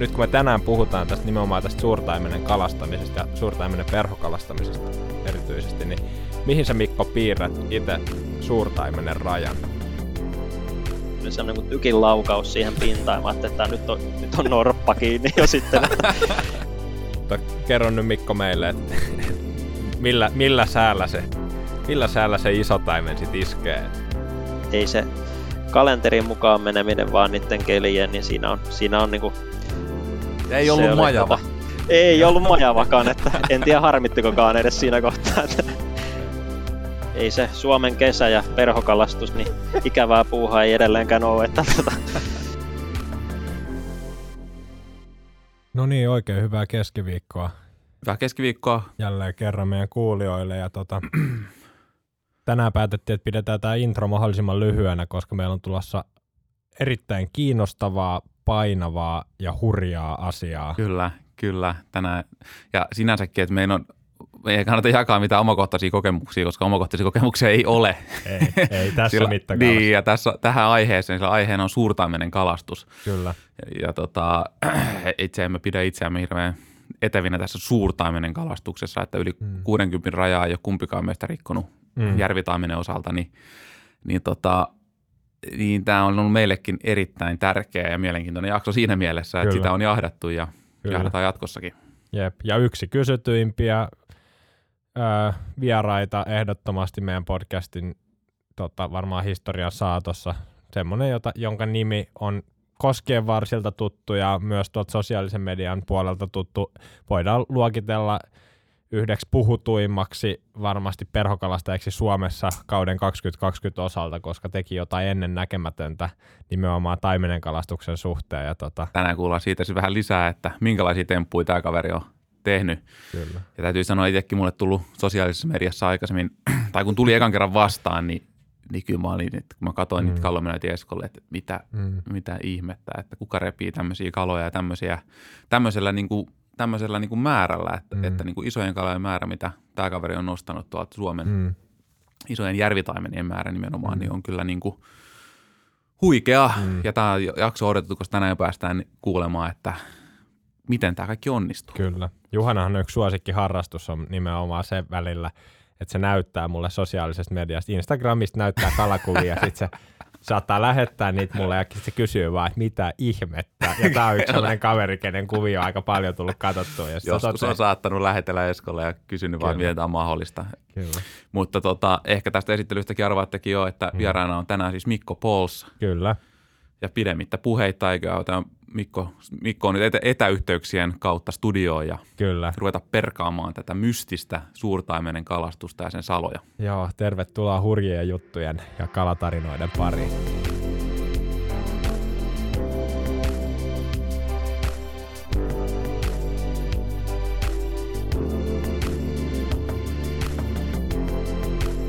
nyt kun me tänään puhutaan tästä nimenomaan tästä suurtaimenen kalastamisesta ja suurtaimenen perhokalastamisesta erityisesti, niin mihin sä Mikko piirrät itse suurtaimenen rajan? Se on niin tykin laukaus siihen pintaan. Mä ajattelin, että nyt on, nyt on norppa kiinni jo sitten. Kerro nyt Mikko meille, että millä, millä säällä se, millä säällä se iso taimen sit iskee? Ei se kalenterin mukaan meneminen vaan niiden kelien, niin siinä on, siinä on niinku... Ei ollut majava. Tota, ei ollut majavakaan, että en tiedä harmittikokaan edes siinä kohtaa. Että ei se Suomen kesä ja perhokalastus, niin ikävää puuhaa ei edelleenkään ole. Että tota. No niin, oikein hyvää keskiviikkoa. Hyvää keskiviikkoa. Jälleen kerran meidän kuulijoille. Ja tota, tänään päätettiin, että pidetään tämä intro mahdollisimman lyhyenä, koska meillä on tulossa erittäin kiinnostavaa, painavaa ja hurjaa asiaa. Kyllä, kyllä. Tänään. Ja sinänsäkin, että meidän on me ei kannata jakaa mitään omakohtaisia kokemuksia, koska omakohtaisia kokemuksia ei ole. Ei, ei tässä sillä, mittakaavassa. Niin, ja tässä, tähän aiheeseen, sillä aiheena on suurtaimenen kalastus. Kyllä. Ja, ja tota, itse emme pidä itseämme hirveän etevinä tässä suurtaimenen kalastuksessa, että yli mm. 60 rajaa ei ole kumpikaan meistä rikkonut mm. järvitaimenen osalta, niin, niin, tota, niin tämä on ollut meillekin erittäin tärkeä ja mielenkiintoinen jakso siinä mielessä, Kyllä. että sitä on jahdattu ja Kyllä. jahdataan jatkossakin. Jep, ja yksi kysytyimpiä ö, vieraita ehdottomasti meidän podcastin tota, varmaan historian saatossa. Semmoinen, jota, jonka nimi on koskien varsilta tuttu ja myös tuolta sosiaalisen median puolelta tuttu. Voidaan luokitella yhdeksi puhutuimmaksi varmasti perhokalastajaksi Suomessa kauden 2020 osalta, koska teki jotain ennen näkemätöntä nimenomaan taimenen kalastuksen suhteen. Ja tota... Tänään kuullaan siitä vähän lisää, että minkälaisia temppuja tämä kaveri on tehnyt. Kyllä. Ja täytyy sanoa itsekin mulle tullut sosiaalisessa mediassa aikaisemmin, tai kun tuli ekan kerran vastaan, niin, niin kyllä mä olin, että kun mä katsoin mm. niitä kalomenoita Eskolle, että mitä, mm. mitä ihmettä, että kuka repii tämmöisiä kaloja ja tämmöisiä, tämmöisellä niin kuin, tämmöisellä niin kuin määrällä, että, mm. että niin kuin isojen kalojen määrä, mitä tämä kaveri on nostanut tuolta Suomen mm. isojen järvitaimenien määrä nimenomaan, mm. niin on kyllä niin kuin huikea. Mm. Ja tämä jakso on odotettu, koska tänään päästään kuulemaan, että miten tämä kaikki onnistuu. Kyllä. Juhanahan yksi suosikkiharrastus on nimenomaan se välillä, että se näyttää mulle sosiaalisesta mediasta. Instagramista näyttää kalakuvia, ja sitten se saattaa lähettää niitä mulle ja se kysyy vaan, että mitä ihmettä. Ja tämä on yksi sellainen kaveri, kenen kuvia on aika paljon tullut katsottua. Ja Joskus on saattanut lähetellä Eskolle ja kysynyt vaan, miten tämä on mahdollista. Kyllä. Mutta tota, ehkä tästä esittelystäkin arvaattekin jo, että mm. vieraana on tänään siis Mikko Pols. Kyllä. Ja pidemmittä puheita, eikö auta Mikko, Mikko on nyt etä, etäyhteyksien kautta studioon ja Kyllä. ruveta perkaamaan tätä mystistä suurtaimenen kalastusta ja sen saloja. Joo, tervetuloa hurjien juttujen ja kalatarinoiden pariin.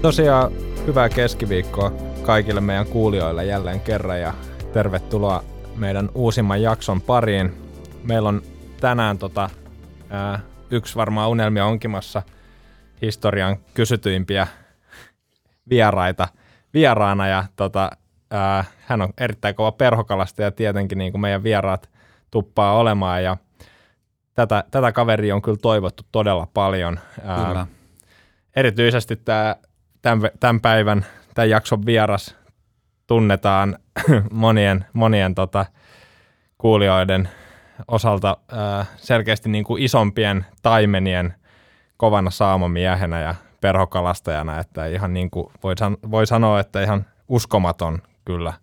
Tosiaan hyvää keskiviikkoa kaikille meidän kuulijoille jälleen kerran ja tervetuloa meidän uusimman jakson pariin. Meillä on tänään tota, ää, yksi varmaan unelmia onkimassa historian kysytyimpiä vieraita vieraana ja tota, ää, hän on erittäin kova perhokalasta ja tietenkin niin kuin meidän vieraat tuppaa olemaan ja tätä, tätä kaveria on kyllä toivottu todella paljon. Ää, kyllä. Erityisesti tämä, tämän, tämän päivän, tämän jakson vieras tunnetaan monien, monien tota, kuulijoiden osalta ää, selkeästi niin kuin isompien taimenien kovana saamamiehenä ja perhokalastajana, että ihan niin kuin voi, san- voi sanoa, että ihan uskomaton kyllä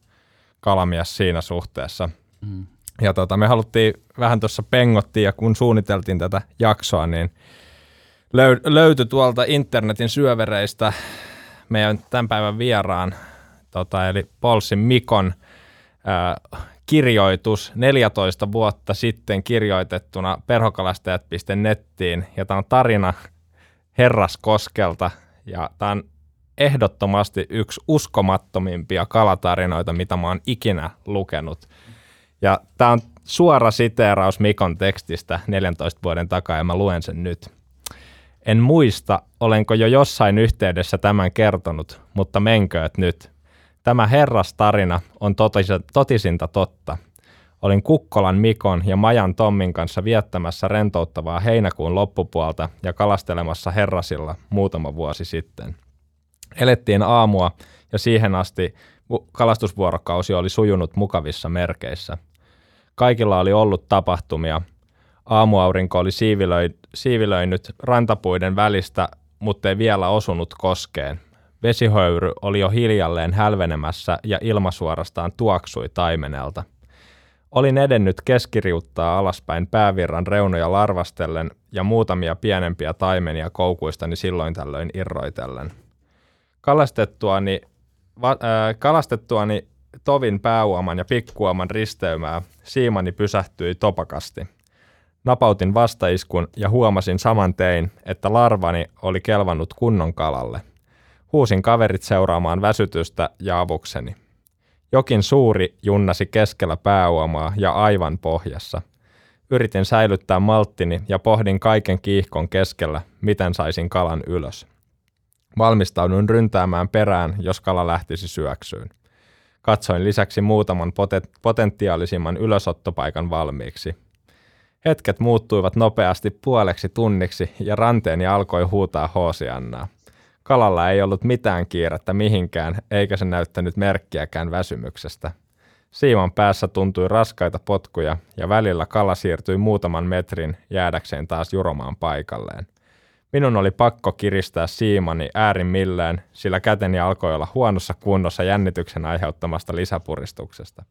kalamies siinä suhteessa. Mm. Ja tota, me haluttiin vähän tuossa pengottiin ja kun suunniteltiin tätä jaksoa, niin löy- löytyi tuolta internetin syövereistä meidän tämän päivän vieraan tota, eli Polsin Mikon äh, kirjoitus 14 vuotta sitten kirjoitettuna perhokalastajat.nettiin, ja tämä on tarina Herraskoskelta, ja tämä on ehdottomasti yksi uskomattomimpia kalatarinoita, mitä mä oon ikinä lukenut. Ja tämä on suora siteeraus Mikon tekstistä 14 vuoden takaa, ja mä luen sen nyt. En muista, olenko jo jossain yhteydessä tämän kertonut, mutta menkööt nyt – Tämä herrastarina on totisinta totta. Olin Kukkolan Mikon ja Majan Tommin kanssa viettämässä rentouttavaa heinäkuun loppupuolta ja kalastelemassa Herrasilla muutama vuosi sitten. Elettiin aamua ja siihen asti kalastusvuorokausi oli sujunut mukavissa merkeissä. Kaikilla oli ollut tapahtumia. Aamuaurinko oli siivilöi, siivilöinyt rantapuiden välistä, mutta ei vielä osunut koskeen. Vesihöyry oli jo hiljalleen hälvenemässä ja ilma suorastaan tuoksui taimenelta. Olin edennyt keskiriuttaa alaspäin päävirran reunoja larvastellen ja muutamia pienempiä taimenia koukuistani silloin tällöin irroitellen. Kalastettuani, va, äh, kalastettuani tovin pääuoman ja pikkuoman risteymää siimani pysähtyi topakasti. Napautin vastaiskun ja huomasin saman tein, että larvani oli kelvannut kunnon kalalle. Huusin kaverit seuraamaan väsytystä ja avukseni. Jokin suuri junnasi keskellä pääuomaa ja aivan pohjassa. Yritin säilyttää malttini ja pohdin kaiken kiihkon keskellä, miten saisin kalan ylös. Valmistauduin ryntäämään perään, jos kala lähtisi syöksyyn. Katsoin lisäksi muutaman potentiaalisimman ylösottopaikan valmiiksi. Hetket muuttuivat nopeasti puoleksi tunniksi ja ranteeni alkoi huutaa hoosiannaa. Kalalla ei ollut mitään kiirettä mihinkään, eikä se näyttänyt merkkiäkään väsymyksestä. Siiman päässä tuntui raskaita potkuja ja välillä kala siirtyi muutaman metrin jäädäkseen taas juromaan paikalleen. Minun oli pakko kiristää siimani äärimmilleen, sillä käteni alkoi olla huonossa kunnossa jännityksen aiheuttamasta lisäpuristuksesta.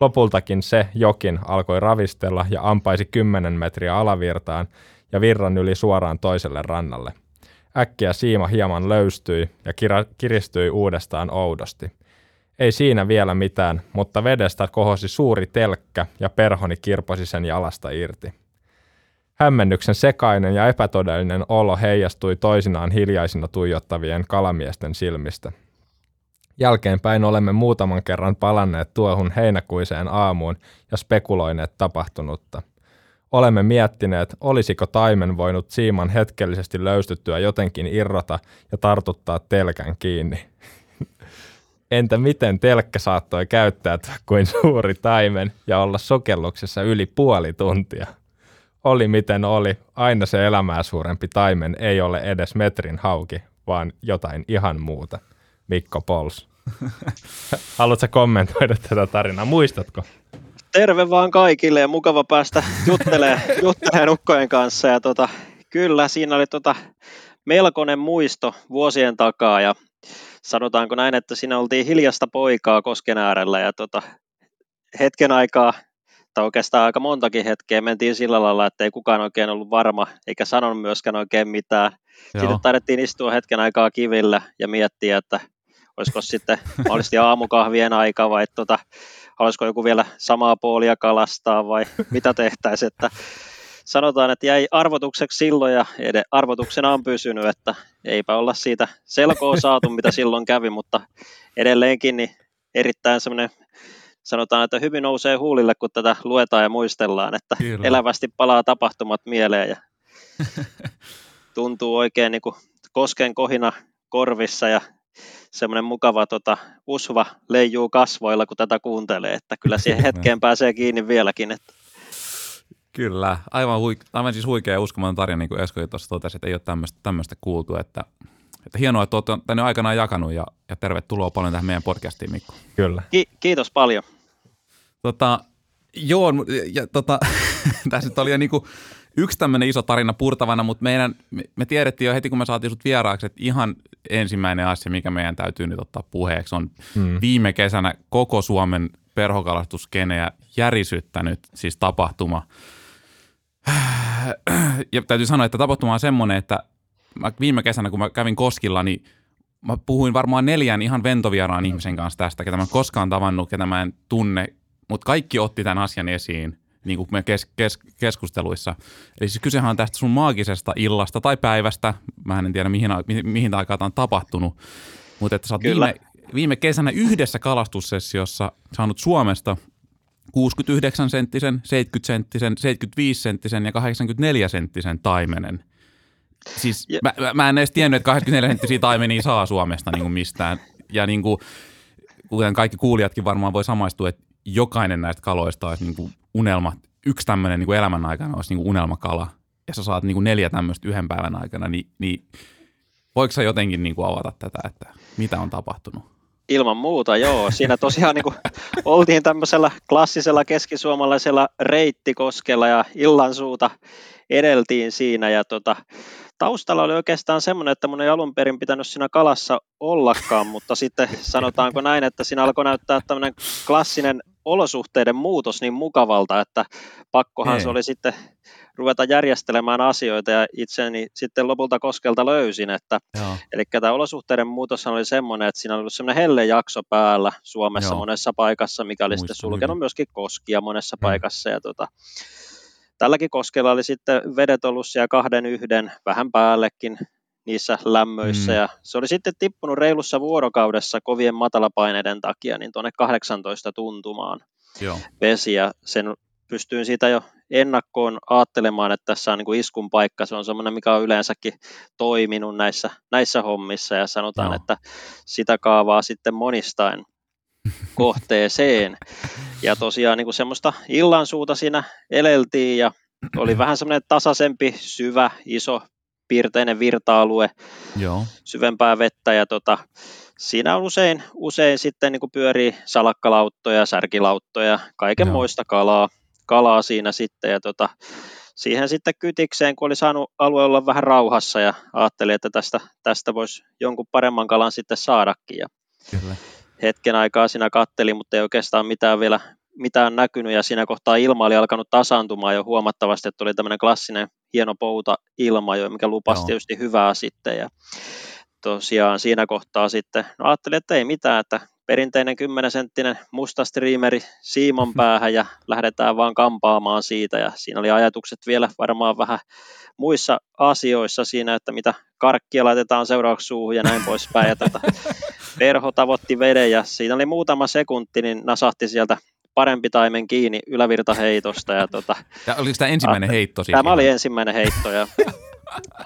Lopultakin se jokin alkoi ravistella ja ampaisi kymmenen metriä alavirtaan ja virran yli suoraan toiselle rannalle – Äkkiä siima hieman löystyi ja kiristyi uudestaan oudosti. Ei siinä vielä mitään, mutta vedestä kohosi suuri telkkä ja perhoni kirposi sen jalasta irti. Hämmennyksen sekainen ja epätodellinen olo heijastui toisinaan hiljaisina tuijottavien kalamiesten silmistä. Jälkeenpäin olemme muutaman kerran palanneet tuohun heinäkuiseen aamuun ja spekuloineet tapahtunutta. Olemme miettineet, olisiko taimen voinut siiman hetkellisesti löystyttyä jotenkin irrota ja tartuttaa telkän kiinni. Entä miten telkkä saattoi käyttäytyä kuin suuri taimen ja olla sokelluksessa yli puoli tuntia? Oli miten oli, aina se elämää suurempi taimen ei ole edes metrin hauki, vaan jotain ihan muuta. Mikko Pols. Haluatko kommentoida tätä tarinaa? Muistatko? Terve vaan kaikille ja mukava päästä juttelemaan, juttelemaan ukkojen kanssa. Ja tota, kyllä, siinä oli tota melkoinen muisto vuosien takaa ja sanotaanko näin, että siinä oltiin hiljasta poikaa kosken äärellä ja tota, hetken aikaa, tai oikeastaan aika montakin hetkeä mentiin sillä lailla, että ei kukaan oikein ollut varma, eikä sanonut myöskään oikein mitään. Joo. Sitten taidettiin istua hetken aikaa kivillä ja miettiä, että olisiko sitten mahdollisesti aamukahvien aika vai tota, haluaisiko joku vielä samaa puolia kalastaa vai mitä tehtäisiin, että sanotaan, että jäi arvotukseksi silloin ja arvotuksena on pysynyt, että eipä olla siitä selkoa saatu, mitä silloin kävi, mutta edelleenkin niin erittäin semmoinen sanotaan, että hyvin nousee huulille, kun tätä luetaan ja muistellaan, että Kyllä. elävästi palaa tapahtumat mieleen ja tuntuu oikein niin kuin kosken kohina korvissa ja semmoinen mukava tota, usva leijuu kasvoilla, kun tätä kuuntelee, että kyllä siihen hetkeen pääsee kiinni vieläkin. Että. Kyllä, aivan, huik- aivan siis huikea ja uskomaton tarina, niin kuin Esko tuossa totesi, että ei ole tämmöistä, tämmöistä kuultu, että, että hienoa, että olette tänne aikanaan jakanut ja, ja tervetuloa paljon tähän meidän podcastiin, Mikko. Kyllä. Ki- kiitos paljon. Tota, joo, ja tota, tässä nyt oli jo niin kuin yksi tämmöinen iso tarina purtavana, mutta meidän, me, me tiedettiin jo heti, kun me saatiin sut vieraaksi, että ihan ensimmäinen asia, mikä meidän täytyy nyt ottaa puheeksi, on mm. viime kesänä koko Suomen perhokalastuskeneä järisyttänyt siis tapahtuma. Ja täytyy sanoa, että tapahtuma on semmoinen, että mä viime kesänä, kun mä kävin Koskilla, niin mä puhuin varmaan neljän ihan ventovieraan ihmisen kanssa tästä, ketä mä koskaan tavannut, ketä mä en tunne, mutta kaikki otti tämän asian esiin niin kuin me kes, kes, keskusteluissa. Eli siis kysehän on tästä sun maagisesta illasta tai päivästä. Mä en tiedä, mihin, mihin, mihin aikaan tämä on tapahtunut. Mutta että sä oot viime, viime kesänä yhdessä kalastussessiossa saanut Suomesta 69 senttisen, 70 senttisen, 75 senttisen ja 84 senttisen taimenen. Siis ja. mä, mä, en edes tiennyt, että 84 senttisiä taimenia saa Suomesta niin kuin mistään. Ja niin kuin, kuten kaikki kuulijatkin varmaan voi samaistua, että jokainen näistä kaloista olisi niin kuin unelma, yksi tämmöinen niin elämän aikana olisi niin kuin unelmakala, ja sä saat niin kuin neljä tämmöistä yhden päivän aikana, niin, niin voiko sä jotenkin niin kuin avata tätä, että mitä on tapahtunut? Ilman muuta, joo. Siinä tosiaan niin kuin, oltiin tämmöisellä klassisella keskisuomalaisella reittikoskella ja illansuuta edeltiin siinä ja tota, taustalla oli oikeastaan semmoinen, että mun ei alun perin pitänyt siinä kalassa ollakaan, mutta sitten sanotaanko näin, että siinä alkoi näyttää tämmöinen klassinen olosuhteiden muutos niin mukavalta, että pakkohan Hei. se oli sitten ruveta järjestelemään asioita ja itseni sitten lopulta koskelta löysin, että Joo. eli tämä olosuhteiden muutos oli semmoinen, että siinä oli ollut semmoinen helle jakso päällä Suomessa Joo. monessa paikassa, mikä oli Muistan sitten sulkenut hyvin. myöskin koskia monessa hmm. paikassa ja tota, tälläkin koskella oli sitten vedet ollut siellä kahden yhden, vähän päällekin niissä lämmöissä, mm. ja se oli sitten tippunut reilussa vuorokaudessa kovien matalapaineiden takia niin tuonne 18 tuntumaan Joo. vesi, ja sen pystyin siitä jo ennakkoon ajattelemaan, että tässä on niin kuin iskun paikka, se on semmoinen, mikä on yleensäkin toiminut näissä, näissä hommissa, ja sanotaan, Joo. että sitä kaavaa sitten monistain kohteeseen. Ja tosiaan niin kuin semmoista illansuuta siinä eleltiin ja oli vähän semmoinen tasaisempi, syvä, iso, piirteinen virta-alue, Joo. syvempää vettä ja tota, siinä on usein, usein sitten niin kuin pyörii salakkalauttoja, särkilauttoja, kaiken Joo. muista kalaa, kalaa siinä sitten ja tota, siihen sitten kytikseen, kun oli saanut alue olla vähän rauhassa ja ajattelin, että tästä, tästä voisi jonkun paremman kalan sitten saadakin. Ja Kyllä hetken aikaa siinä katteli, mutta ei oikeastaan mitään vielä mitään näkynyt ja siinä kohtaa ilma oli alkanut tasaantumaan jo huomattavasti, että tuli tämmöinen klassinen hieno pouta ilma jo, mikä lupasi Joo. tietysti hyvää sitten ja tosiaan siinä kohtaa sitten, no ajattelin, että ei mitään, että perinteinen 10 senttinen musta striimeri siiman päähän ja lähdetään vaan kampaamaan siitä ja siinä oli ajatukset vielä varmaan vähän muissa asioissa siinä, että mitä karkkia laitetaan seuraavaksi suuhun ja näin poispäin. Ja tota, perho tavoitti veden ja siinä oli muutama sekunti, niin nasahti sieltä parempi taimen kiinni ylävirtaheitosta. Ja tota, ja oliko tämä ensimmäinen heitto? Siis tämä oli ensimmäinen heitto ja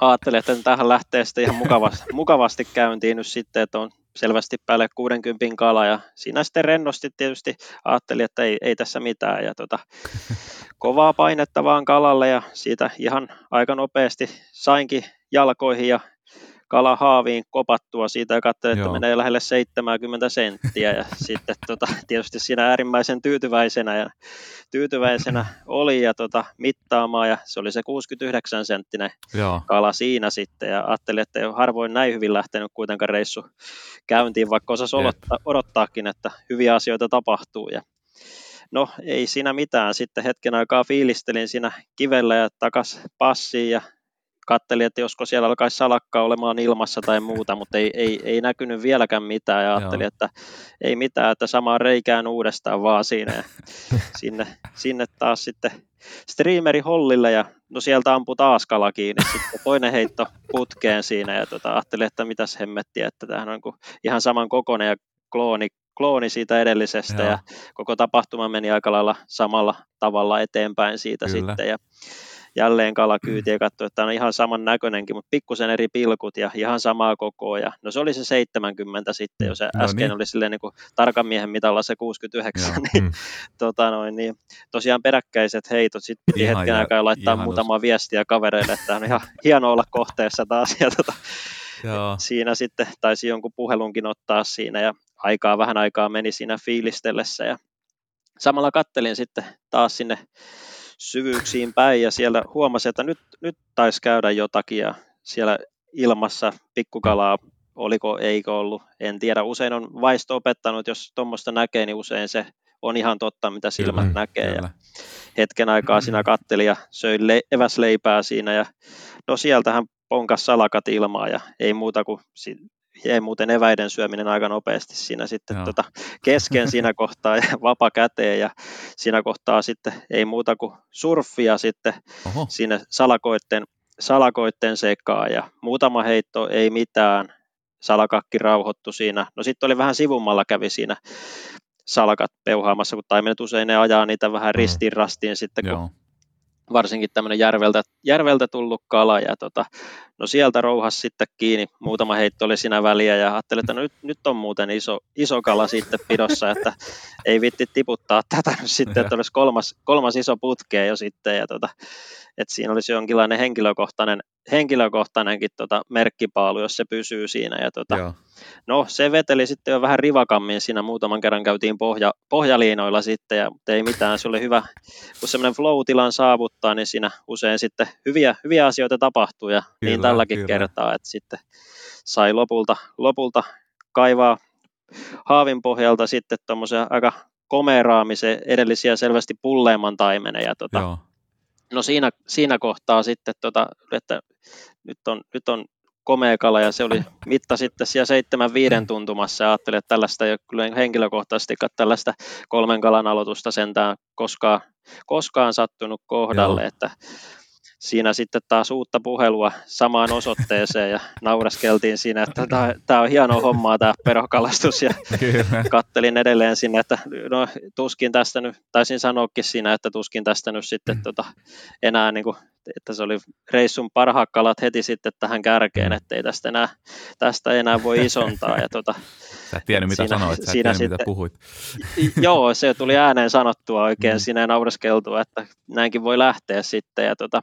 ajattelin, että tähän lähtee sitten ihan mukavasti, mukavasti käyntiin nyt sitten, että on selvästi päälle 60 kala ja siinä sitten rennosti tietysti ajattelin, että ei, ei tässä mitään ja tota, kovaa painetta vaan kalalle ja siitä ihan aika nopeasti sainkin jalkoihin ja kala haaviin kopattua siitä ja katsoin, että Joo. menee lähelle 70 senttiä ja sitten tota, tietysti siinä äärimmäisen tyytyväisenä ja tyytyväisenä oli ja tota, mittaamaan ja se oli se 69 senttinen Joo. kala siinä sitten ja ajattelin, että ei harvoin näin hyvin lähtenyt kuitenkaan reissu käyntiin, vaikka osasi odottaa, odottaakin, että hyviä asioita tapahtuu ja No ei siinä mitään. Sitten hetken aikaa fiilistelin siinä kivellä ja takas passiin ja kattelin, että josko siellä alkaisi salakkaa olemaan ilmassa tai muuta, mutta ei, ei, ei näkynyt vieläkään mitään ja ajattelin, Joo. että ei mitään, että samaan reikään uudestaan vaan siinä ja sinne, sinne taas sitten streameri hollille ja no sieltä ampui taas kala kiinni, sitten toinen heitto putkeen siinä ja tota, ajattelin, että mitäs hemmettiä, että tämähän on ihan saman kokoinen ja klooni, klooni siitä edellisestä Joo. ja koko tapahtuma meni aika lailla samalla tavalla eteenpäin siitä Kyllä. sitten ja jälleen kalakyyti ja katsoi, että tämä on ihan saman näköinenkin, mutta pikkusen eri pilkut ja ihan samaa kokoa. Ja, no se oli se 70 sitten, jos se no äsken niin. oli silleen niin kuin tarkan miehen mitalla se 69, Joo. niin, mm. tota noin, niin tosiaan peräkkäiset heitot. Sitten piti ihan hetken aikaa laittaa muutama viestiä kavereille, että on ihan hieno olla kohteessa taas. Ja tota, Joo. Siinä sitten taisi jonkun puhelunkin ottaa siinä ja aikaa vähän aikaa meni siinä fiilistellessä ja samalla kattelin sitten taas sinne syvyyksiin päin ja siellä huomasi, että nyt, nyt taisi käydä jotakin ja siellä ilmassa pikkukalaa, oliko, eikö ollut, en tiedä. Usein on vaisto opettanut, jos tuommoista näkee, niin usein se on ihan totta, mitä silmät kyllä, näkee. Kyllä. Ja hetken aikaa siinä katteli ja söi le- eväsleipää siinä ja no sieltähän ponkas salakat ilmaa ja ei muuta kuin jäi muuten eväiden syöminen aika nopeasti siinä sitten tota, kesken siinä kohtaa ja vapa käteen ja siinä kohtaa sitten ei muuta kuin surffia sitten Oho. sinne salakoitten, salakoitten sekaan ja muutama heitto ei mitään, salakakki rauhoittu siinä. No sitten oli vähän sivummalla kävi siinä salakat peuhaamassa, kun taimenet usein ne ajaa niitä vähän ristiin rastiin sitten, kun Joo varsinkin tämmöinen järveltä, järveltä tullut kala ja tota, no sieltä rouhas sitten kiinni, muutama heitto oli siinä väliä ja ajattelin, että no nyt, nyt on muuten iso, iso kala sitten pidossa, että ei vitti tiputtaa tätä nyt sitten, että olisi kolmas, kolmas iso putkea jo sitten ja tota, että siinä olisi jonkinlainen henkilökohtainen, henkilökohtainenkin tota merkkipaalu, jos se pysyy siinä ja tota, no se veteli sitten jo vähän rivakammin. Siinä, muutaman kerran käytiin pohja, pohjaliinoilla sitten ja ei mitään, se oli hyvä, kun semmoinen flow-tilan saavuttaa, niin siinä usein sitten hyviä, hyviä asioita tapahtuu ja niin kyllä, niin tälläkin kyllä. kertaa, että sitten sai lopulta, lopulta kaivaa haavin pohjalta sitten tuommoisen aika komeraamisen edellisiä selvästi pulleemman taimenen ja tota, no siinä, siinä kohtaa sitten, tota, että nyt on, nyt on komea kala ja se oli mitta sitten siellä seitsemän viiden tuntumassa ja ajattelin, että tällaista ei ole kyllä henkilökohtaisesti tällaista kolmen kalan aloitusta sentään koskaan, koskaan sattunut kohdalle, Joo. että siinä sitten taas uutta puhelua samaan osoitteeseen ja nauraskeltiin siinä, että tämä on hieno hommaa tämä perhokalastus ja kattelin edelleen sinne, että no tuskin tästä nyt, taisin sanoakin siinä, että tuskin tästä nyt sitten mm. tota, enää niin kuin että se oli reissun parhaat kalat heti sitten tähän kärkeen, mm. ettei tästä enää, tästä enää voi isontaa. Ja tota, sä et tiennyt, mitä siinä, sanoit, sä et siinä tiennyt, mitä puhuit. Joo, se tuli ääneen sanottua oikein mm. sinne naureskeltua, että näinkin voi lähteä sitten. Ja tota,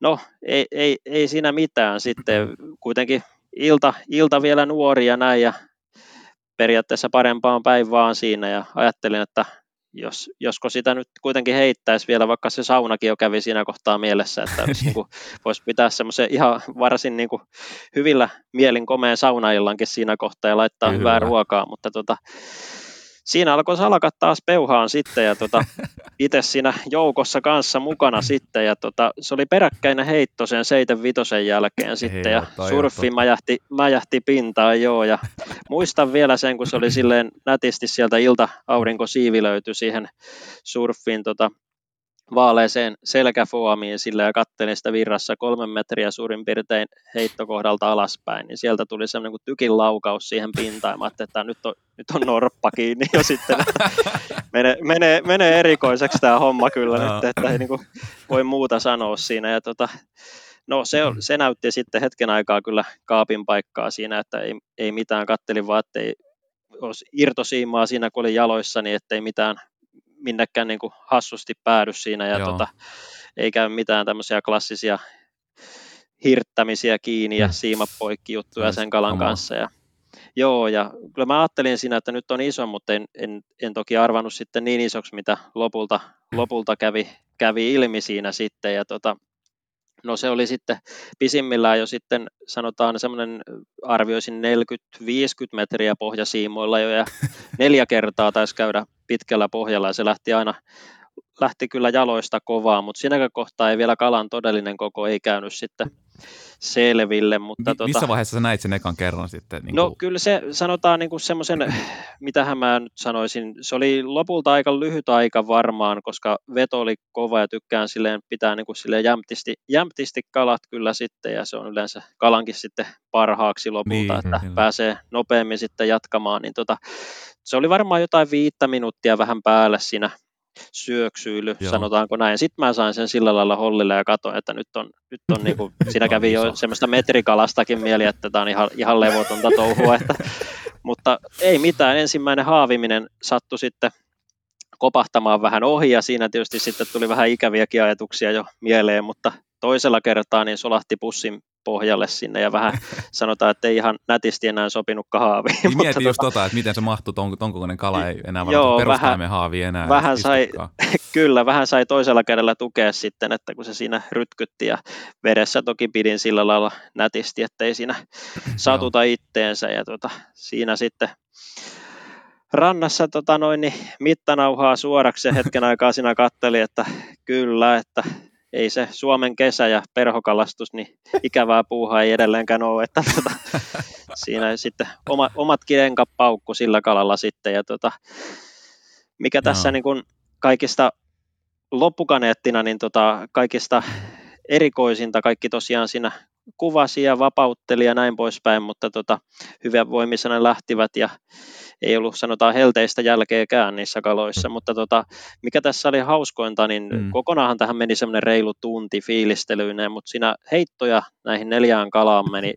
no, ei, ei, ei siinä mitään sitten. Kuitenkin ilta, ilta vielä nuori ja näin, ja periaatteessa parempaan päin vaan siinä, ja ajattelin, että jos, josko sitä nyt kuitenkin heittäisi vielä, vaikka se saunakin jo kävi siinä kohtaa mielessä, että niin kuin, voisi pitää semmoisen ihan varsin niin kuin, hyvillä mielin komeen saunaillankin siinä kohtaa ja laittaa Kyllä. hyvää ruokaa, mutta tota, siinä alkoi salkat taas peuhaan sitten ja tota, itse siinä joukossa kanssa mukana sitten ja tota, se oli peräkkäinen heitto sen seiten vitosen jälkeen sitten ja surfi mäjähti, mäjähti pintaan joo ja muistan vielä sen kun se oli silleen nätisti sieltä ilta aurinko siivi löytyi siihen surfin tota, vaaleeseen selkäfoamiin sillä ja kattelin sitä virrassa kolmen metriä suurin piirtein heittokohdalta alaspäin, niin sieltä tuli semmoinen kuin tykin laukaus siihen pintaan. Mä että nyt on, nyt on norppa kiinni jo sitten, menee, menee, menee erikoiseksi tämä homma kyllä no. nyt, että ei niin kuin voi muuta sanoa siinä. Ja tota, no se, se näytti sitten hetken aikaa kyllä kaapin paikkaa siinä, että ei, ei mitään, kattelin vaan, että ei olisi irtosiimaa siinä, kun oli jaloissa, niin ettei mitään minnekään niin kuin hassusti päädy siinä ja tota, ei käy mitään tämmöisiä klassisia hirttämisiä kiinni ja siimapoikki juttuja sen kalan Oma. kanssa. Ja, joo, ja kyllä mä ajattelin siinä, että nyt on iso, mutta en, en, en toki arvannut sitten niin isoksi, mitä lopulta, lopulta kävi, kävi ilmi siinä sitten. Ja tota, No se oli sitten pisimmillään jo sitten sanotaan semmoinen arvioisin 40-50 metriä pohjasiimoilla jo ja neljä kertaa taisi käydä pitkällä pohjalla ja se lähti aina lähti kyllä jaloista kovaa, mutta siinäkään kohtaa ei vielä kalan todellinen koko ei käynyt sitten selville. Mutta Mi- tota, missä vaiheessa sä näit sen ekan kerran sitten? Niin no kuin... kyllä se sanotaan niin kuin semmoisen, mitähän mä nyt sanoisin, se oli lopulta aika lyhyt aika varmaan, koska veto oli kova ja tykkään silleen pitää niin kuin silleen jämptisti, jämptisti kalat kyllä sitten ja se on yleensä kalankin sitten parhaaksi lopulta, niin, että niin. pääsee nopeammin sitten jatkamaan, niin tota, se oli varmaan jotain viittä minuuttia vähän päälle siinä syöksyily, Joo. sanotaanko näin. Sitten mä sain sen sillä lailla hollille ja katsoin, että nyt on, nyt on niin kuin, siinä kävi jo semmoista metrikalastakin mieli, että tämä on ihan, ihan levotonta touhua. Että, mutta ei mitään, ensimmäinen haaviminen sattui sitten kopahtamaan vähän ohi ja siinä tietysti sitten tuli vähän ikäviäkin ajatuksia jo mieleen, mutta toisella kertaa niin solahti pussin pohjalle sinne ja vähän sanotaan, että ei ihan nätisti enää sopinut haaviin. Niin mietin tota, just tota, että miten se mahtuu, ton, ton kokoinen kala ei enää joo, vähän, haavi enää. Vähän sai, kyllä, vähän sai toisella kädellä tukea sitten, että kun se siinä rytkytti ja vedessä toki pidin sillä lailla nätisti, että ei siinä satuta itteensä ja tota, siinä sitten rannassa tota noin, niin mittanauhaa suoraksi ja hetken aikaa siinä katteli, että kyllä, että ei se Suomen kesä ja perhokalastus, niin ikävää puuhaa ei edelleenkään ole, että tota, siinä sitten oma, omat kidenkat paukku sillä kalalla sitten, ja tota, mikä tässä no. niin kuin kaikista loppukaneettina, niin tota, kaikista erikoisinta, kaikki tosiaan siinä kuvasi ja vapautteli ja näin poispäin, mutta tota, hyvän voimisena lähtivät ja ei ollut sanotaan helteistä jälkeäkään niissä kaloissa, mutta tota, mikä tässä oli hauskointa, niin mm. kokonaanhan tähän meni semmoinen reilu tunti fiilistelyinen, mutta siinä heittoja näihin neljään kalaan meni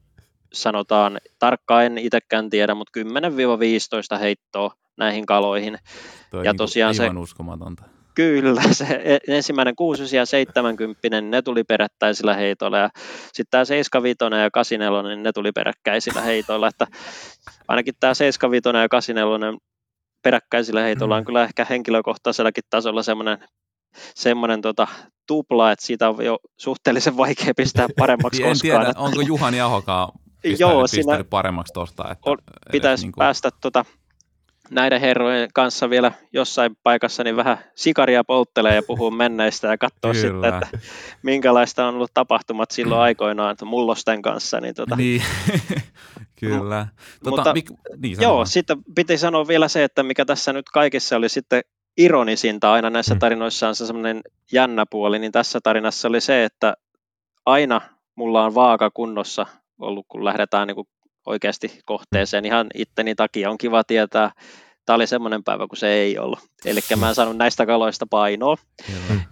sanotaan, tarkkaan en itsekään tiedä, mutta 10-15 heittoa näihin kaloihin. Toi ja niin tosiaan se, uskomatonta. Kyllä, se e, ensimmäinen 6 ja 70, ne tuli perättäisillä heitoilla ja sitten tämä 75 ja 84, niin ne tuli peräkkäisillä heitoilla, että ainakin tämä 75 ja 84 peräkkäisillä heitoilla on mm. kyllä ehkä henkilökohtaisellakin tasolla semmoinen semmoinen tota, tupla, että siitä on jo suhteellisen vaikea pistää paremmaksi en koskaan. Tiedä, onko Juhani Ahokaan pistänyt, Joo, siinä paremmaksi tuosta. Että pitäisi niin kuin... päästä tota, näiden herrojen kanssa vielä jossain paikassa niin vähän sikaria polttelee ja puhuu menneistä ja katsoo sitten, että minkälaista on ollut tapahtumat silloin aikoinaan että mullosten kanssa. Niin, tota, niin. Kyllä. Tota, mutta, mik, niin, joo, sitten piti sanoa vielä se, että mikä tässä nyt kaikissa oli sitten ironisinta aina näissä mm. tarinoissa on se semmoinen jännä puoli, niin tässä tarinassa oli se, että aina mulla on vaaka kunnossa ollut, kun lähdetään niin kuin oikeasti kohteeseen ihan itteni takia. On kiva tietää, tämä oli semmoinen päivä, kun se ei ollut. Eli mä en saanut näistä kaloista painoa.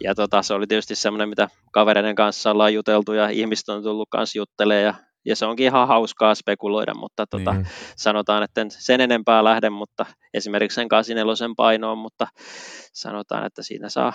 Ja tota, se oli tietysti semmoinen, mitä kavereiden kanssa ollaan juteltu ja ihmiset on tullut kanssa juttelemaan ja, ja se onkin ihan hauskaa spekuloida, mutta tota, niin. sanotaan, että en sen enempää lähde, mutta esimerkiksi sen 84 painoon, mutta sanotaan, että siinä saa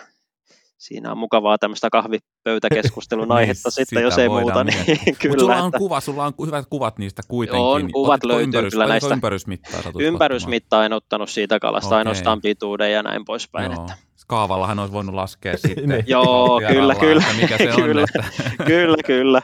siinä on mukavaa tämmöistä kahvipöytäkeskustelun niin, aihetta niin, sitten, jos ei muuta. Niin, kyllä, Mutta sulla on kuva, sulla on hyvät kuvat niistä kuitenkin. On, kuvat löytyy ympärys, kyllä näistä. Ympärysmittaa Ympärysmittaa en ottanut siitä kalasta, okay. ainoastaan pituuden ja näin poispäin. Joo. Että kaavallahan olisi voinut laskea sitten. niin. Joo, kyllä, kyllä. Mikä se kyllä, on, että... kyllä, kyllä.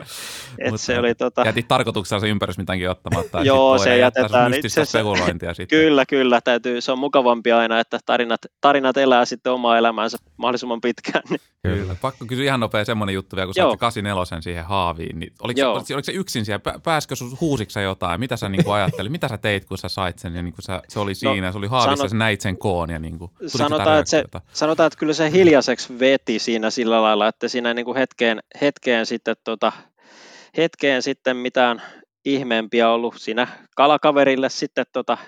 Et se oli, tota... Jätit tarkoituksella se ympärysmitankin ottamatta. Joo, se jätetään itse spekulointia sitten. Kyllä, kyllä. Täytyy, se on mukavampi aina, että tarinat, tarinat elää sitten omaa elämäänsä mahdollisimman pitkään. Niin. Kyllä. Pakko kysyä ihan nopea semmoinen juttu vielä, kun sä 84 siihen haaviin. Niin oliko, se, oliko, oliko, se yksin siellä? Pääskö sun huusiksi jotain? Mitä sä niin ajattelit? Mitä sä teit, kun sä sait sen? Ja niin kuin sä, se oli no, siinä, no, se oli haavissa, sanot, sä näit sen koon. Ja niin kuin, sanotaan, että se, sanotaan, että kyllä se hiljaiseksi veti siinä sillä lailla, että siinä niin kuin hetkeen, hetkeen sitten tota, hetkeen sitten mitään ihmeempiä ollut siinä kalakaverille sitten tota,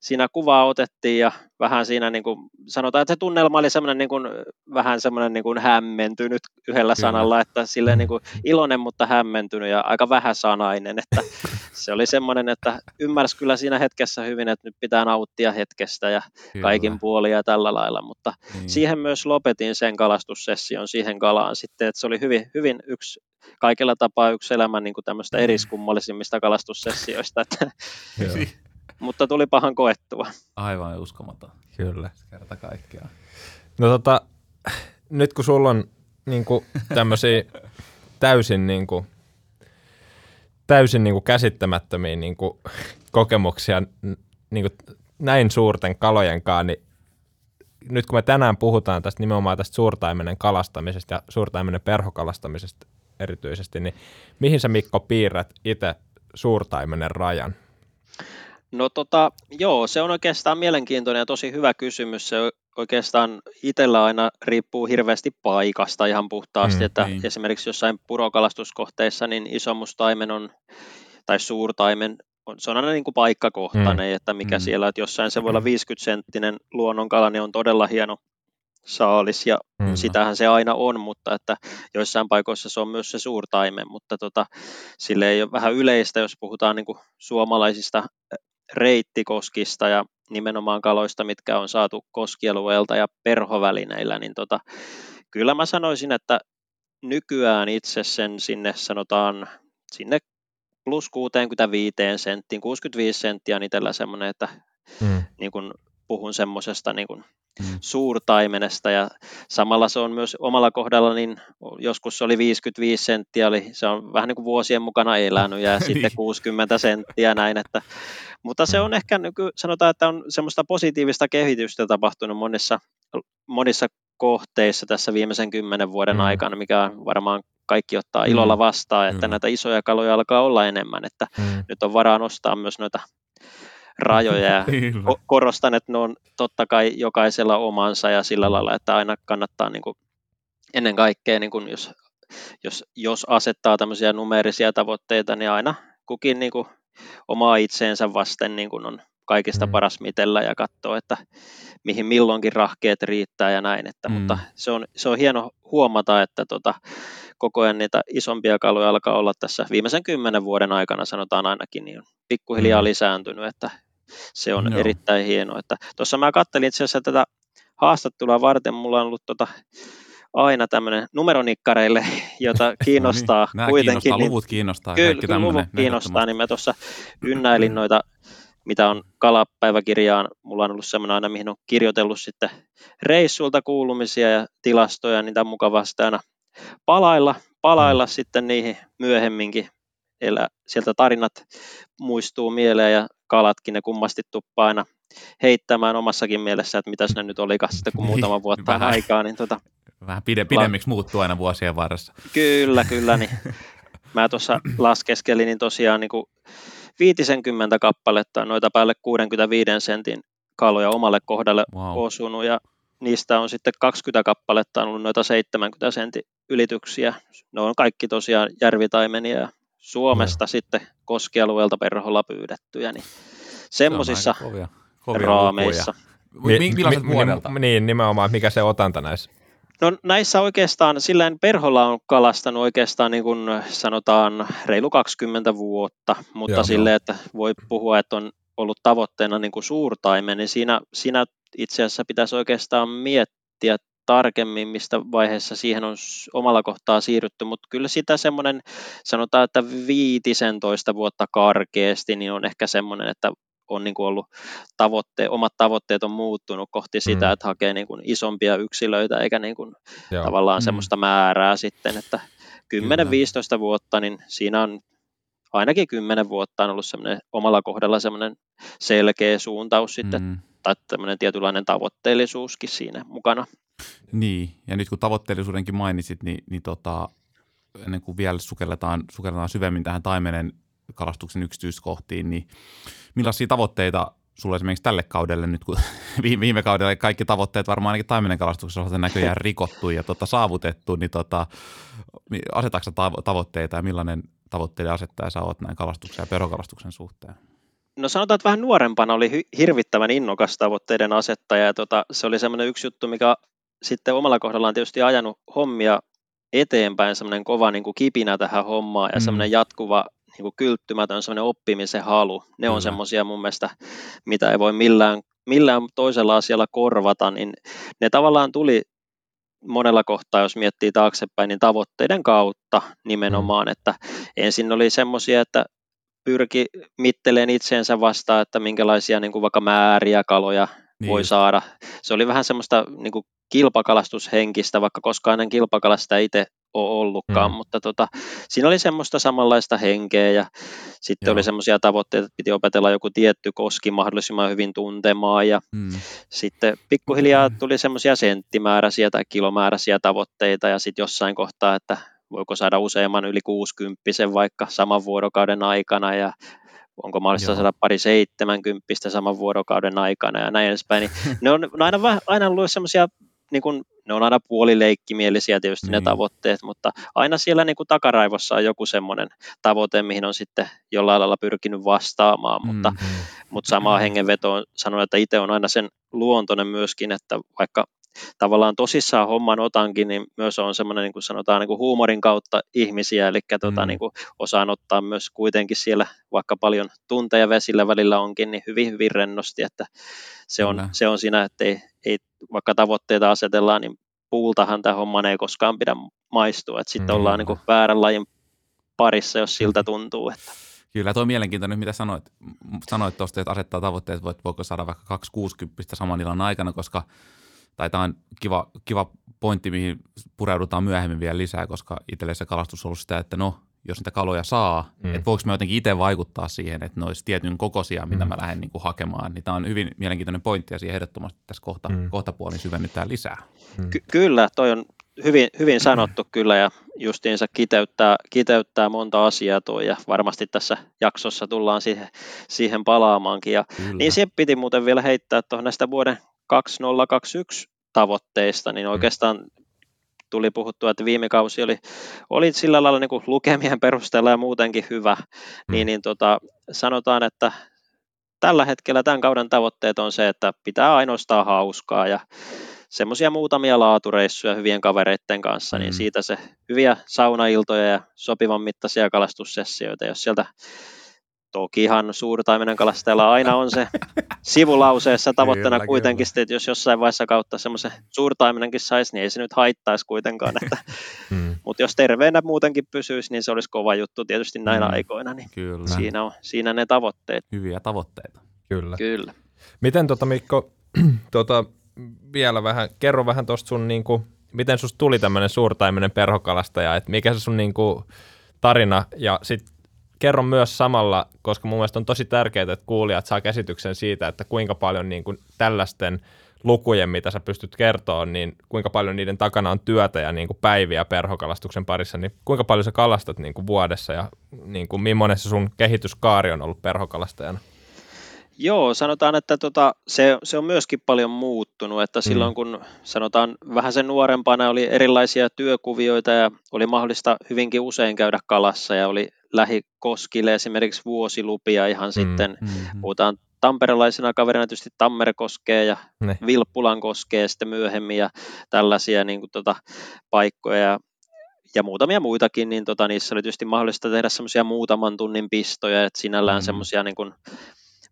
siinä kuvaa otettiin ja vähän siinä niin kuin, sanotaan, että se tunnelma oli semmoinen niin kuin, vähän semmoinen niin kuin hämmentynyt yhdellä Kyllä. sanalla, että silleen niin kuin iloinen, mutta hämmentynyt ja aika vähäsanainen, että se oli semmoinen, että ymmärsi kyllä siinä hetkessä hyvin, että nyt pitää nauttia hetkestä ja kyllä. kaikin puolin ja tällä lailla, mutta niin. siihen myös lopetin sen kalastussession siihen kalaan sitten, että se oli hyvin, hyvin yksi kaikella tapaa yksi elämän niin kuin tämmöistä mm. eriskummallisimmista kalastussessioista, että, mutta tuli pahan koettua. Aivan uskomaton. Kyllä. Kerta kaikkiaan. No tota, nyt kun sulla on niin kuin, tämmöisiä täysin, niin kuin, täysin niin kuin, käsittämättömiä niin kuin, kokemuksia niin kuin, näin suurten kalojen kanssa, niin nyt kun me tänään puhutaan tästä nimenomaan tästä suurtaimenen kalastamisesta ja suurtaimenen perhokalastamisesta, erityisesti, niin mihin sä Mikko piirrät itse suurtaimenen rajan? No tota, joo, se on oikeastaan mielenkiintoinen ja tosi hyvä kysymys. Se oikeastaan itsellä aina riippuu hirveästi paikasta ihan puhtaasti, mm, että niin. esimerkiksi jossain purokalastuskohteissa niin isomustaimen on, tai suurtaimen on, se on aina niin kuin paikkakohtainen, mm. että mikä mm. siellä, että jossain se voi olla 50 senttinen luonnonkala, niin on todella hieno saalis ja mm-hmm. sitähän se aina on, mutta että joissain paikoissa se on myös se suurtaimen, mutta tota, sille ei ole vähän yleistä, jos puhutaan niin kuin suomalaisista reittikoskista ja nimenomaan kaloista, mitkä on saatu koskialueelta ja perhovälineillä, niin tota, kyllä mä sanoisin, että nykyään itse sen sinne sanotaan sinne plus 65 senttiin, 65 senttiä on itsellä semmoinen, että mm. niin kun puhun semmoisesta niin kun mm. suurtaimenesta ja samalla se on myös omalla kohdalla, niin joskus se oli 55 senttiä, oli, se on vähän niin kuin vuosien mukana elänyt ja niin. sitten 60 senttiä näin, että, mutta se on mm. ehkä nyky, sanotaan, että on semmoista positiivista kehitystä tapahtunut monissa, monissa kohteissa tässä viimeisen kymmenen vuoden mm. aikana, mikä varmaan kaikki ottaa ilolla mm. vastaan, että mm. näitä isoja kaloja alkaa olla enemmän, että mm. nyt on varaa nostaa myös noita rajoja ja korostan, että ne on totta kai jokaisella omansa ja sillä lailla, että aina kannattaa niin kuin, ennen kaikkea, niin kuin jos, jos, jos asettaa tämmöisiä numeerisia tavoitteita, niin aina kukin niin kuin, omaa itseensä vasten niin kuin on kaikista mm. paras mitellä ja katsoa, että mihin milloinkin rahkeet riittää ja näin. Että, mm. Mutta se on, se on hieno huomata, että tota, koko ajan niitä isompia kaloja alkaa olla tässä viimeisen kymmenen vuoden aikana, sanotaan ainakin, niin on pikkuhiljaa mm. lisääntynyt, että se on Joo. erittäin hienoa. Että tuossa mä kattelin itse asiassa tätä haastattelua varten, mulla on ollut tota, aina tämmöinen numeronikkareille, jota kiinnostaa no niin, kuitenkin. Kiinnostaa, niin, luvut kiinnostaa. Kyllä, kyllä luvut kiinnostaa, niin mä tuossa ynnäilin noita, mitä on kalapäiväkirjaan. Mulla on ollut semmoinen aina, mihin on kirjoitellut sitten reissulta kuulumisia ja tilastoja, niitä on mukava sitten aina palailla, palailla mm. sitten niihin myöhemminkin. Eli sieltä tarinat muistuu mieleen ja kalatkin ne kummasti tuppaa aina heittämään omassakin mielessä, että mitä ne nyt olikaan sitten, kun muutama vuotta vähän, aikaa. Niin tota, vähän pide, pidemmiksi la- muuttuu aina vuosien varressa. Kyllä, kyllä. Niin mä tuossa laskeskelin, niin tosiaan niin kuin 50 kappaletta noita päälle 65 sentin kaloja omalle kohdalle wow. osunut ja niistä on sitten 20 kappaletta on ollut noita 70 sentin ylityksiä. Ne on kaikki tosiaan järvitaimenia ja Suomesta no. sitten koskialueelta perholla pyydettyjä, niin semmoisissa raameissa. Mi- mi- millaiset vuodelta? Niin, nimenomaan, mikä se otanta näissä? No näissä oikeastaan, silleen perholla on kalastanut oikeastaan niin kuin sanotaan reilu 20 vuotta, mutta Joo, silleen, että voi puhua, että on ollut tavoitteena niin kuin suurtaimen, niin siinä, siinä itse asiassa pitäisi oikeastaan miettiä tarkemmin, mistä vaiheessa siihen on omalla kohtaa siirrytty, mutta kyllä sitä semmoinen, sanotaan, että 15 vuotta karkeasti, niin on ehkä semmoinen, että on niin kuin ollut tavoitte, omat tavoitteet on muuttunut kohti sitä, mm. että hakee niin kuin isompia yksilöitä eikä niin kuin tavallaan mm. semmoista määrää sitten, että 10-15 vuotta, niin siinä on ainakin 10 vuotta on ollut semmoinen omalla kohdalla semmoinen selkeä suuntaus sitten, mm. tai tämmöinen tietynlainen tavoitteellisuuskin siinä mukana. Niin, ja nyt kun tavoitteellisuudenkin mainitsit, niin, niin tota, ennen kuin vielä sukelletaan, sukelletaan syvemmin tähän taimenen kalastuksen yksityiskohtiin, niin millaisia tavoitteita sulla esimerkiksi tälle kaudelle nyt, kun viime kaudella kaikki tavoitteet varmaan ainakin taimenen kalastuksessa on näköjään rikottu ja tota, saavutettu, niin tota, asetatko tavoitteita ja millainen tavoitteiden asettaja sä oot näin kalastuksen ja perokalastuksen suhteen? No sanotaan, että vähän nuorempana oli hirvittävän innokas tavoitteiden asettaja ja tota, se oli semmoinen yksi juttu, mikä sitten omalla kohdallaan tietysti ajanut hommia eteenpäin, semmoinen kova niin kuin kipinä tähän hommaan ja mm. semmoinen jatkuva niin kuin kylttymätön semmoinen oppimisen halu. Ne on semmoisia mun mielestä, mitä ei voi millään, millään toisella asialla korvata, niin ne tavallaan tuli monella kohtaa, jos miettii taaksepäin, niin tavoitteiden kautta nimenomaan, mm. että ensin oli semmoisia, että pyrki mitteleen itseensä vastaan, että minkälaisia niin kuin vaikka määriä kaloja niin voi saada. Se oli vähän semmoista niin kuin kilpakalastushenkistä, vaikka koskaan en kilpakalasta itse ole ollutkaan, mm. mutta tota, siinä oli semmoista samanlaista henkeä ja sitten Joo. oli semmoisia tavoitteita, että piti opetella joku tietty koski mahdollisimman hyvin tuntemaan ja mm. sitten pikkuhiljaa mm. tuli semmoisia senttimääräisiä tai kilomääräisiä tavoitteita ja sitten jossain kohtaa, että voiko saada useamman yli 60 vaikka saman vuorokauden aikana ja onko mahdollista Joo. saada pari seitsemänkymppistä saman vuorokauden aikana ja näin edespäin. Niin ne on aina, aina ollut semmoisia niin kuin, ne on aina puolileikkimielisiä tietysti mm. ne niin. tavoitteet, mutta aina siellä niin kuin takaraivossa on joku semmoinen tavoite, mihin on sitten jollain lailla pyrkinyt vastaamaan, mm. mutta, mutta samaa hengenvetoon sanon, että itse on aina sen luontoinen myöskin, että vaikka tavallaan tosissaan homman otankin, niin myös on semmoinen, niin kuin sanotaan, niin kuin huumorin kautta ihmisiä, eli tuota, mm. niin kuin osaan ottaa myös kuitenkin siellä, vaikka paljon tunteja vesillä välillä onkin, niin hyvin, hyvin rennosti, että se on, se on siinä, että ei, ei, vaikka tavoitteita asetellaan, niin puultahan tämä homma ei koskaan pidä maistua, että sitten mm. ollaan niin kuin väärän lajin parissa, jos siltä mm. tuntuu. Että. Kyllä, tuo on mielenkiintoinen, mitä sanoit, sanoit tuosta, että asettaa tavoitteet, että voiko saada vaikka 260 saman illan aikana, koska tai tämä on kiva, kiva pointti, mihin pureudutaan myöhemmin vielä lisää, koska itselle se kalastus on ollut sitä, että no, jos niitä kaloja saa, mm. että voiko mä jotenkin itse vaikuttaa siihen, että ne olisi tietyn kokoisia, mitä mm. mä lähden niin kuin hakemaan. Niin tämä on hyvin mielenkiintoinen pointti ja siihen ehdottomasti tässä kohta, mm. kohtapuolin syvennytään lisää. Mm. Ky- kyllä, toi on hyvin, hyvin sanottu mm. kyllä ja justiinsa kiteyttää, kiteyttää monta asiaa tuo ja varmasti tässä jaksossa tullaan siihen, siihen palaamaankin. Ja, niin siihen piti muuten vielä heittää tuohon näistä vuoden 2021 tavoitteista, niin mm. oikeastaan tuli puhuttua, että viime kausi oli, oli sillä lailla niin kuin lukemien perusteella ja muutenkin hyvä, mm. niin, niin tota, sanotaan, että tällä hetkellä tämän kauden tavoitteet on se, että pitää ainoastaan hauskaa ja semmoisia muutamia laatureissuja hyvien kavereiden kanssa, niin mm. niin siitä se hyviä saunailtoja ja sopivan mittaisia kalastussessioita, jos sieltä Tokihan suurtaimenen kalastajalla aina on se sivulauseessa tavoitteena kyllä, kuitenkin, kyllä. että jos jossain vaiheessa kautta semmoisen suurtaimenenkin saisi, niin ei se nyt haittaisi kuitenkaan. Että, hmm. Mutta jos terveenä muutenkin pysyisi, niin se olisi kova juttu tietysti näinä hmm. aikoina. Niin kyllä. Siinä, on, siinä ne tavoitteet. Hyviä tavoitteita. Kyllä. kyllä. Miten tota Mikko, tota, vielä vähän, kerro vähän tuosta sun, niin kuin, miten susta tuli tämmöinen suurtaimenen perhokalastaja, että mikä se sun niin kuin, tarina ja sitten kerro myös samalla, koska mun mielestä on tosi tärkeää, että kuulijat saa käsityksen siitä, että kuinka paljon niin kuin tällaisten lukujen, mitä sä pystyt kertoa, niin kuinka paljon niiden takana on työtä ja niin kuin päiviä perhokalastuksen parissa, niin kuinka paljon sä kalastat niin kuin vuodessa ja niin kuin millainen se sun kehityskaari on ollut perhokalastajana? Joo, sanotaan, että tota, se, se on myöskin paljon muuttunut, että silloin mm. kun sanotaan vähän sen nuorempana oli erilaisia työkuvioita ja oli mahdollista hyvinkin usein käydä kalassa ja oli lähikoskille esimerkiksi vuosilupia ihan mm. sitten, mm-hmm. puhutaan tamperelaisena kaverina tietysti Tammerkoskee ja ne. Vilppulan koskee sitten myöhemmin ja tällaisia niin kuin, tota, paikkoja ja, ja muutamia muitakin, niin tota, niissä oli tietysti mahdollista tehdä semmoisia muutaman tunnin pistoja, että sinällään mm. semmoisia niin kuin,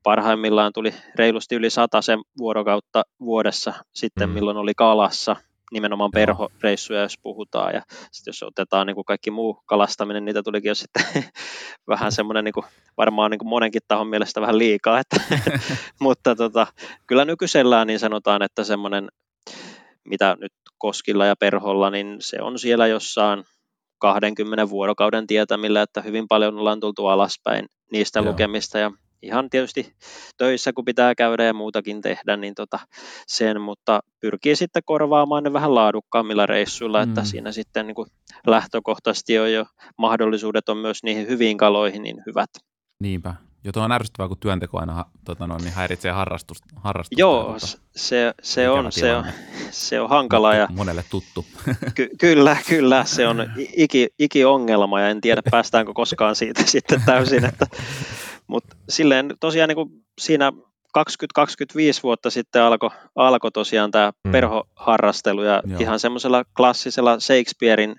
parhaimmillaan tuli reilusti yli sen vuorokautta vuodessa sitten, mm. milloin oli kalassa, nimenomaan perhoreissuja, jos puhutaan. Ja sitten jos otetaan niin kuin kaikki muu kalastaminen, niitä tulikin jo sitten vähän semmoinen niin kuin, varmaan niin kuin monenkin tahon mielestä vähän liikaa. Että, mutta tota, kyllä nykyisellään niin sanotaan, että semmoinen, mitä nyt Koskilla ja Perholla, niin se on siellä jossain 20 vuorokauden tietämillä, että hyvin paljon ollaan tultu alaspäin niistä Joo. lukemista ja ihan tietysti töissä, kun pitää käydä ja muutakin tehdä, niin tota sen, mutta pyrkii sitten korvaamaan ne vähän laadukkaammilla reissuilla, mm. että siinä sitten niin kuin lähtökohtaisesti on jo mahdollisuudet on myös niihin hyviin kaloihin niin hyvät. Niinpä. Jo tuo on ärsyttävää, kun työnteko aina tota noin, niin häiritsee harrastusta. harrastusta Joo, tota, se, se, on, se, on, se on hankala. Ja, monelle tuttu. Ky, kyllä, kyllä, se on iki, iki ongelma ja en tiedä päästäänkö koskaan siitä sitten täysin, että mutta silleen tosiaan niin kuin siinä 20-25 vuotta sitten alkoi alko tosiaan tämä mm. perhoharrastelu ja Joo. ihan semmoisella klassisella Shakespearein,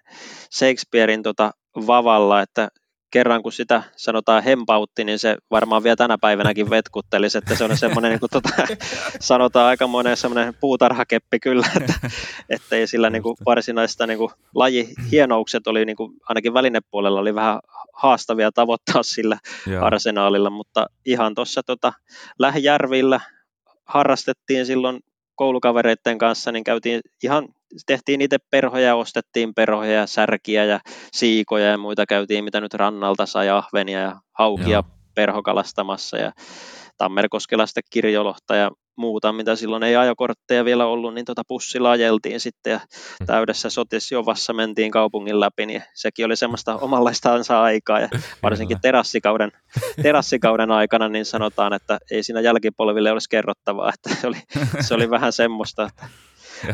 Shakespearein tota vavalla, että kerran kun sitä sanotaan hempautti, niin se varmaan vielä tänä päivänäkin vetkuttelisi, että se on semmoinen, niin kuin tota, sanotaan aikamoinen semmoinen puutarhakeppi kyllä, että, että ei sillä niin kuin varsinaista niin kuin, lajihienoukset oli niin kuin, ainakin välinepuolella oli vähän haastavia tavoittaa sillä Joo. arsenaalilla, mutta ihan tuossa tota, lähijärvillä harrastettiin silloin koulukavereiden kanssa, niin käytiin ihan, tehtiin itse perhoja, ostettiin perhoja, särkiä ja siikoja ja muita käytiin, mitä nyt rannalta sai ahvenia ja haukia Joo. perhokalastamassa ja Tammerkoskella sitten kirjolohta ja muuta, mitä silloin ei ajokortteja vielä ollut, niin tota pussilla ajeltiin sitten ja täydessä sotisjovassa mentiin kaupungin läpi, niin sekin oli semmoista omanlaistaansa aikaa ja varsinkin terassikauden, terassikauden aikana niin sanotaan, että ei siinä jälkipolville olisi kerrottavaa, että se oli, se oli vähän semmoista, että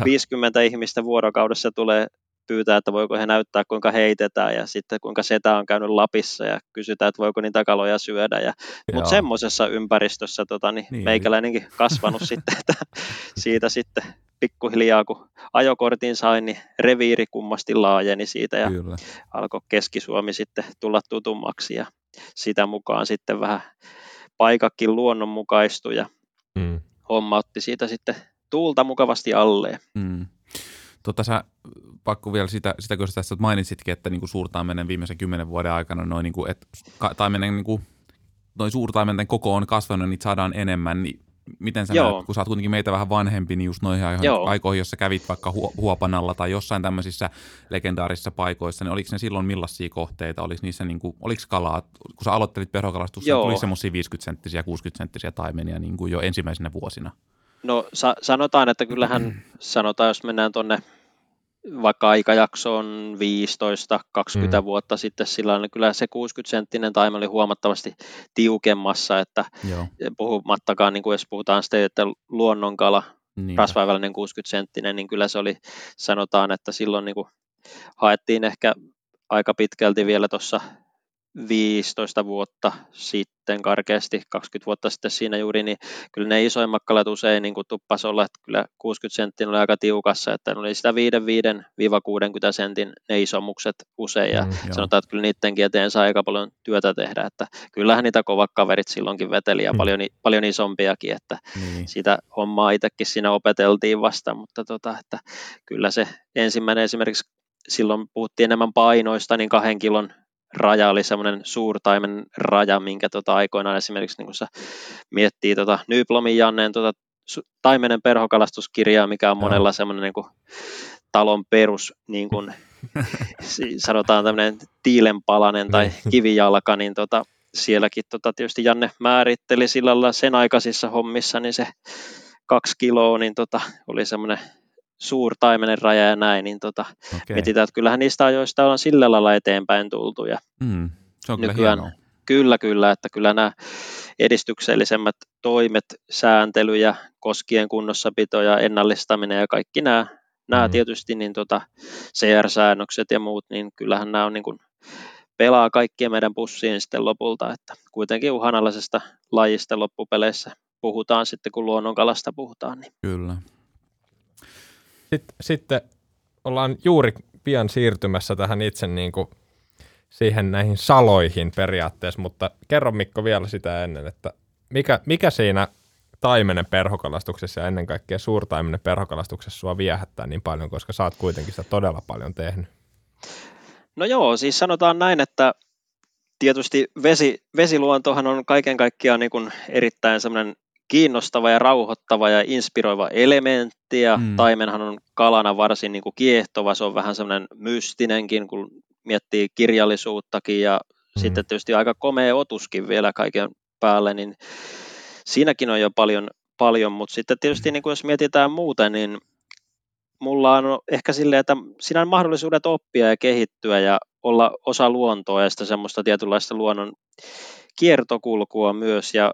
50 ihmistä vuorokaudessa tulee pyytää, että voiko he näyttää, kuinka heitetään ja sitten kuinka setä on käynyt Lapissa ja kysytään, että voiko niitä kaloja syödä. Ja, mutta semmoisessa ympäristössä tota, niin niin, meikäläinenkin kasvanut sitten, että siitä sitten pikkuhiljaa, kun ajokortin sain, niin reviiri kummasti laajeni siitä ja Kyllä. alkoi Keski-Suomi sitten tulla tutummaksi ja sitä mukaan sitten vähän paikakin luonnonmukaistui ja mm. homma otti siitä sitten tuulta mukavasti alle. Mm. Tota, sä, pakko vielä sitä, sitä kun sä tässä mainitsitkin, että niin suurtaimenen viimeisen kymmenen vuoden aikana noin, niin kuin, että taimenen, niin kuin, noin suurtaimenten koko on kasvanut, niin saadaan enemmän, niin miten sä näet, kun sä oot kuitenkin meitä vähän vanhempi, niin just noihin Joo. aikoihin, jos sä kävit vaikka Huopanalla tai jossain tämmöisissä legendaarisissa paikoissa, niin oliko ne silloin millaisia kohteita? Oliko niissä niin kuin, oliko kalaa, kun sä aloittelit perhokalastussa, tuli semmoisia 50-senttisiä, 60-senttisiä taimenia niin kuin jo ensimmäisenä vuosina? No sa- sanotaan, että kyllähän sanotaan, jos mennään tuonne vaikka aikajakso on 15-20 mm. vuotta sitten, sillä niin kyllä se 60-senttinen taime oli huomattavasti tiukemmassa, että Joo. puhumattakaan, niin kuin jos puhutaan sitten, että luonnonkala, Niinpä. rasvaivallinen 60-senttinen, niin kyllä se oli, sanotaan, että silloin niin kuin haettiin ehkä aika pitkälti vielä tuossa 15 vuotta sitten karkeasti, 20 vuotta sitten siinä juuri, niin kyllä ne isoimmat kalat usein niin tuppas olla, että kyllä 60 senttin oli aika tiukassa, että ne oli sitä 5-60 sentin ne isomukset usein, ja mm, sanotaan, että kyllä niidenkin eteen saa aika paljon työtä tehdä, että kyllähän niitä kovat kaverit silloinkin veteli, ja mm. paljon, paljon isompiakin, että mm. sitä hommaa itsekin siinä opeteltiin vasta, mutta tota, että kyllä se ensimmäinen esimerkiksi silloin puhuttiin enemmän painoista, niin kahden kilon raja oli semmoinen suurtaimen raja, minkä tota aikoinaan esimerkiksi niin kun sä miettii tota Nyblomin Janneen tota taimenen perhokalastuskirjaa, mikä on monella semmoinen niin talon perus, niin kuin, sanotaan tämmöinen tiilenpalanen tai niin. kivijalka, niin tota, sielläkin tota, tietysti Janne määritteli sillä lailla sen aikaisissa hommissa, niin se kaksi kiloa, niin tota, oli semmoinen suurtaimenen raja ja näin, niin tota, okay. mietitään, että kyllähän niistä ajoista on sillä lailla eteenpäin tultu. Ja mm, se on nykyään, kyllä Kyllä, kyllä, että kyllä nämä edistyksellisemmät toimet, sääntely ja koskien kunnossapito ja ennallistaminen ja kaikki nämä, nämä mm. tietysti, niin tota, CR-säännökset ja muut, niin kyllähän nämä on niin kuin, pelaa kaikkien meidän pussiin sitten lopulta, että kuitenkin uhanalaisesta lajista loppupeleissä puhutaan sitten, kun luonnonkalasta puhutaan. Niin. Kyllä. Sitten, sitten ollaan juuri pian siirtymässä tähän itse niin kuin siihen näihin saloihin periaatteessa, mutta kerro Mikko vielä sitä ennen, että mikä, mikä siinä taimenen perhokalastuksessa ja ennen kaikkea suurtaimenen perhokalastuksessa sua viehättää niin paljon, koska sä oot kuitenkin sitä todella paljon tehnyt? No joo, siis sanotaan näin, että tietysti vesi, vesiluontohan on kaiken kaikkiaan niin kuin erittäin kiinnostava ja rauhoittava ja inspiroiva elementti, ja mm. taimenhan on kalana varsin niin kuin kiehtova, se on vähän semmoinen mystinenkin, kun miettii kirjallisuuttakin, ja mm. sitten tietysti aika komea otuskin vielä kaiken päälle, niin siinäkin on jo paljon, paljon mutta sitten tietysti niin kuin jos mietitään muuten, niin mulla on ehkä silleen, että siinä on mahdollisuudet oppia ja kehittyä ja olla osa luontoa ja sitä semmoista tietynlaista luonnon kiertokulkua myös ja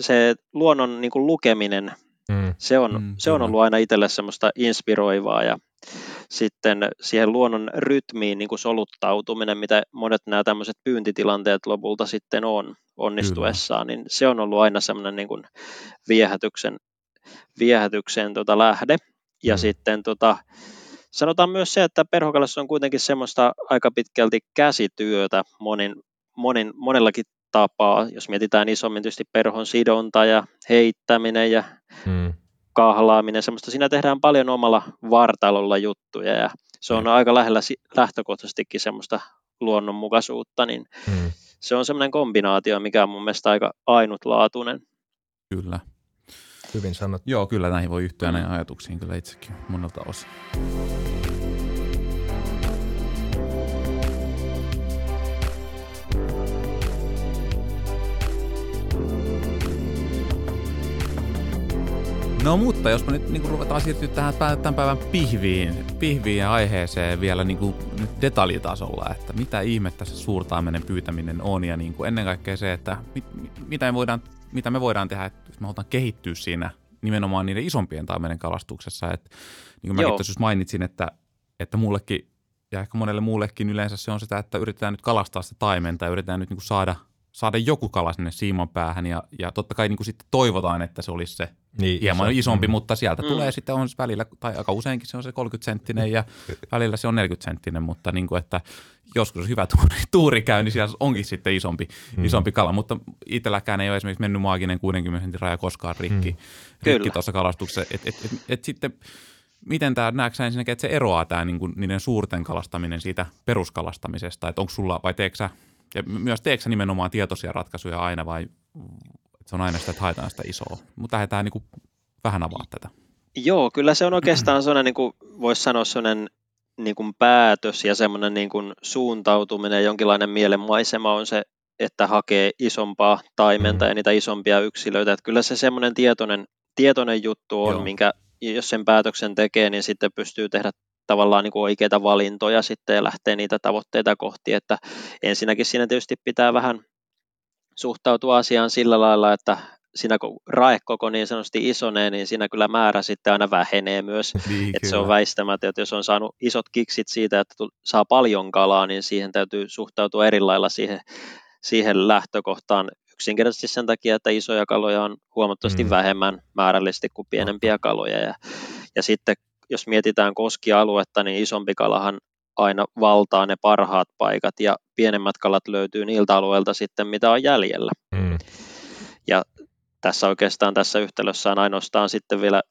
se luonnon niin kuin lukeminen, mm. se, on, mm, se on ollut aina itselle semmoista inspiroivaa ja sitten siihen luonnon rytmiin niin kuin soluttautuminen, mitä monet nämä tämmöiset pyyntitilanteet lopulta sitten on onnistuessaan, Kyllä. niin se on ollut aina semmoinen niin kuin viehätyksen, viehätyksen tota lähde. Ja mm. sitten tota, sanotaan myös se, että perhokalassa on kuitenkin semmoista aika pitkälti käsityötä monin, monin, monellakin tapaa. Jos mietitään isommin tietysti perhon sidonta ja heittäminen ja hmm. kahlaaminen, semmoista siinä tehdään paljon omalla vartalolla juttuja ja se on hmm. aika lähellä lähtökohtaisestikin semmoista luonnonmukaisuutta, niin hmm. se on semmoinen kombinaatio, mikä on mun mielestä aika ainutlaatuinen. Kyllä. Hyvin sanottu. Joo, kyllä näihin voi yhtyä näihin ajatuksiin kyllä itsekin monelta osin. No mutta jos me nyt niin ruvetaan siirtyä tähän tämän päivän pihviin, pihviin ja aiheeseen vielä niin kuin nyt detaljitasolla, että mitä ihmettä se suurtaimenen pyytäminen on ja niin kuin ennen kaikkea se, että mit, mitä, me voidaan, mitä me voidaan tehdä, että me halutaan kehittyä siinä nimenomaan niiden isompien taimenen kalastuksessa. Että, niin kuin mäkin tuossa mainitsin, että, että mullekin ja ehkä monelle muullekin yleensä se on sitä, että yritetään nyt kalastaa sitä taimenta ja yritetään nyt niin kuin saada – saada joku kala sinne siiman päähän ja, ja totta kai niin kuin sitten toivotaan, että se olisi se niin, hieman iso. isompi, mm. mutta sieltä mm. tulee sitten on välillä, tai aika useinkin se on se 30 senttinen ja välillä se on 40 senttinen, mutta niin kuin, että joskus hyvä tuuri, tuuri käy, niin siellä onkin sitten isompi, mm. isompi kala, mutta itselläkään ei ole esimerkiksi mennyt maaginen 60 sentin raja koskaan rikki, mm. rikki tuossa kalastuksessa, et, et, et, et sitten miten tämä, näetkö ensinnäkin, että se eroaa tämä niin kuin, niiden suurten kalastaminen siitä peruskalastamisesta, että onko sulla, vai teekö sä ja myös teekö nimenomaan tietoisia ratkaisuja aina vai että se on aina sitä, että haetaan sitä isoa? Mutta lähdetään niin kuin vähän avaa tätä. Joo, kyllä se on oikeastaan sellainen, niin kuin voisi sanoa sellainen niin kuin päätös ja semmoinen niin kuin suuntautuminen, jonkinlainen mielenmaisema on se, että hakee isompaa taimenta mm. ja niitä isompia yksilöitä. Että kyllä se semmoinen tietoinen, tietoinen juttu on, Joo. minkä jos sen päätöksen tekee, niin sitten pystyy tehdä tavallaan niin kuin oikeita valintoja sitten ja lähtee niitä tavoitteita kohti, että ensinnäkin siinä tietysti pitää vähän suhtautua asiaan sillä lailla, että siinä kun raekoko niin sanotusti isonee, niin siinä kyllä määrä sitten aina vähenee myös. Niin, että se on väistämättä, että jos on saanut isot kiksit siitä, että saa paljon kalaa, niin siihen täytyy suhtautua eri lailla siihen, siihen lähtökohtaan yksinkertaisesti sen takia, että isoja kaloja on huomattavasti mm. vähemmän määrällisesti kuin pienempiä kaloja. Ja, ja sitten jos mietitään koskialuetta, niin isompi kalahan aina valtaa ne parhaat paikat ja pienemmät kalat löytyy niiltä alueilta sitten, mitä on jäljellä. Mm. Ja tässä oikeastaan tässä yhtälössä on ainoastaan sitten vielä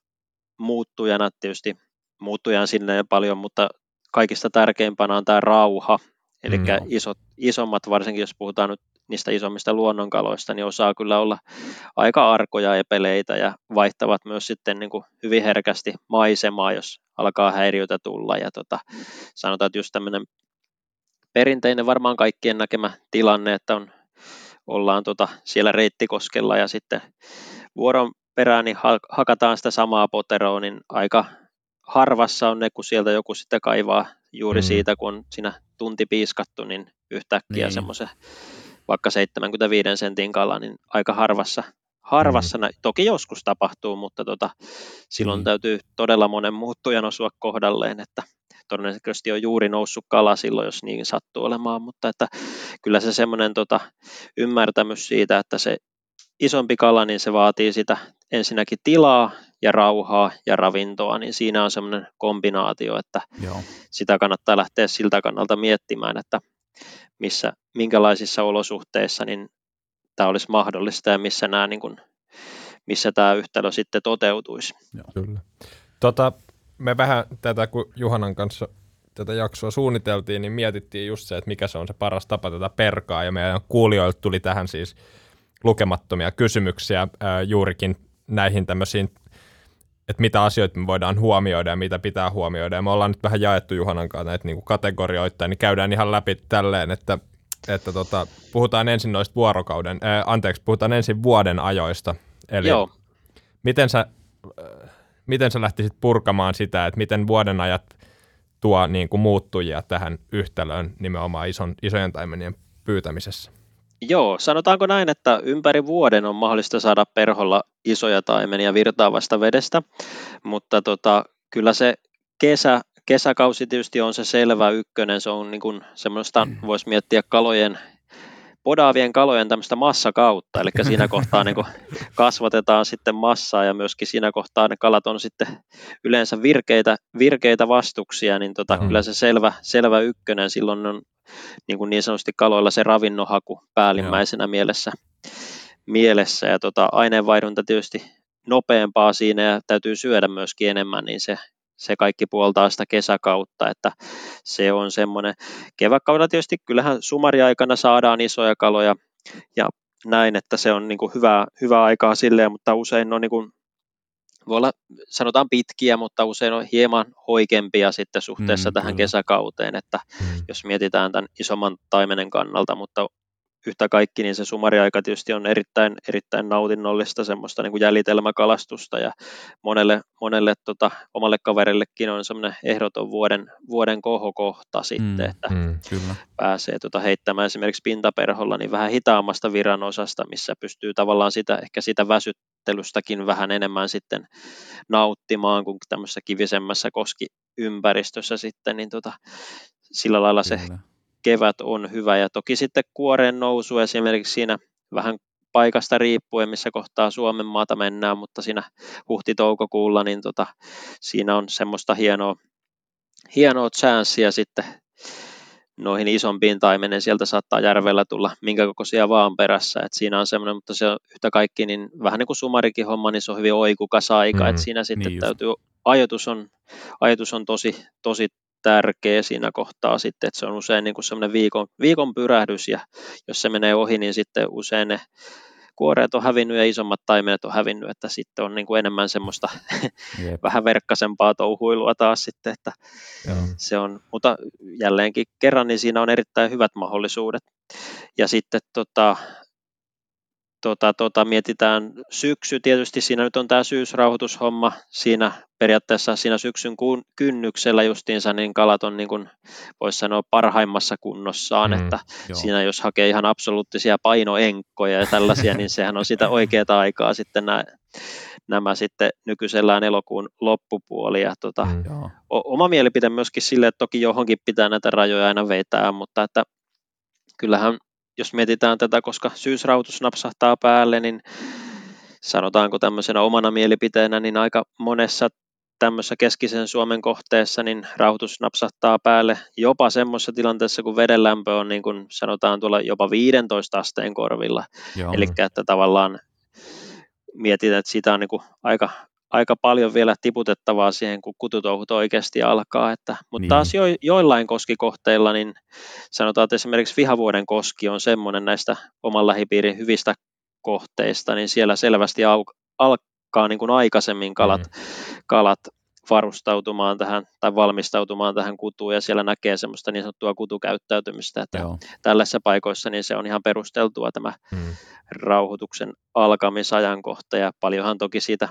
muuttujana tietysti muuttujan sinne paljon, mutta kaikista tärkeimpänä on tämä rauha. Eli mm. isot, isommat, varsinkin jos puhutaan nyt niistä isommista luonnonkaloista, niin osaa kyllä olla aika arkoja epeleitä ja vaihtavat myös sitten niin kuin hyvin herkästi maisemaa, jos alkaa häiriötä tulla. Ja tota, sanotaan, että just tämmöinen perinteinen varmaan kaikkien näkemä tilanne, että on, ollaan tota siellä Reittikoskella ja sitten vuoron perään niin hakataan sitä samaa poteroa, niin aika harvassa on ne, kun sieltä joku sitten kaivaa juuri mm. siitä, kun on siinä tunti piiskattu, niin yhtäkkiä niin. semmoisen vaikka 75 sentin kala, niin aika harvassa, harvassa mm. toki joskus tapahtuu, mutta tota, silloin mm. täytyy todella monen muuttujan osua kohdalleen, että todennäköisesti on juuri noussut kala silloin, jos niin sattuu olemaan, mutta että kyllä se semmoinen tota, ymmärtämys siitä, että se isompi kala, niin se vaatii sitä ensinnäkin tilaa ja rauhaa ja ravintoa, niin siinä on semmoinen kombinaatio, että Joo. sitä kannattaa lähteä siltä kannalta miettimään, että missä, minkälaisissa olosuhteissa niin tämä olisi mahdollista ja missä, nämä, niin kuin, missä tämä yhtälö sitten toteutuisi. Joo. Kyllä. Tota, me vähän tätä, kun Juhanan kanssa tätä jaksoa suunniteltiin, niin mietittiin just se, että mikä se on se paras tapa tätä perkaa, ja meidän kuulijoilta tuli tähän siis lukemattomia kysymyksiä ää, juurikin näihin tämmöisiin että mitä asioita me voidaan huomioida ja mitä pitää huomioida. Ja me ollaan nyt vähän jaettu Juhanan kanssa näitä niin kategorioita, niin käydään ihan läpi tälleen, että, että tota, puhutaan ensin noista vuorokauden, ää, anteeksi, puhutaan ensin vuoden ajoista. Eli Joo. Miten, sä, äh, miten sä lähtisit purkamaan sitä, että miten vuoden ajat tuo niin kuin muuttujia tähän yhtälöön nimenomaan ison, isojen taimenien pyytämisessä? Joo, sanotaanko näin, että ympäri vuoden on mahdollista saada perholla isoja taimenia virtaavasta vedestä, mutta tota, kyllä se kesä, kesäkausi tietysti on se selvä ykkönen, se on niin kuin semmoista, mm. voisi miettiä kalojen podaavien kalojen tämmöistä massakautta, eli siinä kohtaa niin kasvatetaan sitten massaa ja myöskin siinä kohtaa ne kalat on sitten yleensä virkeitä, virkeitä vastuksia, niin tota, mm. kyllä se selvä, selvä ykkönen. Silloin on niin, kuin niin sanotusti kaloilla se ravinnonhaku päällimmäisenä mielessä, mielessä ja tota, aineenvaihdunta tietysti nopeampaa siinä ja täytyy syödä myöskin enemmän, niin se, se kaikki puoltaa sitä kesäkautta, että se on semmoinen. Kevätkaudella tietysti kyllähän sumariaikana saadaan isoja kaloja ja näin, että se on niin kuin hyvää, hyvää aikaa silleen, mutta usein on niin kuin, voi olla, sanotaan pitkiä, mutta usein on hieman hoikempia sitten suhteessa mm, tähän kyllä. kesäkauteen, että mm. jos mietitään tämän isomman taimenen kannalta, mutta yhtä kaikki, niin se sumariaika tietysti on erittäin, erittäin nautinnollista semmoista niin kuin jäljitelmäkalastusta ja monelle, monelle tota, omalle kaverillekin on semmoinen ehdoton vuoden, vuoden kohokohta sitten, mm, että mm, kyllä. pääsee tota, heittämään esimerkiksi pintaperholla niin vähän hitaammasta viranosasta, missä pystyy tavallaan sitä, ehkä sitä väsyttelystäkin vähän enemmän sitten nauttimaan kuin tämmöisessä kivisemmässä koskiympäristössä sitten, niin tota, sillä lailla se Kyllä kevät on hyvä. Ja toki sitten kuoren nousu esimerkiksi siinä vähän paikasta riippuen, missä kohtaa Suomen maata mennään, mutta siinä huhti-toukokuulla, niin tota, siinä on semmoista hienoa, hienoa chanssiä sitten noihin isompiin taimenen, sieltä saattaa järvellä tulla minkä kokoisia vaan perässä, että siinä on semmoinen, mutta se on yhtä kaikki, niin vähän niin kuin sumarikin homma, niin se on hyvin oikukas aika, mm, että siinä sitten niin täytyy, ajatus on, ajatus on tosi, tosi tärkeä siinä kohtaa sitten, että se on usein niin kuin semmoinen viikon, viikon pyrähdys ja jos se menee ohi, niin sitten usein ne kuoreet on hävinnyt ja isommat taimenet on hävinnyt, että sitten on niin kuin enemmän semmoista vähän verkkasempaa touhuilua taas sitten, että Joo. se on, mutta jälleenkin kerran, niin siinä on erittäin hyvät mahdollisuudet. Ja sitten tota, tota, tota, mietitään syksy, tietysti siinä nyt on tämä syysrauhoitushomma, siinä periaatteessa siinä syksyn kynnyksellä justiinsa, niin kalat on niin kuin voisi sanoa parhaimmassa kunnossaan, mm, että joo. siinä jos hakee ihan absoluuttisia painoenkkoja ja tällaisia, niin sehän on sitä oikeaa aikaa sitten nämä, nämä sitten nykyisellään elokuun loppupuoli. Ja tota, mm, oma mielipide myöskin sille, että toki johonkin pitää näitä rajoja aina vetää, mutta että kyllähän jos mietitään tätä, koska syysrautus napsahtaa päälle, niin sanotaanko tämmöisenä omana mielipiteenä, niin aika monessa tämmöisessä keskisen Suomen kohteessa, niin rauhoitus napsahtaa päälle jopa semmoisessa tilanteessa, kun veden lämpö on niin kuin sanotaan tuolla jopa 15 asteen korvilla. Eli että tavallaan mietitään, että siitä on niin kuin aika, aika paljon vielä tiputettavaa siihen, kun kututouhut oikeasti alkaa. Että, mutta niin. taas jo, joillain koskikohteilla, niin sanotaan, että esimerkiksi Vihavuoden koski on semmoinen näistä oman lähipiirin hyvistä kohteista, niin siellä selvästi au, alkaa niin kuin aikaisemmin kalat, mm. kalat varustautumaan tähän tai valmistautumaan tähän kutuun ja siellä näkee semmoista niin sanottua kutukäyttäytymistä, että Joo. tällaisissa paikoissa niin se on ihan perusteltua tämä mm. rauhoituksen alkamisajankohta ja paljonhan toki siitä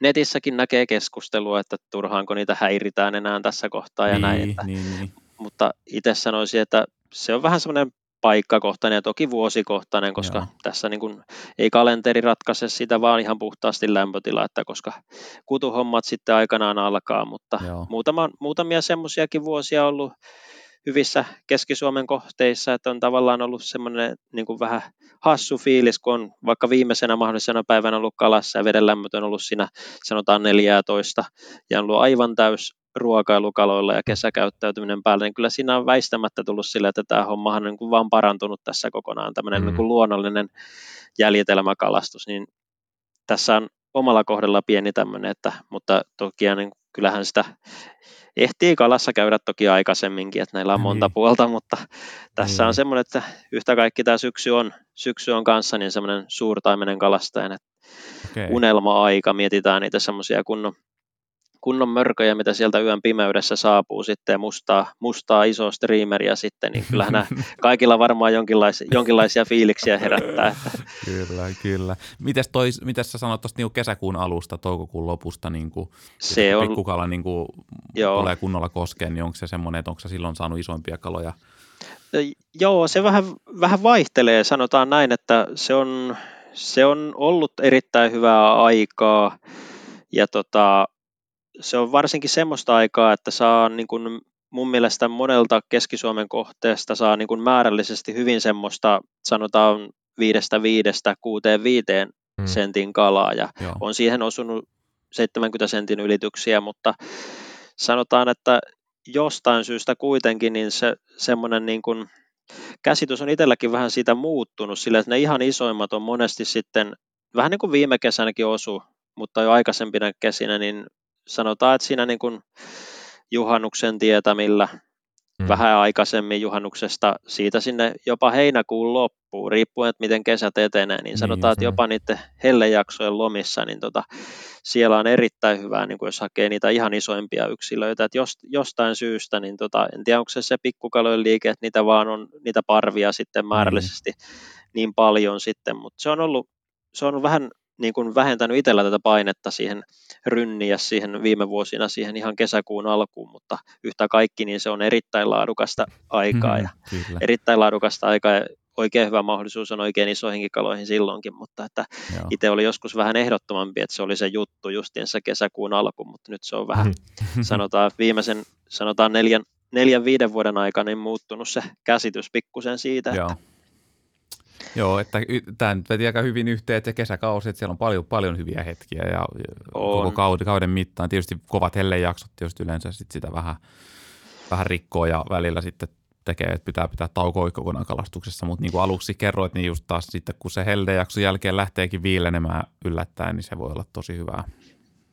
netissäkin näkee keskustelua, että turhaanko niitä häiritään enää tässä kohtaa ja niin, näin. Että, niin, niin. Mutta itse sanoisin, että se on vähän semmoinen paikkakohtainen ja toki vuosikohtainen, koska Joo. tässä niin kuin ei kalenteri ratkaise sitä, vaan ihan puhtaasti lämpötila, että koska kutuhommat sitten aikanaan alkaa, mutta muutama, muutamia semmoisiakin vuosia ollut hyvissä Keski-Suomen kohteissa, että on tavallaan ollut semmoinen niin kuin vähän hassu fiilis, kun on vaikka viimeisenä mahdollisena päivänä ollut kalassa ja veden lämmöt on ollut siinä sanotaan 14 ja on ollut aivan täys ruokailukaloilla ja kesäkäyttäytyminen päälle, niin kyllä siinä on väistämättä tullut sille, että tämä hommahan on niin kuin vaan parantunut tässä kokonaan, tämmöinen mm. niin kuin luonnollinen jäljitelmäkalastus, niin tässä on omalla kohdalla pieni tämmöinen, että, mutta toki niin kyllähän sitä ehtii kalassa käydä toki aikaisemminkin, että näillä on monta niin. puolta, mutta tässä niin. on semmoinen, että yhtä kaikki tämä syksy on, syksy on kanssa niin semmoinen suurtaimenen kalastajan, että okay. unelma-aika, mietitään niitä semmoisia kunnon kunnon mörköjä, mitä sieltä yön pimeydessä saapuu sitten ja mustaa, mustaa isoa streameria sitten, niin kyllähän nämä kaikilla varmaan jonkinlaisia, jonkinlaisia fiiliksiä herättää. kyllä, kyllä. Mites, toi, mites sä sanoit tuosta niin kesäkuun alusta, toukokuun lopusta, niin kuin, se on, pikkukala niin kuin, tulee kunnolla koskeen, niin onko se semmoinen, että onko se silloin saanut isompia kaloja? Joo, se vähän, vähän vaihtelee, sanotaan näin, että se on, se on ollut erittäin hyvää aikaa, ja tota, se on varsinkin semmoista aikaa, että saa niin kuin mun mielestä monelta Keski-Suomen kohteesta saa niin kuin määrällisesti hyvin semmoista, sanotaan viidestä viidestä kuuteen viiteen hmm. sentin kalaa ja Joo. on siihen osunut 70 sentin ylityksiä, mutta sanotaan, että jostain syystä kuitenkin niin se semmoinen niin kuin käsitys on itselläkin vähän siitä muuttunut, sillä että ne ihan isoimmat on monesti sitten, vähän niin kuin viime kesänäkin osu, mutta jo aikaisempina kesinä, niin sanotaan, että siinä niin kuin juhannuksen tietämillä mm. vähän aikaisemmin juhannuksesta siitä sinne jopa heinäkuun loppuun, riippuen, että miten kesät etenee, niin sanotaan, niin, että jopa niiden hellejaksojen lomissa, niin tota, siellä on erittäin hyvää, niin kuin jos hakee niitä ihan isoimpia yksilöitä, että jos, jostain syystä, niin tota, en tiedä, onko se se pikkukalojen liike, että niitä vaan on, niitä parvia sitten mm. määrällisesti mm. niin paljon sitten, mutta se on ollut, se on ollut vähän niin kuin vähentänyt itsellä tätä painetta siihen rynniä siihen viime vuosina siihen ihan kesäkuun alkuun, mutta yhtä kaikki niin se on erittäin laadukasta aikaa ja mm, erittäin laadukasta aikaa ja oikein hyvä mahdollisuus on oikein isoihinkin kaloihin silloinkin, mutta että itse oli joskus vähän ehdottomampi, että se oli se juttu justiinsa kesäkuun alku, mutta nyt se on vähän, sanotaan viimeisen, sanotaan neljän, neljän viiden vuoden aikana niin muuttunut se käsitys pikkusen siitä, Joo. että Joo, että tämä nyt veti aika hyvin yhteen, että kesäkausi, että siellä on paljon, paljon hyviä hetkiä ja on. koko kauden, kauden mittaan. Tietysti kovat hellejaksot tietysti yleensä sit sitä vähän, vähän rikkoo ja välillä sitten tekee, että pitää pitää taukoa kokonaan kalastuksessa, mutta niin kuin aluksi kerroit, niin just taas sitten kun se hellejakson jälkeen lähteekin viilenemään yllättäen, niin se voi olla tosi hyvää.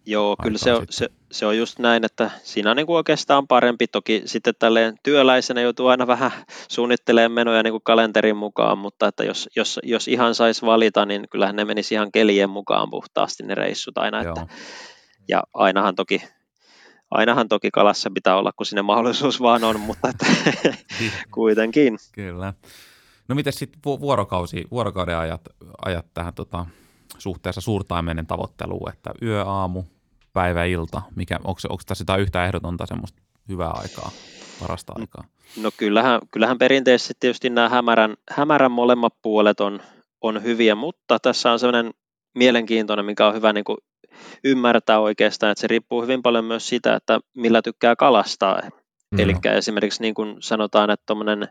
Joo, kyllä se on, se, se on just näin, että siinä on niin kuin oikeastaan parempi. Toki sitten tälleen työläisenä joutuu aina vähän suunnittelemaan menoja niin kuin kalenterin mukaan, mutta että jos, jos, jos ihan saisi valita, niin kyllähän ne menisi ihan kelien mukaan puhtaasti ne reissut aina. Että, ja ainahan toki, ainahan toki kalassa pitää olla, kun sinne mahdollisuus vaan on, mutta että, kuitenkin. Kyllä. No miten sitten vuorokausi, vuorokauden ajat, ajat tähän tota, suhteessa suurtaimenen tavoitteluun, että yö, aamu, päivä, ilta, mikä, onko, onko tässä jotain yhtä ehdotonta semmoista hyvää aikaa, parasta aikaa? No kyllähän, kyllähän perinteisesti tietysti nämä hämärän, hämärän molemmat puolet on, on hyviä, mutta tässä on sellainen mielenkiintoinen, mikä on hyvä niin kuin ymmärtää oikeastaan, että se riippuu hyvin paljon myös sitä, että millä tykkää kalastaa. Mm. Eli esimerkiksi niin kuin sanotaan, että tuommoinen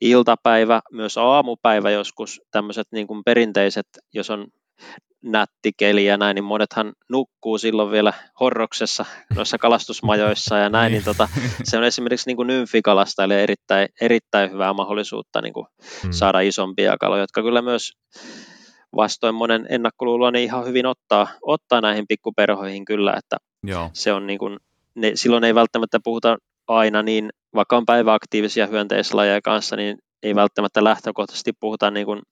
iltapäivä, myös aamupäivä joskus, tämmöiset niin kuin perinteiset, jos on nätti keli ja näin, niin monethan nukkuu silloin vielä horroksessa noissa kalastusmajoissa ja näin, niin tota, se on esimerkiksi niin kuin nymfikalastajille erittäin, erittäin hyvää mahdollisuutta niin kuin mm. saada isompia kaloja, jotka kyllä myös vastoin monen ennakkoluuloa niin ihan hyvin ottaa, ottaa näihin pikkuperhoihin kyllä, että Joo. se on niin kuin, ne, silloin ei välttämättä puhuta aina niin, vaikka on päiväaktiivisia hyönteislajeja kanssa, niin ei välttämättä lähtökohtaisesti puhuta niin kuin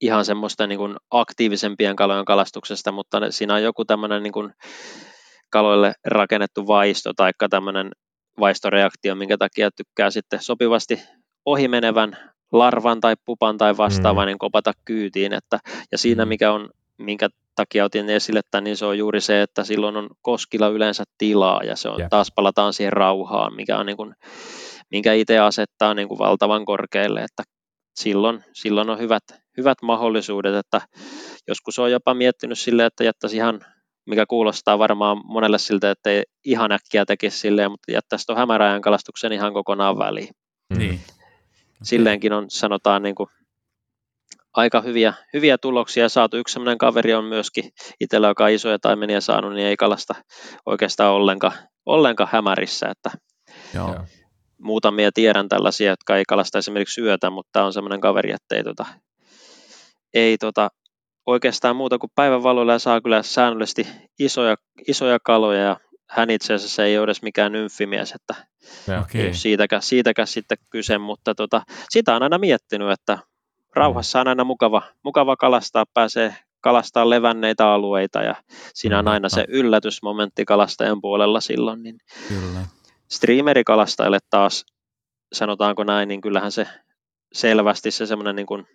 ihan semmoista niin kuin aktiivisempien kalojen kalastuksesta, mutta siinä on joku tämmöinen niin kuin kaloille rakennettu vaisto tai tämmöinen vaistoreaktio, minkä takia tykkää sitten sopivasti ohimenevän larvan tai pupan tai vastaavan mm. niin kopata kyytiin. Että, ja siinä mm. mikä on, minkä takia otin esille että niin se on juuri se, että silloin on koskilla yleensä tilaa ja se on, yeah. taas palataan siihen rauhaan, mikä on niin kuin, minkä itse asettaa niin kuin valtavan korkealle, että silloin, silloin on hyvät, hyvät mahdollisuudet, että joskus on jopa miettinyt sille, että jättäisi ihan, mikä kuulostaa varmaan monelle siltä, että ei ihan äkkiä tekisi silleen, mutta jättäisi tuon hämäräjän kalastuksen ihan kokonaan väliin. Niin. Silleenkin on, sanotaan, niin kuin, aika hyviä, hyviä tuloksia saatu. Yksi sellainen kaveri on myöskin itsellä, joka on isoja taimenia saanut, niin ei kalasta oikeastaan ollenkaan, ollenkaan hämärissä, että Joo muutamia tiedän tällaisia, jotka ei kalasta esimerkiksi yötä, mutta tämä on semmoinen kaveri, että ei, tota, ei tota, oikeastaan muuta kuin päivän valoilla ja saa kyllä säännöllisesti isoja, isoja kaloja ja hän itse asiassa ei ole edes mikään nymfimies, että okay. siitäkään, siitäkään sitten kyse, mutta tota, sitä on aina miettinyt, että rauhassa on aina mukava, mukava kalastaa, pääsee kalastaa levänneitä alueita ja siinä on aina se yllätysmomentti kalastajan puolella silloin. Niin Kyllä streamerikalastajille taas, sanotaanko näin, niin kyllähän se selvästi se semmoinen niin kuin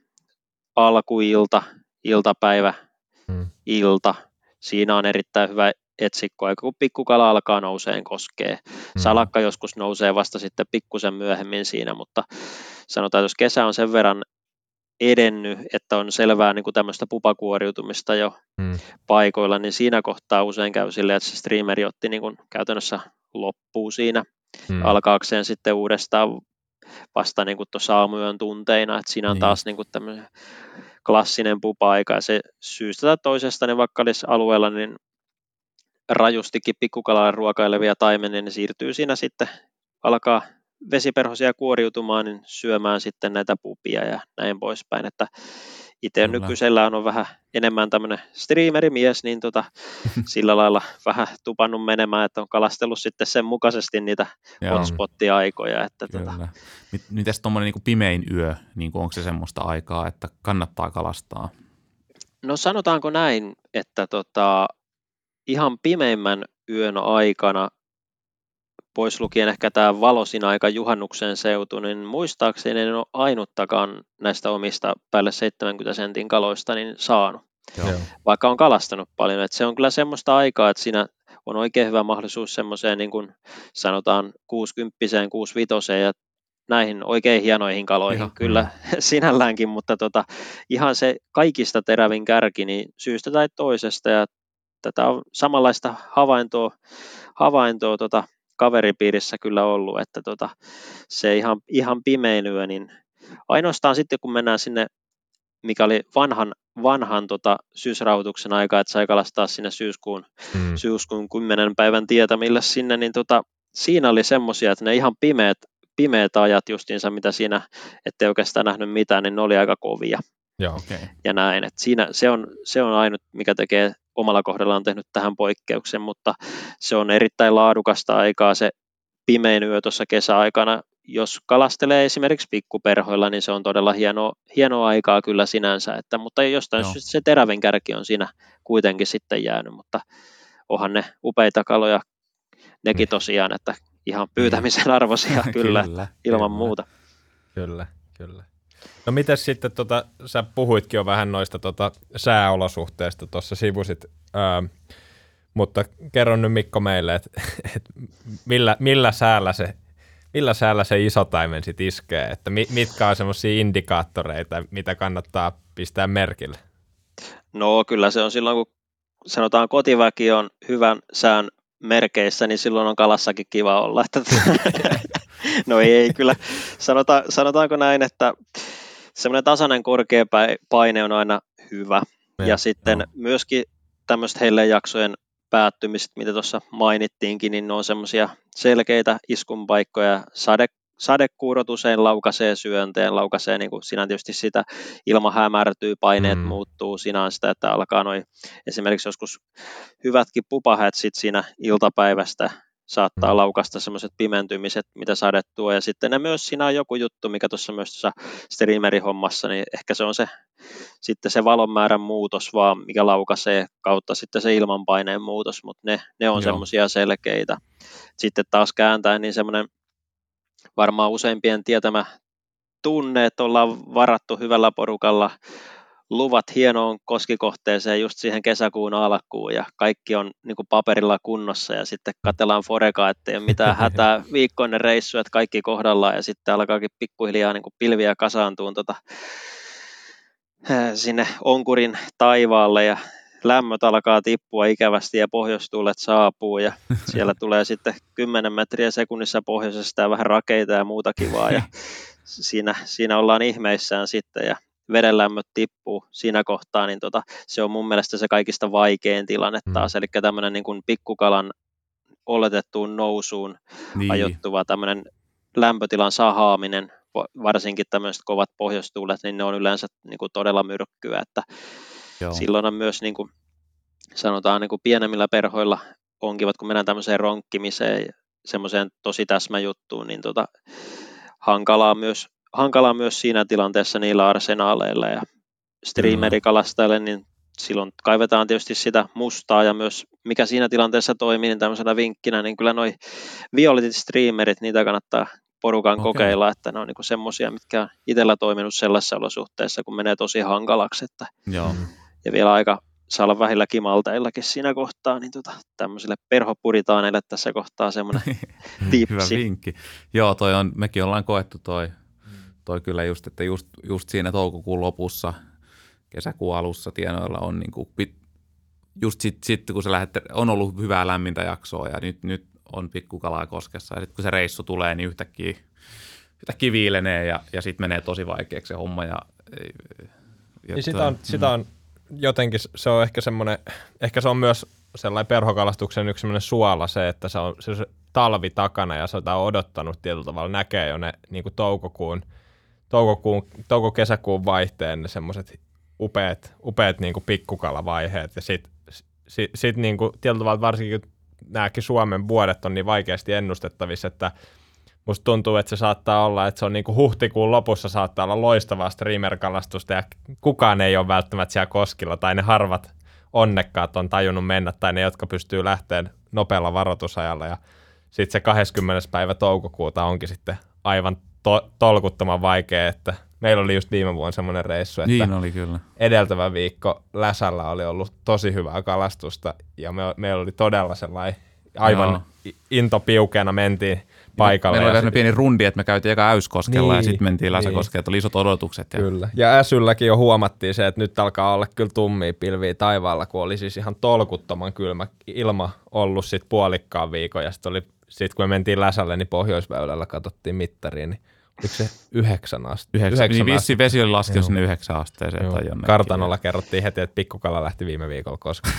alkuilta, iltapäivä, hmm. ilta, siinä on erittäin hyvä etsikko, aika kun pikkukala alkaa nouseen koskee. Hmm. Salakka joskus nousee vasta sitten pikkusen myöhemmin siinä, mutta sanotaan, että jos kesä on sen verran edennyt, että on selvää niin kuin tämmöistä pupakuoriutumista jo hmm. paikoilla, niin siinä kohtaa usein käy silleen, että se streameri otti niin kuin käytännössä loppuu siinä hmm. alkaakseen sitten uudestaan vasta niin tuossa aamuyön tunteina, että siinä on niin. taas niin tämmöinen klassinen pupa-aika, ja se syystä tai toisesta, niin vaikka olisi alueella niin rajustikin pikkukalaa ruokailevia taimenia, niin siirtyy siinä sitten, alkaa vesiperhosia kuoriutumaan, niin syömään sitten näitä pupia ja näin poispäin, että itse nykyisellään on vähän enemmän tämmöinen streamerimies, niin tota, sillä lailla vähän tupannut menemään, että on kalastellut sitten sen mukaisesti niitä hotspottia-aikoja. Että tota. Mites tuommoinen niin pimein yö, niin onko se semmoista aikaa, että kannattaa kalastaa? No sanotaanko näin, että tota, ihan pimeimmän yön aikana pois lukien ehkä tämä valosin aika juhannuksen seutu, niin muistaakseni en ole ainuttakaan näistä omista päälle 70 sentin kaloista niin saanut, Joo. vaikka on kalastanut paljon. Et se on kyllä semmoista aikaa, että siinä on oikein hyvä mahdollisuus semmoiseen niin kuin sanotaan 60 65 ja näihin oikein hienoihin kaloihin, Ihan, kyllä sinälläänkin, mutta tota, ihan se kaikista terävin kärki, niin syystä tai toisesta, ja tätä on samanlaista havaintoa, havaintoa tota, kaveripiirissä kyllä ollut, että tota, se ihan, ihan pimein yö, niin ainoastaan sitten kun mennään sinne, mikä oli vanhan, vanhan tota, syysrauhoituksen aika, että sai kalastaa sinne syyskuun, mm. syyskuun 10 päivän tietämillä sinne, niin tota, siinä oli semmoisia, että ne ihan pimeät, pimeät ajat justiinsa, mitä siinä, ettei oikeastaan nähnyt mitään, niin ne oli aika kovia. Joo, okay. Ja näin, että siinä se on, se on ainut, mikä tekee omalla kohdallaan tehnyt tähän poikkeuksen, mutta se on erittäin laadukasta aikaa se pimein yö tuossa kesäaikana. Jos kalastelee esimerkiksi pikkuperhoilla, niin se on todella hieno, hieno aikaa kyllä sinänsä, että, mutta jostain Joo. se terävin kärki on siinä kuitenkin sitten jäänyt, mutta onhan ne upeita kaloja nekin niin. tosiaan, että ihan pyytämisen arvoisia kyllä, kyllä ilman kyllä. muuta. Kyllä, kyllä. No miten sitten, tota, sä puhuitkin jo vähän noista tota, sääolosuhteista, tuossa sivusit, ää, mutta kerron nyt Mikko meille, että et millä, millä, säällä se, millä säällä se isotaimen sit iskee, että mi, mitkä on semmoisia indikaattoreita, mitä kannattaa pistää merkille? No kyllä se on silloin, kun sanotaan kotiväki on hyvän sään merkeissä, niin silloin on kalassakin kiva olla. No ei, kyllä. Sanota, sanotaanko näin, että semmoinen tasainen korkea paine on aina hyvä. Ja, ja sitten no. myöskin tämmöiset jaksojen päättymiset, mitä tuossa mainittiinkin, niin ne on semmoisia selkeitä iskunpaikkoja. Sade, sadekuurot usein laukaisee syönteen, laukaisee niin kuin siinä tietysti sitä, ilma hämärtyy, paineet mm. muuttuu, siinä on sitä, että alkaa noin esimerkiksi joskus hyvätkin pupahät sit siinä iltapäivästä saattaa mm. laukasta semmoiset pimentymiset, mitä sade tuo. Ja sitten ne myös siinä on joku juttu, mikä tuossa myös tuossa streamerihommassa, niin ehkä se on se sitten se valon määrän muutos vaan, mikä laukaisee kautta sitten se ilmanpaineen muutos, mutta ne, ne on semmoisia selkeitä. Sitten taas kääntäen, niin semmoinen varmaan useimpien tietämä tunne, että ollaan varattu hyvällä porukalla. Luvat hienoon koskikohteeseen just siihen kesäkuun alkuun ja kaikki on niin kuin paperilla kunnossa ja sitten katellaan forekaa, ettei ole mitään hätää viikkoinen reissu, että kaikki kohdallaan ja sitten alkaakin pikkuhiljaa niin kuin pilviä kasaantuu tota, sinne onkurin taivaalle ja lämmöt alkaa tippua ikävästi ja pohjoistuulet saapuu ja siellä tulee sitten 10 metriä sekunnissa pohjoisesta ja vähän rakeita ja muuta kivaa ja siinä, siinä ollaan ihmeissään sitten ja vedenlämmöt tippuu siinä kohtaa, niin tota, se on mun mielestä se kaikista vaikein tilanne mm. taas, eli tämmöinen niin kuin pikkukalan oletettuun nousuun niin. ajoittuva tämmöinen lämpötilan sahaaminen, varsinkin tämmöiset kovat pohjoistuulet, niin ne on yleensä niin kuin todella myrkkyä, että Joo. silloin on myös niin kuin, sanotaan niin kuin pienemmillä perhoilla onkivat, kun mennään tämmöiseen ronkkimiseen, semmoiseen tosi täsmäjuttuun, niin tota, hankalaa myös hankalaa myös siinä tilanteessa niillä arsenaaleilla ja streamerikalastajille, niin silloin kaivetaan tietysti sitä mustaa ja myös mikä siinä tilanteessa toimii, niin tämmöisenä vinkkinä, niin kyllä noi violetit streamerit, niitä kannattaa porukan okay. kokeilla, että ne on niinku semmoisia, mitkä on itsellä toiminut sellaisessa olosuhteessa, kun menee tosi hankalaksi, että Joo. Ja vielä aika saa olla vähillä kimalteillakin siinä kohtaa, niin tota, tämmöisille perhopuritaaneille tässä kohtaa semmoinen tipsi. Hyvä vinkki. Joo, toi on, mekin ollaan koettu toi toi kyllä just, että just, just siinä toukokuun lopussa, kesäkuun alussa tienoilla on niin kuin, just sitten sit, kun se lähdet, on ollut hyvää lämmintä jaksoa ja nyt, nyt on pikkukalaa koskessa ja sitten kun se reissu tulee, niin yhtäkkiä, yhtäkkiä viilenee ja, ja sitten menee tosi vaikeaksi se homma. Ja, ja niin sitä, on, mm. sitä on jotenkin, se on ehkä semmoinen, ehkä se on myös sellainen perhokalastuksen yksi semmoinen suola se, että se on se, se talvi takana ja se on odottanut tietyllä tavalla, näkee jo ne niin kuin toukokuun – toukokuun, touko-kesäkuun vaihteen ne semmoiset upeat, upeat niin kuin pikkukalavaiheet ja sitten sit, sit niin kuin, tietyllä tavalla varsinkin nämäkin Suomen vuodet on niin vaikeasti ennustettavissa, että musta tuntuu, että se saattaa olla, että se on niin kuin huhtikuun lopussa saattaa olla loistavaa streamer-kalastusta ja kukaan ei ole välttämättä siellä koskilla tai ne harvat onnekkaat on tajunnut mennä tai ne, jotka pystyy lähteen nopealla varoitusajalla ja sitten se 20. päivä toukokuuta onkin sitten aivan to- tolkuttoman vaikea, että meillä oli just viime vuonna semmoinen reissu, että niin oli kyllä. edeltävä viikko Läsällä oli ollut tosi hyvää kalastusta ja me, meillä oli todella sellainen aivan Joo. into piukeena mentiin paikalle. Meillä oli vähän pieni rundi, että me käytiin eka Äyskoskella niin, ja sitten mentiin Läsäkoskelle, että oli isot odotukset. Ja... Kyllä. Ja Äsylläkin jo huomattiin se, että nyt alkaa olla kyllä tummia pilviä taivaalla, kun oli siis ihan tolkuttoman kylmä ilma ollut sitten puolikkaan viikon ja sitten oli sitten kun me mentiin Läsälle, niin Pohjoisväylällä katsottiin mittariin, niin oliko se yhdeksän astetta? Yhdeksän, yhdeksän niin vissi vesi oli laskenut sinne yhdeksän asteeseen. Joo. Tai Kartanolla kerrottiin heti, että pikkukala lähti viime viikolla koska.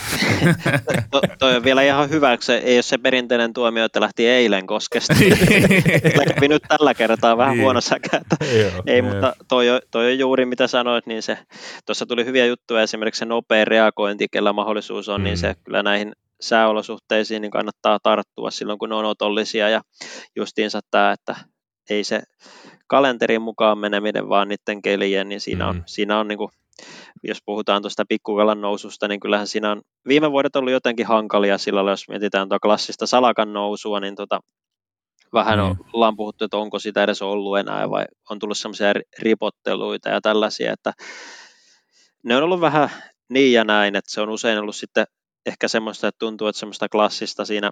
to, toi on vielä ihan hyvä, kun se ei ole se perinteinen tuomio, että lähti eilen koskesta. Kävi nyt tällä kertaa vähän niin. huono säkä. ei, mutta toi, toi on juuri mitä sanoit, niin se, tuossa tuli hyviä juttuja, esimerkiksi se nopea reagointi, kellä mahdollisuus on, mm. niin se mm. kyllä näihin sääolosuhteisiin niin kannattaa tarttua silloin, kun ne on otollisia ja justiinsa tämä, että ei se kalenterin mukaan meneminen, vaan niiden kelien, niin siinä on, mm. siinä on niin kuin, jos puhutaan tuosta pikkukalan noususta, niin kyllähän siinä on viime vuodet ollut jotenkin hankalia sillä jos mietitään tuota klassista salakan nousua, niin tota, vähän mm. ollaan puhuttu, että onko sitä edes ollut enää vai on tullut semmoisia ripotteluita ja tällaisia, että ne on ollut vähän niin ja näin, että se on usein ollut sitten ehkä semmoista, että tuntuu, että semmoista klassista siinä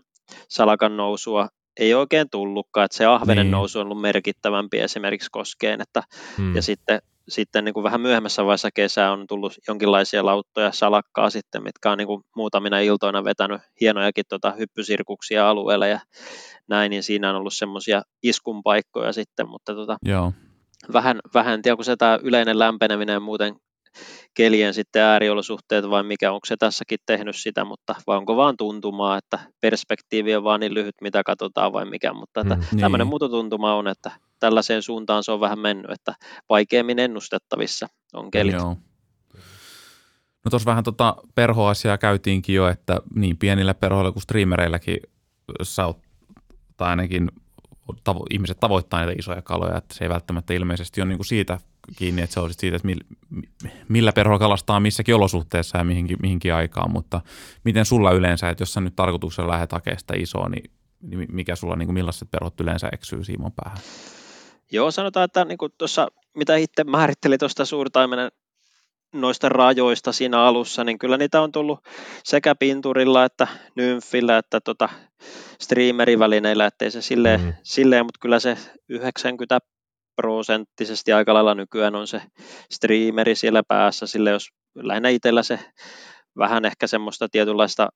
salakan nousua ei oikein tullutkaan, että se ahvenen niin. nousu on ollut merkittävämpi esimerkiksi koskeen, että, hmm. ja sitten, sitten niin kuin vähän myöhemmässä vaiheessa kesää on tullut jonkinlaisia lauttoja salakkaa sitten, mitkä on niin kuin muutamina iltoina vetänyt hienojakin tota hyppysirkuksia alueelle ja näin, niin siinä on ollut semmoisia iskun paikkoja sitten, mutta tota, Joo. vähän, vähän tiedä, kun se tämä yleinen lämpeneminen muuten kelien sitten ääriolosuhteet vai mikä, onko se tässäkin tehnyt sitä, mutta vai onko vaan tuntumaa, että perspektiivi on vaan niin lyhyt, mitä katsotaan vai mikä, mutta että mm, niin. tämmöinen mututuntuma on, että tällaiseen suuntaan se on vähän mennyt, että vaikeammin ennustettavissa on kelit. Joo. No tuossa vähän tota perhoasiaa käytiinkin jo, että niin pienillä perhoilla kuin streamereilläkin sä oot, tai ainakin tavo- ihmiset tavoittaa niitä isoja kaloja, että se ei välttämättä ilmeisesti ole niin kuin siitä kiinni, että se on siitä, että millä perhoa kalastaa missäkin olosuhteessa ja mihinkin, mihinkin aikaan, mutta miten sulla yleensä, että jos sä nyt tarkoituksella lähdet hakemaan sitä isoa, niin, niin mikä sulla, niin kuin millaiset perhot yleensä eksyy Siimon päähän? Joo, sanotaan, että niin kuin tuossa, mitä itse määritteli tuosta suurtaimenen noista rajoista siinä alussa, niin kyllä niitä on tullut sekä pinturilla että nymfillä että tota streamerivälineillä, ettei se silleen, mm. silleen, mutta kyllä se 90 prosenttisesti aika lailla nykyään on se streameri siellä päässä, sille jos lähinnä itsellä se vähän ehkä semmoista tietynlaista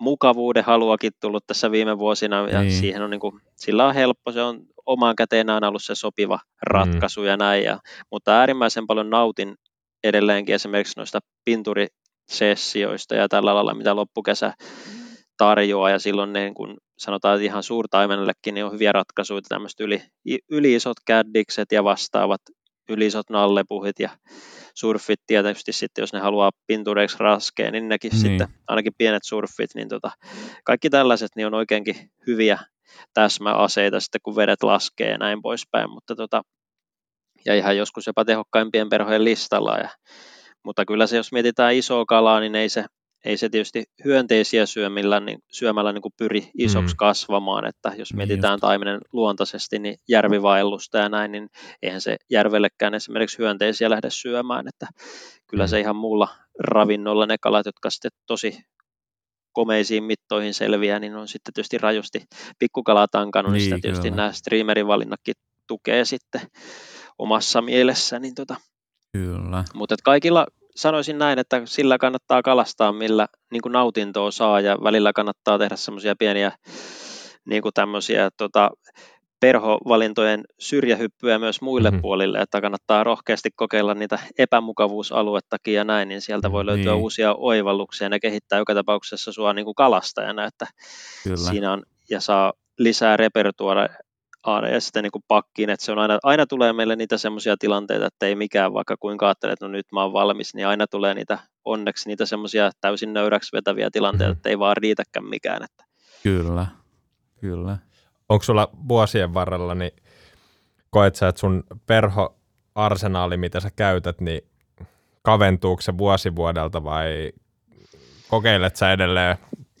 mukavuuden haluakin tullut tässä viime vuosina ja niin. siihen on niin kuin, sillä on helppo, se on omaan käteen aina ollut se sopiva ratkaisu mm. ja näin, ja, mutta äärimmäisen paljon nautin edelleenkin esimerkiksi noista pinturisessioista ja tällä lailla, mitä loppukesä tarjoaa ja silloin ne, kun sanotaan, että ihan suurtaimenellekin niin on hyviä ratkaisuja, tämmöiset yli, yli isot käddikset ja vastaavat yli isot nallepuhit ja surfit tietysti sitten, jos ne haluaa pintureiksi raskeen, niin nekin niin. sitten, ainakin pienet surfit, niin tota, kaikki tällaiset niin on oikeinkin hyviä täsmäaseita sitten, kun vedet laskee ja näin poispäin, mutta tota, ja ihan joskus jopa tehokkaimpien perhojen listalla. Ja, mutta kyllä se, jos mietitään isoa kalaa, niin ei se, ei se tietysti hyönteisiä syömillä, niin, syömällä niin kuin pyri isoksi mm. kasvamaan, että jos niin mietitään niin taimenen luontaisesti, niin järvivaellusta ja näin, niin eihän se järvellekään esimerkiksi hyönteisiä lähde syömään, että kyllä mm. se ihan muulla ravinnolla ne kalat, jotka sitten tosi komeisiin mittoihin selviää, niin on sitten tietysti rajusti pikkukalaa tankannut, niin, niin sitä tietysti kyllä. nämä streamerin valinnatkin tukee sitten omassa mielessä. Niin tota. Kyllä. Mutta kaikilla sanoisin näin, että sillä kannattaa kalastaa, millä niin kuin nautintoa saa ja välillä kannattaa tehdä semmoisia pieniä niin kuin tämmöisiä tota, perhovalintojen syrjähyppyjä myös muille mm-hmm. puolille, että kannattaa rohkeasti kokeilla niitä epämukavuusaluettakin ja näin, niin sieltä voi löytyä niin. uusia oivalluksia ja ne kehittää joka tapauksessa sua niin kuin kalastajana, että Kyllä. siinä on ja saa lisää repertuaria aina ja sitten niin kuin pakkiin, että se on aina, aina tulee meille niitä semmoisia tilanteita, että ei mikään vaikka kuinka ajattelee, että no nyt mä oon valmis, niin aina tulee niitä onneksi niitä semmoisia täysin nöyräksi vetäviä tilanteita, että ei vaan riitäkään mikään. Että. Kyllä, kyllä. Onko sulla vuosien varrella, niin koet sä, että sun perhoarsenaali, mitä sä käytät, niin kaventuuko se vuosi vuodelta vai kokeilet sä edelleen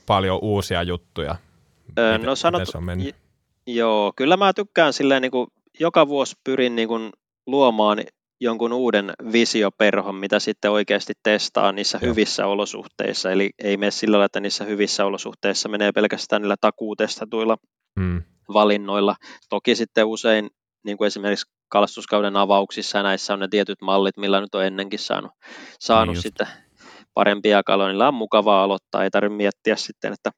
paljon uusia juttuja? Öö, no sanot, se on mennyt? Joo, kyllä mä tykkään silleen niin kuin joka vuosi pyrin niin kuin luomaan jonkun uuden visioperhon, mitä sitten oikeasti testaa niissä Joo. hyvissä olosuhteissa. Eli ei mene sillä tavalla, että niissä hyvissä olosuhteissa menee pelkästään niillä takuutestatuilla hmm. valinnoilla. Toki sitten usein, niin kuin esimerkiksi kalastuskauden avauksissa näissä on ne tietyt mallit, millä nyt on ennenkin saanut, saanut niin sitten parempia kaloja. Niillä on mukavaa aloittaa, ei tarvitse miettiä sitten, että,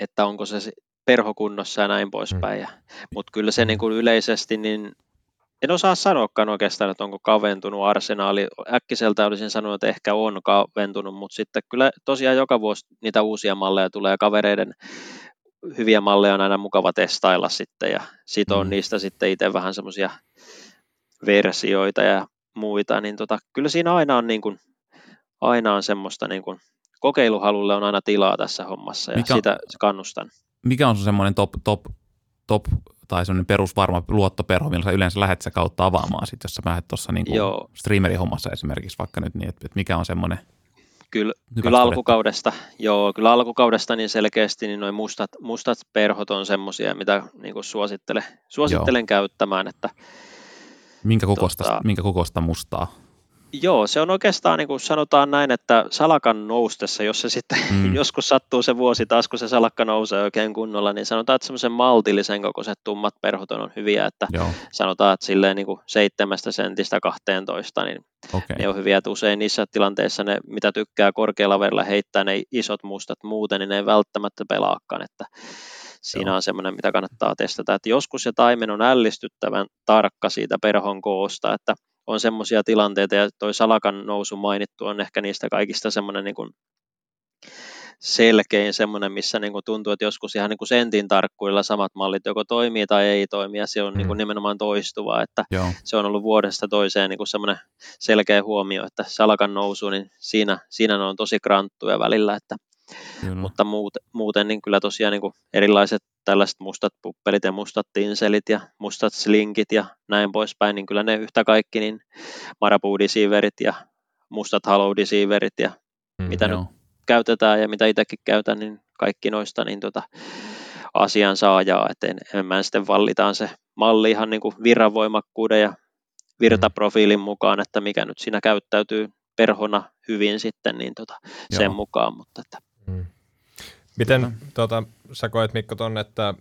että onko se perhokunnossa ja näin poispäin. Mm. Mutta kyllä se mm. niin kuin yleisesti, niin en osaa sanoakaan oikeastaan, että onko kaventunut arsenaali. Äkkiseltä olisin sanonut, että ehkä on kaventunut, mutta sitten kyllä tosiaan joka vuosi niitä uusia malleja tulee kavereiden hyviä malleja on aina mukava testailla sitten ja sitoa mm. niistä sitten itse vähän semmoisia versioita ja muita, niin tota, kyllä siinä aina on, niin kuin, aina on semmoista niin kuin, kokeiluhalulle on aina tilaa tässä hommassa ja Mikä, sitä kannustan mikä on sun semmoinen top, top, top tai semmoinen perusvarma luottoperho, millä sä yleensä lähdet sä kautta avaamaan sit, jos sä lähdet tuossa niin streamerihommassa esimerkiksi vaikka nyt niin, että, että mikä on semmoinen? Kyllä, kyllä alkukaudesta, joo, kyllä alkukaudesta niin selkeästi niin noin mustat, mustat perhot on semmoisia, mitä niin kuin suosittelen, suosittelen joo. käyttämään. Että, minkä, kokosta, tota, minkä kokosta mustaa? Joo, se on oikeastaan niin kuin sanotaan näin, että salakan noustessa, jos se sitten mm. joskus sattuu se vuosi taas, kun se salakka nousee oikein kunnolla, niin sanotaan, että semmoisen maltillisen kokoiset tummat perhot on hyviä, että Joo. sanotaan, että silleen niin kuin seitsemästä sentistä 12, niin okay. ne on hyviä, että usein niissä tilanteissa ne, mitä tykkää korkealla verellä heittää ne isot mustat muuten, niin ne ei välttämättä pelaakaan, että siinä Joo. on semmoinen, mitä kannattaa testata, että joskus se taimen on ällistyttävän tarkka siitä perhon koosta, että on semmoisia tilanteita, ja toi Salakan nousu mainittu on ehkä niistä kaikista semmoinen niin kuin selkein semmoinen, missä niin kuin tuntuu, että joskus ihan niin kuin sentin tarkkuilla samat mallit joko toimii tai ei toimi, ja se on mm. niin kuin nimenomaan toistuvaa, että Joo. se on ollut vuodesta toiseen niin kuin semmoinen selkeä huomio, että Salakan nousu, niin siinä, siinä ne on tosi kranttuja välillä, että Kyllä. Mutta muuten, muuten niin kyllä tosiaan niin kuin erilaiset tällaiset mustat puppelit ja mustat tinselit ja mustat slinkit ja näin poispäin, niin kyllä ne yhtä kaikki, niin Marabou ja mustat hollow deceiverit ja mm, mitä joo. nyt käytetään ja mitä itsekin käytän, niin kaikki noista niin tota, asian saajaa, että en, enemmän sitten vallitaan se malli ihan niin kuin virranvoimakkuuden ja virtaprofiilin mukaan, että mikä nyt siinä käyttäytyy perhona hyvin sitten niin tota, sen mukaan, mutta että mm. Miten tuota, sä koet Mikko tuonne, että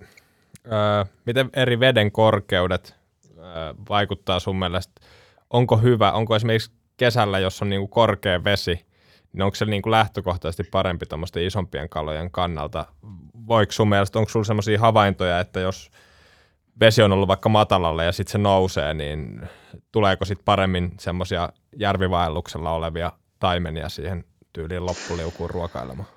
ää, miten eri veden korkeudet ää, vaikuttaa sun mielestä? Onko hyvä, onko esimerkiksi kesällä, jos on niinku korkea vesi, niin onko se niinku lähtökohtaisesti parempi tuommoisten isompien kalojen kannalta? Voiko sun mielestä, onko sulla sellaisia havaintoja, että jos vesi on ollut vaikka matalalla ja sitten se nousee, niin tuleeko sitten paremmin semmoisia järvivaelluksella olevia taimenia siihen tyyliin loppuliukuun ruokailemaan?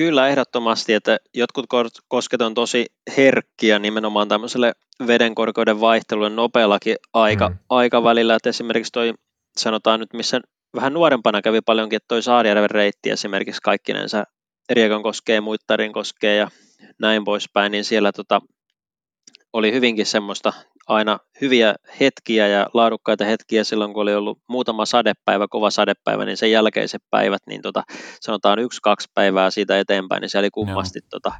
Kyllä ehdottomasti, että jotkut kosket on tosi herkkiä nimenomaan tämmöiselle vedenkorkeuden vaihtelulle nopeallakin aika, mm. aikavälillä, että esimerkiksi toi sanotaan nyt, missä vähän nuorempana kävi paljonkin, että toi Saarijärven reitti esimerkiksi kaikkinensa Riekan koskee, Muittarin koskee ja näin poispäin, niin siellä tota, oli hyvinkin semmoista aina hyviä hetkiä ja laadukkaita hetkiä silloin, kun oli ollut muutama sadepäivä, kova sadepäivä, niin sen jälkeiset päivät, niin tota, sanotaan yksi-kaksi päivää siitä eteenpäin, niin se oli kummasti tota,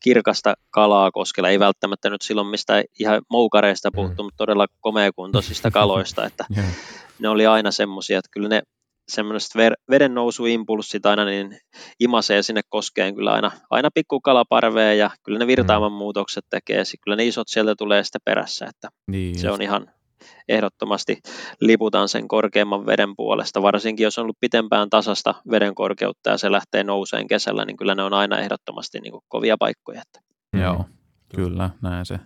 kirkasta kalaa koskella. Ei välttämättä nyt silloin mistä ihan moukareista puhuttu, mm. mutta todella komeakuntoisista kaloista, että ne oli aina semmoisia, että kyllä ne semmoiset veden nousuimpulssit aina niin imasee sinne koskeen kyllä aina, aina pikkukalaparveen ja kyllä ne virtaaman mm. muutokset tekee, kyllä ne isot sieltä tulee sitten perässä, että niin, se just. on ihan ehdottomasti liputan sen korkeamman veden puolesta, varsinkin jos on ollut pitempään tasasta veden korkeutta ja se lähtee nouseen kesällä, niin kyllä ne on aina ehdottomasti niin kuin kovia paikkoja. Että. Joo, kyllä, näin se,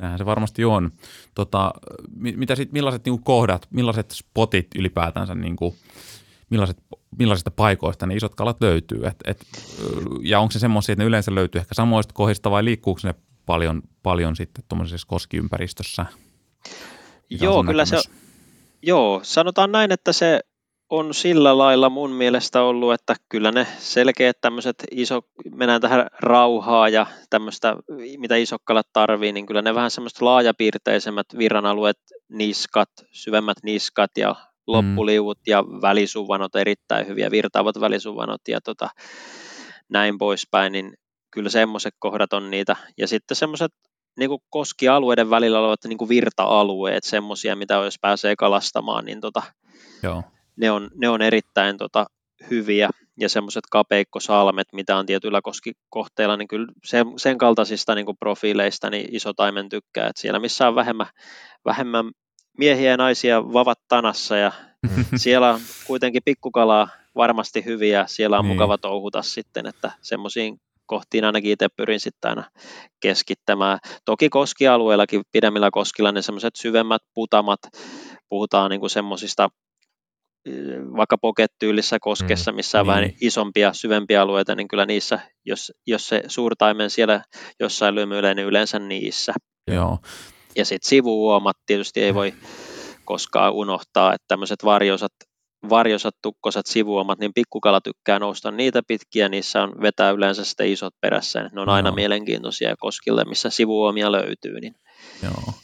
näin se varmasti on. Tota, mitä sit, millaiset niin kuin kohdat, millaiset spotit ylipäätänsä niin kuin, millaiset, millaisista paikoista ne isot kalat löytyy. Et, et, ja onko se semmoisia, että ne yleensä löytyy ehkä samoista kohdista vai liikkuuko ne paljon, paljon sitten tuommoisessa koskiympäristössä? joo, kyllä se, joo, sanotaan näin, että se on sillä lailla mun mielestä ollut, että kyllä ne selkeät tämmöiset iso, mennään tähän rauhaa ja tämmöistä, mitä isokkalat tarvii, niin kyllä ne vähän semmoista laajapiirteisemmät virranalueet, niskat, syvemmät niskat ja loppuliuvut mm. ja välisuvanot erittäin hyviä, virtaavat välisuvanot ja tota, näin poispäin, niin kyllä semmoiset kohdat on niitä. Ja sitten semmoiset niin koskialueiden välillä olevat niin virta-alueet, semmoisia, mitä jos pääsee kalastamaan, niin tota, Joo. Ne, on, ne on erittäin tota, hyviä. Ja semmoiset kapeikkosalmet, mitä on tietyillä koskikohteilla, niin kyllä sen, sen kaltaisista niin profiileista niin iso taimen tykkää. Että siellä missä on vähemmän, vähemmän miehiä ja naisia vavat tanassa ja siellä on kuitenkin pikkukalaa varmasti hyviä, siellä on niin. mukava touhuta sitten, että semmoisiin kohtiin ainakin itse pyrin sitten aina keskittämään. Toki koskialueellakin pidemmillä koskilla ne semmoiset syvemmät putamat, puhutaan niin kuin semmoisista vaikka pocket-tyylissä koskessa, mm, missä on niin. vähän isompia, syvempiä alueita, niin kyllä niissä, jos, jos se suurtaimen siellä jossain lymyilee, niin yleensä niissä. Joo. Ja sitten sivuuomat tietysti ei voi koskaan unohtaa, että tämmöiset varjosat, varjosat, tukkosat sivuomat, niin pikkukala tykkää nousta niitä pitkiä, niissä on vetää yleensä sitten isot perässä, ne on aina Joo. mielenkiintoisia koskille, missä sivuomia löytyy. Niin. Joo.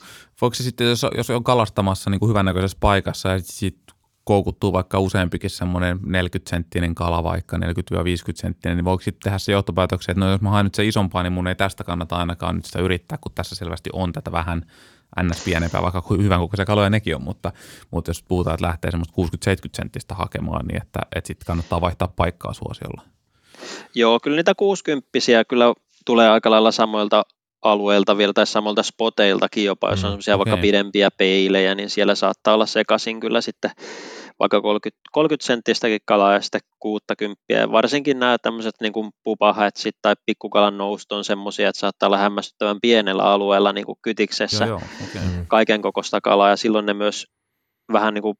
Voiko se sitten, jos, jos on kalastamassa niin kuin hyvännäköisessä paikassa ja sitten koukuttuu vaikka useampikin semmoinen 40-senttinen kala vaikka, 40-50 senttinen, niin voiko sitten tehdä se johtopäätöksen, että no jos mä haen nyt se isompaa, niin mun ei tästä kannata ainakaan nyt sitä yrittää, kun tässä selvästi on tätä vähän ns. pienempää, vaikka hyvän kokoisia kaloja nekin on, mutta, mutta jos puhutaan, että lähtee semmoista 60-70 senttistä hakemaan, niin että, että sitten kannattaa vaihtaa paikkaa suosiolla. Joo, kyllä niitä 60 kyllä tulee aika lailla samoilta alueilta vielä tai samalta spoteiltakin jopa, jos on mm, okay. vaikka pidempiä peilejä, niin siellä saattaa olla sekaisin kyllä sitten vaikka 30, 30 senttistäkin kalaa ja sitten 60. Ja varsinkin nämä tämmöiset niin kuin pupahatsit tai pikkukalan noust on semmoisia, että saattaa olla hämmästyttävän pienellä alueella niin kuin kytiksessä joo, joo, okay. Mm. kaiken kokoista kalaa ja silloin ne myös vähän niin kuin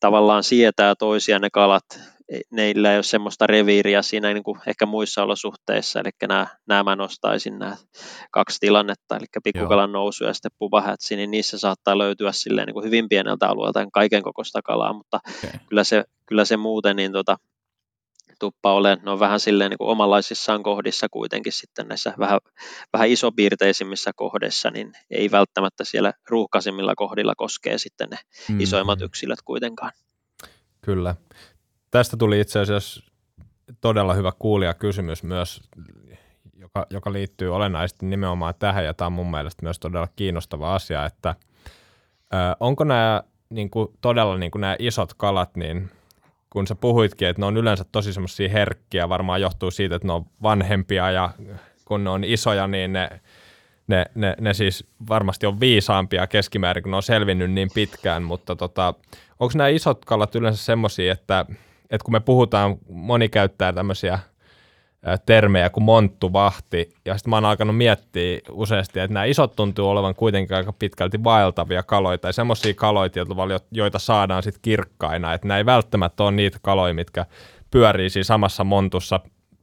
tavallaan sietää toisia ne kalat neillä ei ole semmoista reviiriä siinä niin kuin ehkä muissa olosuhteissa, eli nämä, nämä mä nostaisin nämä kaksi tilannetta, eli pikkukalan nousu ja sitten pubahätsi, niin niissä saattaa löytyä silleen niin kuin hyvin pieneltä alueelta kaiken kokoista kalaa, mutta okay. kyllä, se, kyllä se muuten niin tota, tuppa ole, ne on vähän silleen niin kuin omanlaisissaan kohdissa kuitenkin sitten näissä vähän, vähän isopiirteisimmissä kohdissa, niin ei välttämättä siellä ruuhkaisimmilla kohdilla koskee sitten ne mm-hmm. isoimmat yksilöt kuitenkaan. Kyllä tästä tuli itse asiassa todella hyvä kuulija kysymys myös, joka, joka liittyy olennaisesti nimenomaan tähän, ja tämä on mun mielestä myös todella kiinnostava asia, että ö, onko nämä niin kuin, todella niin kuin nämä isot kalat, niin kun sä puhuitkin, että ne on yleensä tosi semmoisia herkkiä, varmaan johtuu siitä, että ne on vanhempia ja kun ne on isoja, niin ne, ne, ne, ne siis varmasti on viisaampia keskimäärin, kun ne on selvinnyt niin pitkään, mutta tota, onko nämä isot kalat yleensä semmoisia, että että kun me puhutaan, moni käyttää tämmöisiä termejä kuin monttuvahti, ja sitten mä oon alkanut miettiä useasti, että nämä isot tuntuu olevan kuitenkin aika pitkälti vaeltavia kaloja, tai semmoisia kaloja, joita saadaan sitten kirkkaina, että nämä ei välttämättä ole niitä kaloja, mitkä pyörii siinä samassa montussa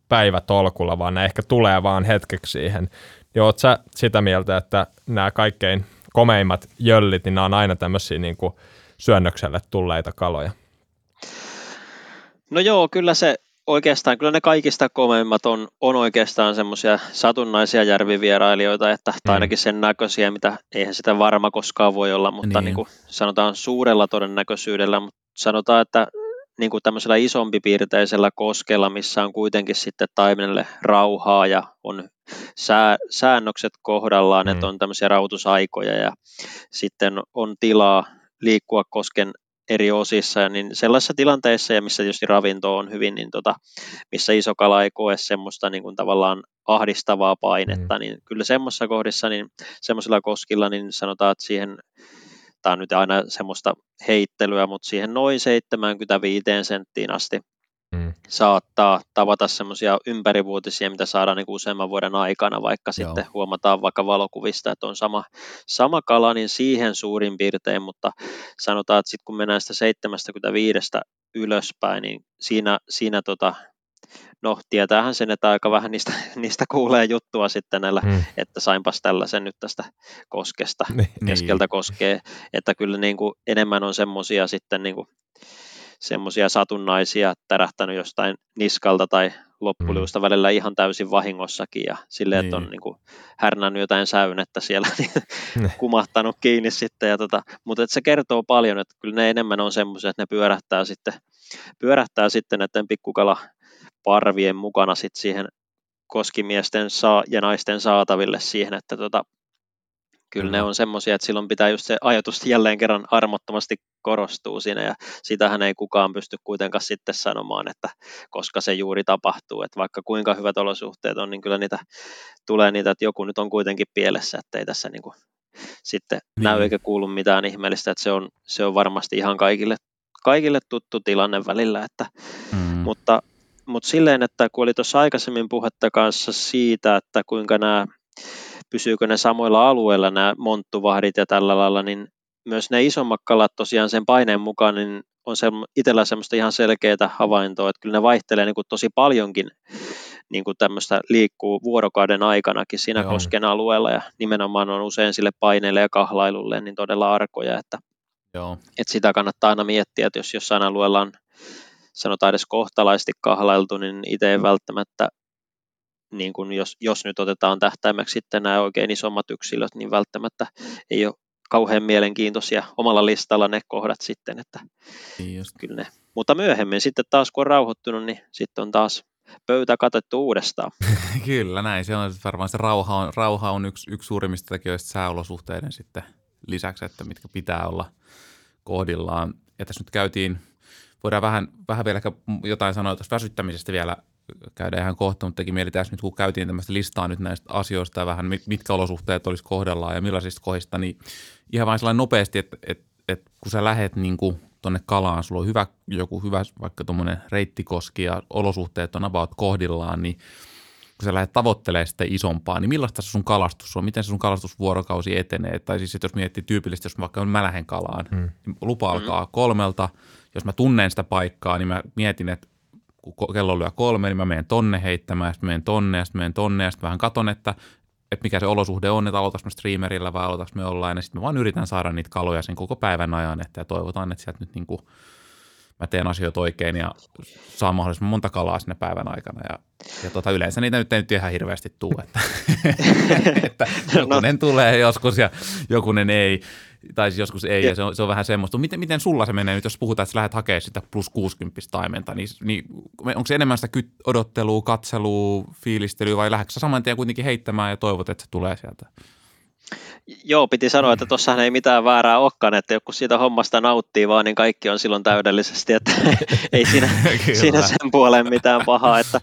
päivätolkulla, vaan ne ehkä tulee vaan hetkeksi siihen. Niin oot sä sitä mieltä, että nämä kaikkein komeimmat jöllit, niin nämä on aina tämmöisiä niin syönnökselle tulleita kaloja? No joo, kyllä se oikeastaan, kyllä ne kaikista komeimmat on, on oikeastaan semmoisia satunnaisia järvivierailijoita, että, tai mm. ainakin sen näköisiä, mitä eihän sitä varma koskaan voi olla, mutta niin. Niin kuin sanotaan suurella todennäköisyydellä, mutta sanotaan, että niin kuin tämmöisellä isompipiirteisellä koskella, missä on kuitenkin sitten taimenelle rauhaa ja on sää, säännökset kohdallaan, mm. että on tämmöisiä rautusaikoja ja sitten on tilaa liikkua kosken eri osissa, niin sellaisissa tilanteissa, ja missä tietysti ravinto on hyvin, niin tota, missä iso kala ei koe semmoista niin kuin tavallaan ahdistavaa painetta, mm. niin kyllä semmoisissa kohdissa, niin semmoisilla koskilla, niin sanotaan, että siihen, tämä on nyt aina semmoista heittelyä, mutta siihen noin 75 senttiin asti mm. saattaa tavata semmoisia ympärivuotisia, mitä saadaan niin useamman vuoden aikana, vaikka Joo. sitten huomataan vaikka valokuvista, että on sama, sama kala, niin siihen suurin piirtein, mutta sanotaan, että sitten kun mennään sitä 75 ylöspäin, niin siinä, siinä tota, no tietäähän sen, että aika vähän niistä, niistä kuulee juttua sitten näillä, hmm. että sainpas tällaisen nyt tästä koskesta, niin. keskeltä koskee, että kyllä niin kuin enemmän on semmoisia sitten niin kuin semmoisia satunnaisia tärähtänyt jostain niskalta tai loppuliusta mm. välillä ihan täysin vahingossakin ja silleen, niin. että on niin kuin niinku härnännyt jotain säynettä siellä, niin ne. kumahtanut kiinni sitten. Ja tota, mutta se kertoo paljon, että kyllä ne enemmän on semmoisia, että ne pyörähtää sitten, pyörähtää sitten näiden pikkukala parvien mukana sitten siihen koskimiesten saa, ja naisten saataville siihen, että tota, kyllä ne on semmoisia, että silloin pitää just se ajatus jälleen kerran armottomasti korostuu siinä ja sitähän ei kukaan pysty kuitenkaan sitten sanomaan, että koska se juuri tapahtuu, että vaikka kuinka hyvät olosuhteet on, niin kyllä niitä tulee niitä, että joku nyt on kuitenkin pielessä, että ei tässä niin kuin sitten niin. näy eikä kuulu mitään ihmeellistä, että se on, se on varmasti ihan kaikille, kaikille tuttu tilanne välillä, että, mm. mutta, mutta silleen, että kun oli tuossa aikaisemmin puhetta kanssa siitä, että kuinka nämä pysyykö ne samoilla alueilla nämä monttuvahdit ja tällä lailla, niin myös ne isommat kalat tosiaan sen paineen mukaan, niin on se, itsellä semmoista ihan selkeää havaintoa, että kyllä ne vaihtelee niin kuin tosi paljonkin niin kuin tämmöistä liikkuu vuorokauden aikanakin siinä Joo. kosken alueella ja nimenomaan on usein sille paineelle ja kahlailulle niin todella arkoja, että, Joo. että sitä kannattaa aina miettiä, että jos jossain alueella on sanotaan edes kohtalaisesti kahlailtu, niin itse ei välttämättä niin kuin jos, jos nyt otetaan tähtäimeksi sitten nämä oikein isommat yksilöt, niin välttämättä ei ole kauhean mielenkiintoisia omalla listalla ne kohdat sitten, että Niin just. kyllä ne. Mutta myöhemmin sitten taas kun on rauhoittunut, niin sitten on taas pöytä katettu uudestaan. Kyllä, näin. Se on varmaan se rauha on, rauha on yksi, yksi suurimmista tekijöistä sääolosuhteiden sitten lisäksi, että mitkä pitää olla kohdillaan. Ja tässä nyt käytiin, voidaan vähän, vähän vielä ehkä jotain sanoa tuosta väsyttämisestä vielä käydään ihan kohta, mutta teki mieli tässä nyt, kun käytiin tämmöistä listaa nyt näistä asioista ja vähän mitkä olosuhteet olisi kohdallaan ja millaisista kohdista, niin ihan vain sellainen nopeasti, että, että, että kun sä lähet niin kuin tonne kalaan, sulla on hyvä, joku hyvä vaikka tuommoinen reittikoski ja olosuhteet on about kohdillaan, niin kun sä lähdet tavoittelemaan sitä isompaa, niin millaista se sun kalastus on? Miten se sun kalastusvuorokausi etenee? Tai siis, että jos miettii tyypillisesti, jos mä vaikka mä lähden kalaan, hmm. niin lupa alkaa hmm. kolmelta. Jos mä tunnen sitä paikkaa, niin mä mietin, että kun kello lyö kolme, niin mä menen tonne heittämään, sitten menen tonne, sitten menen tonne, ja sitten vähän katon, että, että mikä se olosuhde on, että aloitaks mä streamerilla vai aloitaks me ollaan, ja sitten mä vaan yritän saada niitä kaloja sen koko päivän ajan, että ja toivotaan, että sieltä nyt niin kuin mä teen asioita oikein ja saan mahdollisimman monta kalaa sinne päivän aikana. Ja, ja tota, yleensä niitä nyt ei nyt ihan hirveästi tule, että, että no. jokunen no. tulee joskus ja jokunen ei tai siis joskus ei, ja, ja se, on, se on vähän semmoista. Miten, miten sulla se menee nyt, jos puhutaan, että sä lähdet hakemaan sitä plus 60 taimenta, niin, niin onko se enemmän sitä odottelua, katselua, fiilistelyä, vai lähdetkö sä saman tien kuitenkin heittämään ja toivot, että se tulee sieltä? Joo, piti sanoa, että tuossahan ei mitään väärää olekaan, että joku siitä hommasta nauttii vaan, niin kaikki on silloin täydellisesti, että ei siinä, siinä sen puoleen mitään pahaa. Että,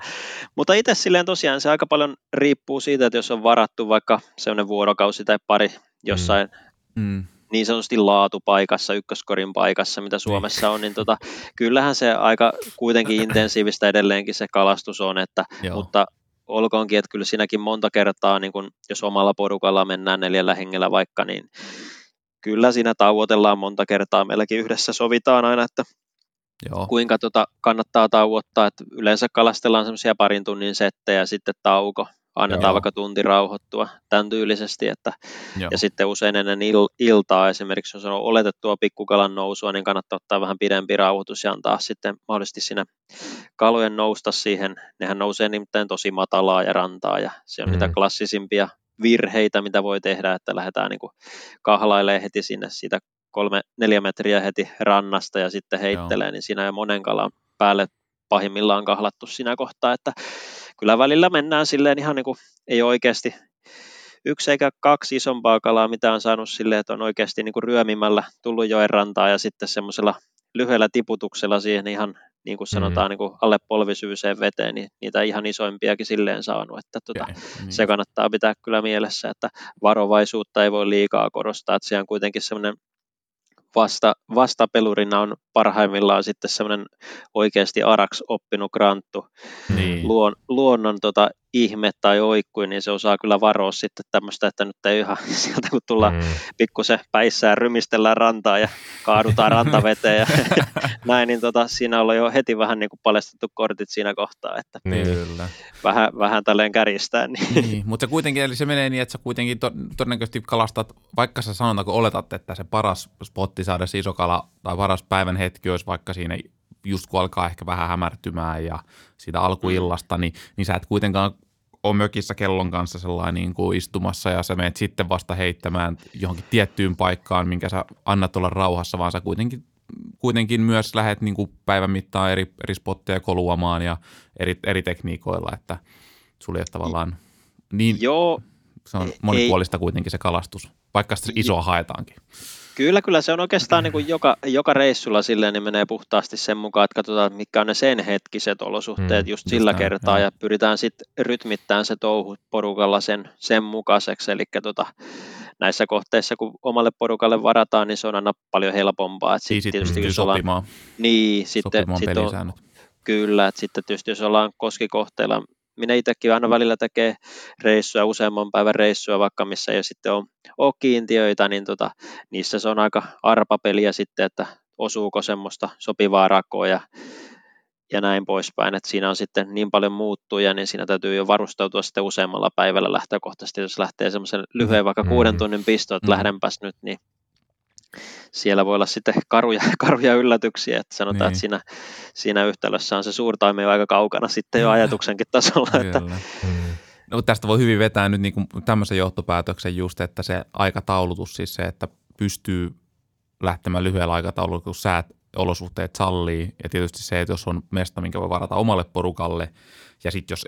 mutta itse silleen tosiaan se aika paljon riippuu siitä, että jos on varattu vaikka sellainen vuorokausi tai pari jossain mm. Niin sanotusti laatupaikassa, ykköskorin paikassa, mitä niin. Suomessa on, niin tota, kyllähän se aika kuitenkin intensiivistä edelleenkin se kalastus on, että, mutta olkoonkin, että kyllä siinäkin monta kertaa, niin kun, jos omalla porukalla mennään neljällä hengellä vaikka, niin kyllä siinä tauotellaan monta kertaa. Meilläkin yhdessä sovitaan aina, että Joo. kuinka tota kannattaa tauottaa, että yleensä kalastellaan semmoisia parin tunnin settejä ja sitten tauko, annetaan Joo. vaikka tunti rauhoittua tämän tyylisesti, että, ja sitten usein ennen il, iltaa esimerkiksi, jos on oletettua pikkukalan nousua, niin kannattaa ottaa vähän pidempi rauhoitus ja antaa sitten mahdollisesti siinä kalojen nousta siihen, nehän nousee nimittäin tosi matalaa ja rantaa, ja se on mm. niitä klassisimpia virheitä, mitä voi tehdä, että lähdetään niin kahlailemaan heti sinne siitä kolme, neljä metriä heti rannasta ja sitten heittelee, Joo. niin siinä jo monen kalan päälle pahimmillaan kahlattu siinä kohtaa, että kyllä välillä mennään silleen ihan niin kuin ei oikeasti yksi eikä kaksi isompaa kalaa, mitä on saanut silleen, että on oikeasti niin kuin ryömimällä tullut joen rantaa ja sitten semmoisella lyhyellä tiputuksella siihen ihan niin kuin sanotaan mm. niin kuin alle polvisyyseen veteen, niin niitä ihan isoimpiakin silleen saanut, että tuota, okay, niin. se kannattaa pitää kyllä mielessä, että varovaisuutta ei voi liikaa korostaa, että se on kuitenkin semmoinen vasta, vastapelurina on parhaimmillaan sitten semmoinen oikeasti araks oppinut granttu niin. luon, luonnon tota, ihme tai oikkui, niin se osaa kyllä varoa sitten tämmöistä, että nyt ei ihan sieltä kun tullaan mm. pikkusen päissään rymistellään rantaa ja kaadutaan rantaveteen ja näin, niin tota, siinä ollaan jo heti vähän niin kuin paljastettu kortit siinä kohtaa, että niin. Kyllä. Vähän, vähän tälleen kärjistää. Niin. niin. mutta se kuitenkin, eli se menee niin, että sä kuitenkin to, todennäköisesti kalastat, vaikka sä sanotaan, kun oletat, että se paras spotti saada se iso kala tai paras päivän hetki olisi vaikka siinä just kun alkaa ehkä vähän hämärtymään ja siitä alkuillasta, niin, niin sä et kuitenkaan ole mökissä kellon kanssa sellainen niin kuin istumassa ja sä menet sitten vasta heittämään johonkin tiettyyn paikkaan, minkä sä annat olla rauhassa, vaan sä kuitenkin, kuitenkin myös lähdet niin kuin päivän mittaan eri, eri spotteja koluamaan ja eri, eri tekniikoilla, että sulla ei tavallaan niin, Joo, se on monipuolista ei, kuitenkin se kalastus, vaikka sitä isoa haetaankin. Kyllä, kyllä se on oikeastaan niin kuin joka, joka reissulla silleen, niin menee puhtaasti sen mukaan, että katsotaan, mitkä on ne sen hetkiset olosuhteet mm, just sillä just kertaa, ja pyritään sitten rytmittämään se touhu porukalla sen, sen mukaiseksi, eli tota, näissä kohteissa, kun omalle porukalle varataan, niin se on aina paljon helpompaa. Että niin, sitten tietysti, jos ollaan, niin, sitten, sitten on, kyllä, että sitten tietysti jos ollaan koskikohteilla, minä itsekin aina välillä tekee reissuja, useamman päivän reissuja, vaikka missä ei sitten ole, ole kiintiöitä, niin tota, niissä se on aika arpapeliä sitten, että osuuko semmoista sopivaa rakoa ja, ja näin poispäin, että siinä on sitten niin paljon muuttuja, niin siinä täytyy jo varustautua sitten useammalla päivällä lähtökohtaisesti, jos lähtee semmoisen lyhyen vaikka kuuden mm. tunnin pisto, että mm. lähdenpäs nyt, niin siellä voi olla sitten karuja, karuja yllätyksiä, että sanotaan, niin. että siinä, siinä yhtälössä on se suurtaimi aika kaukana sitten jo ajatuksenkin tasolla. Että... Mm. No, tästä voi hyvin vetää nyt niin kuin tämmöisen johtopäätöksen just, että se aikataulutus, siis se, että pystyy lähtemään lyhyellä aikataululla, kun säät olosuhteet sallii. Ja tietysti se, että jos on mesta, minkä voi varata omalle porukalle, ja sitten jos,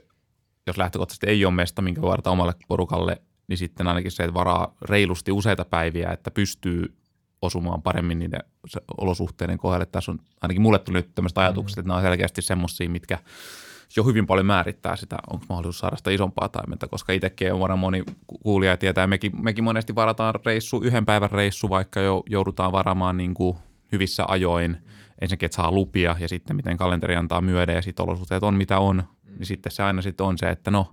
jos lähtökohtaisesti ei ole mesta, minkä voi varata omalle porukalle, niin sitten ainakin se, että varaa reilusti useita päiviä, että pystyy osumaan paremmin niiden olosuhteiden kohdalle. Tässä on ainakin mulle tuli nyt tämmöiset ajatukset, mm. että nämä on selkeästi semmoisia, mitkä jo hyvin paljon määrittää sitä, onko mahdollisuus saada sitä isompaa taimenta, koska itsekin on varmaan moni kuulija tietää, mekin, mekin monesti varataan reissu, yhden päivän reissu, vaikka jo joudutaan varamaan niin kuin hyvissä ajoin, ensinnäkin, että saa lupia ja sitten miten kalenteri antaa myöden ja sitten olosuhteet on mitä on, niin sitten se aina sitten on se, että no,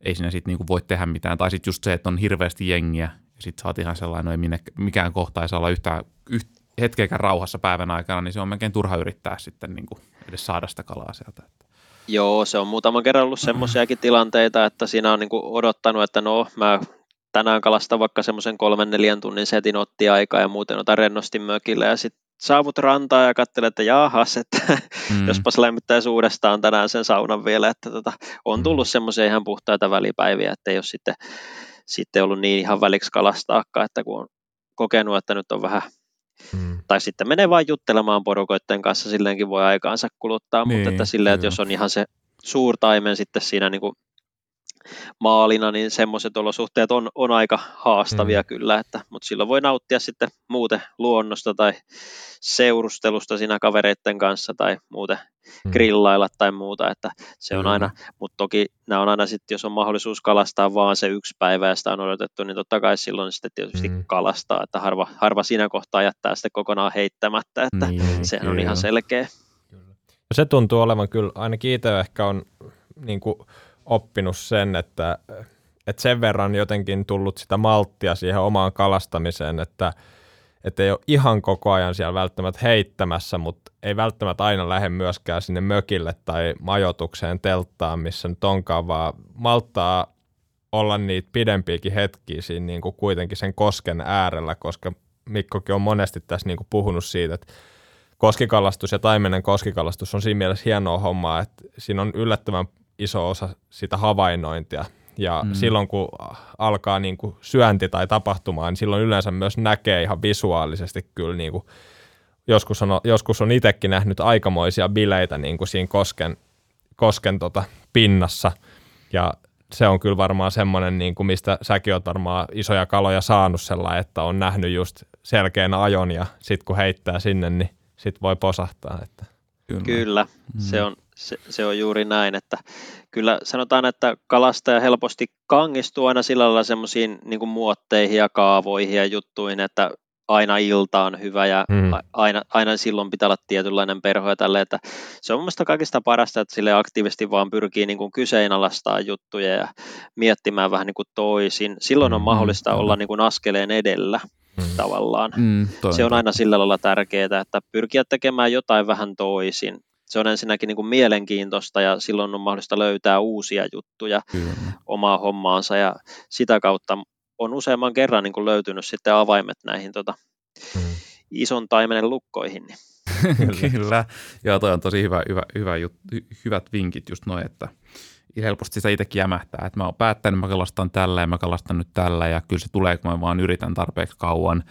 ei sinä sitten niinku voi tehdä mitään. Tai sitten just se, että on hirveästi jengiä sitten saat ihan sellainen, no ei minne, mikään kohta ei saa olla yhtään, yht, hetkeäkään rauhassa päivän aikana, niin se on melkein turha yrittää sitten niinku edes saada sitä kalaa sieltä. Joo, se on muutaman kerran ollut semmoisiakin tilanteita, että siinä on niinku odottanut, että no mä tänään kalastan vaikka semmoisen kolmen neljän tunnin setin otti aikaa ja muuten otan rennosti mökille ja sitten saavut rantaa ja katselet, että jahas, että mm. jospas lämmittäisi uudestaan tänään sen saunan vielä, että tota, on mm. tullut semmoisia ihan puhtaita välipäiviä, että ei ole sitten, sitten ollut niin ihan väliksi kalastaakaan, että kun on kokenut, että nyt on vähän Mm. Tai sitten menee vain juttelemaan porukoiden kanssa, silleenkin voi aikaansa kuluttaa, niin, mutta että silleen, että jos on ihan se suurtaimen sitten siinä niin kuin maalina, niin semmoiset olosuhteet on, on aika haastavia mm. kyllä, että, mutta silloin voi nauttia sitten muuten luonnosta tai seurustelusta siinä kavereiden kanssa tai muuten mm. grillailla tai muuta, että se on mm. aina, mutta toki nämä on aina sitten, jos on mahdollisuus kalastaa vaan se yksi päivä ja sitä on odotettu, niin totta kai silloin sitten tietysti mm. kalastaa, että harva, harva siinä kohtaa jättää sitten kokonaan heittämättä, että niin, sehän kyllä. on ihan selkeä. Se tuntuu olevan kyllä, ainakin itse ehkä on niin kuin, oppinut sen, että, että sen verran jotenkin tullut sitä malttia siihen omaan kalastamiseen, että, että ei ole ihan koko ajan siellä välttämättä heittämässä, mutta ei välttämättä aina lähde myöskään sinne mökille tai majoitukseen telttaan, missä nyt onkaan, vaan malttaa olla niitä pidempiäkin hetkiä siinä niin kuin kuitenkin sen kosken äärellä, koska Mikkokin on monesti tässä niin kuin puhunut siitä, että koskikalastus ja taimenen koskikalastus on siinä mielessä hienoa hommaa, että siinä on yllättävän iso osa sitä havainnointia. Ja mm. silloin kun alkaa niin kuin syönti tai tapahtumaan, niin silloin yleensä myös näkee ihan visuaalisesti kyllä niin kuin joskus on, joskus on itsekin nähnyt aikamoisia bileitä niin kuin siinä kosken, kosken tota pinnassa. Ja se on kyllä varmaan semmoinen, niin kuin mistä säkin oot varmaan isoja kaloja saanut sellainen, että on nähnyt just selkeän ajon ja sitten kun heittää sinne, niin sitten voi posahtaa. Että. Kyllä, kyllä. Mm. se, on, se, se on juuri näin, että kyllä sanotaan, että kalastaja helposti kangistuu aina sillä lailla semmoisiin niin muotteihin ja kaavoihin ja juttuihin, että aina ilta on hyvä ja mm. aina, aina silloin pitää olla tietynlainen perho ja tälle, että se on mielestäni kaikista parasta, että sille aktiivisesti vaan pyrkii niin kuin kyseenalaistaa juttuja ja miettimään vähän niin kuin toisin. Silloin on mm, mahdollista mm. olla niin kuin askeleen edellä mm. tavallaan. Mm, se on aina sillä lailla tärkeää, että pyrkiä tekemään jotain vähän toisin se on ensinnäkin niin kuin mielenkiintoista ja silloin on mahdollista löytää uusia juttuja Kyllä. omaa hommaansa ja sitä kautta on useamman kerran niin kuin löytynyt sitten avaimet näihin tota, hmm. ison taimenen lukkoihin. Kyllä. Kyllä. Joo, toi on tosi hyvä, hyvä, hyvä jut, hyvät vinkit just noin, että helposti sitä itsekin jämähtää, että mä oon päättänyt, että mä kalastan tällä ja mä kalastan nyt tällä ja kyllä se tulee, kun mä vaan yritän tarpeeksi kauan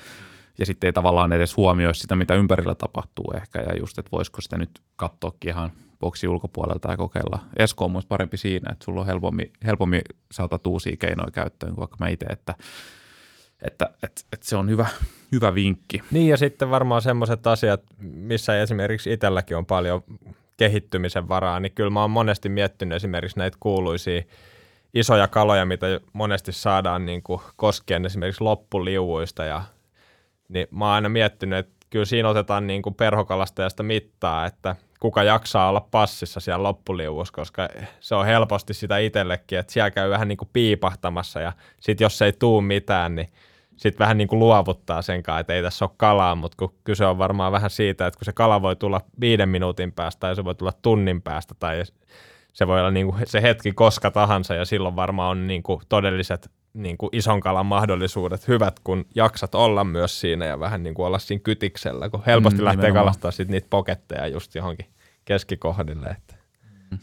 ja sitten ei tavallaan edes huomioi sitä, mitä ympärillä tapahtuu ehkä ja just, että voisiko sitä nyt katsoakin ihan boksi ulkopuolelta ja kokeilla. Esko on parempi siinä, että sulla on helpommin, helpommin saada uusia keinoja käyttöön kuin vaikka mä itse, että, että, että, että se on hyvä, hyvä vinkki. Niin ja sitten varmaan semmoiset asiat, missä esimerkiksi itselläkin on paljon kehittymisen varaa, niin kyllä mä oon monesti miettinyt esimerkiksi näitä kuuluisia isoja kaloja, mitä monesti saadaan niin kuin koskien esimerkiksi loppuliuuista ja niin mä oon aina miettinyt, että kyllä siinä otetaan niin kuin perhokalastajasta mittaa, että kuka jaksaa olla passissa siellä loppuliuvussa, koska se on helposti sitä itsellekin, että siellä käy vähän niin kuin piipahtamassa ja sitten jos ei tuu mitään, niin sitten vähän niin kuin luovuttaa sen kanssa, että ei tässä ole kalaa, mutta kun kyse on varmaan vähän siitä, että kun se kala voi tulla viiden minuutin päästä tai se voi tulla tunnin päästä tai se voi olla niin kuin se hetki koska tahansa ja silloin varmaan on niin kuin todelliset niin kuin ison kalan mahdollisuudet hyvät, kun jaksat olla myös siinä ja vähän niin kuin olla siinä kytiksellä, kun helposti mm, lähtee kalastaa sit niitä poketteja just johonkin keskikohdille. Että. Mm.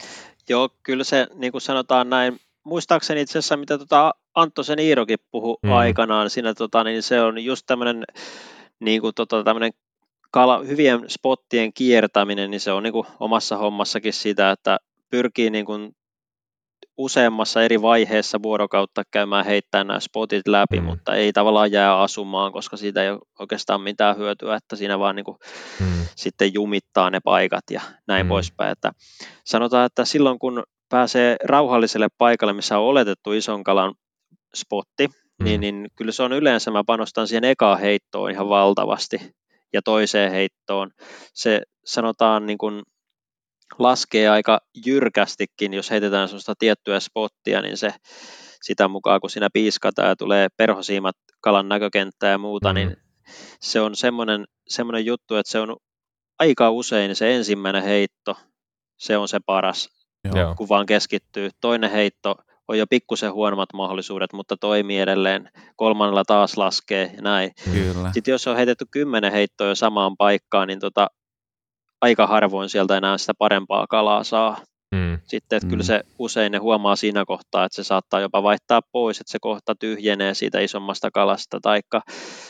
Joo, kyllä se, niin kuin sanotaan näin, muistaakseni itse asiassa, mitä tuota Anttosen Iirokin puhui mm. aikanaan siinä, tota, niin se on just tämmöinen niin kuin, tota, tämmöinen kala, hyvien spottien kiertäminen, niin se on niin kuin omassa hommassakin sitä, että pyrkii niin kuin useammassa eri vaiheessa vuorokautta käymään heittämään nämä spotit läpi, mm. mutta ei tavallaan jää asumaan, koska siitä ei ole oikeastaan mitään hyötyä, että siinä vaan niin kuin mm. sitten jumittaa ne paikat ja näin mm. poispäin. Että sanotaan, että silloin kun pääsee rauhalliselle paikalle, missä on oletettu ison kalan spotti, niin, mm. niin, niin kyllä se on yleensä, mä panostan siihen ekaan heittoon ihan valtavasti ja toiseen heittoon. Se sanotaan niin kuin laskee aika jyrkästikin, jos heitetään sellaista tiettyä spottia, niin se sitä mukaan, kun siinä piiskataan ja tulee perhosiimat kalan näkökenttää ja muuta, niin mm. niin se on semmoinen, semmoinen juttu, että se on aika usein se ensimmäinen heitto, se on se paras, Joo. kun vaan keskittyy. Toinen heitto on jo pikkusen huonommat mahdollisuudet, mutta toimii edelleen. Kolmannella taas laskee ja näin. Kyllä. Sitten jos on heitetty kymmenen heittoa jo samaan paikkaan, niin tota, aika harvoin sieltä enää sitä parempaa kalaa saa. Mm. Sitten, että mm. kyllä se usein ne huomaa siinä kohtaa, että se saattaa jopa vaihtaa pois, että se kohta tyhjenee siitä isommasta kalasta, taikka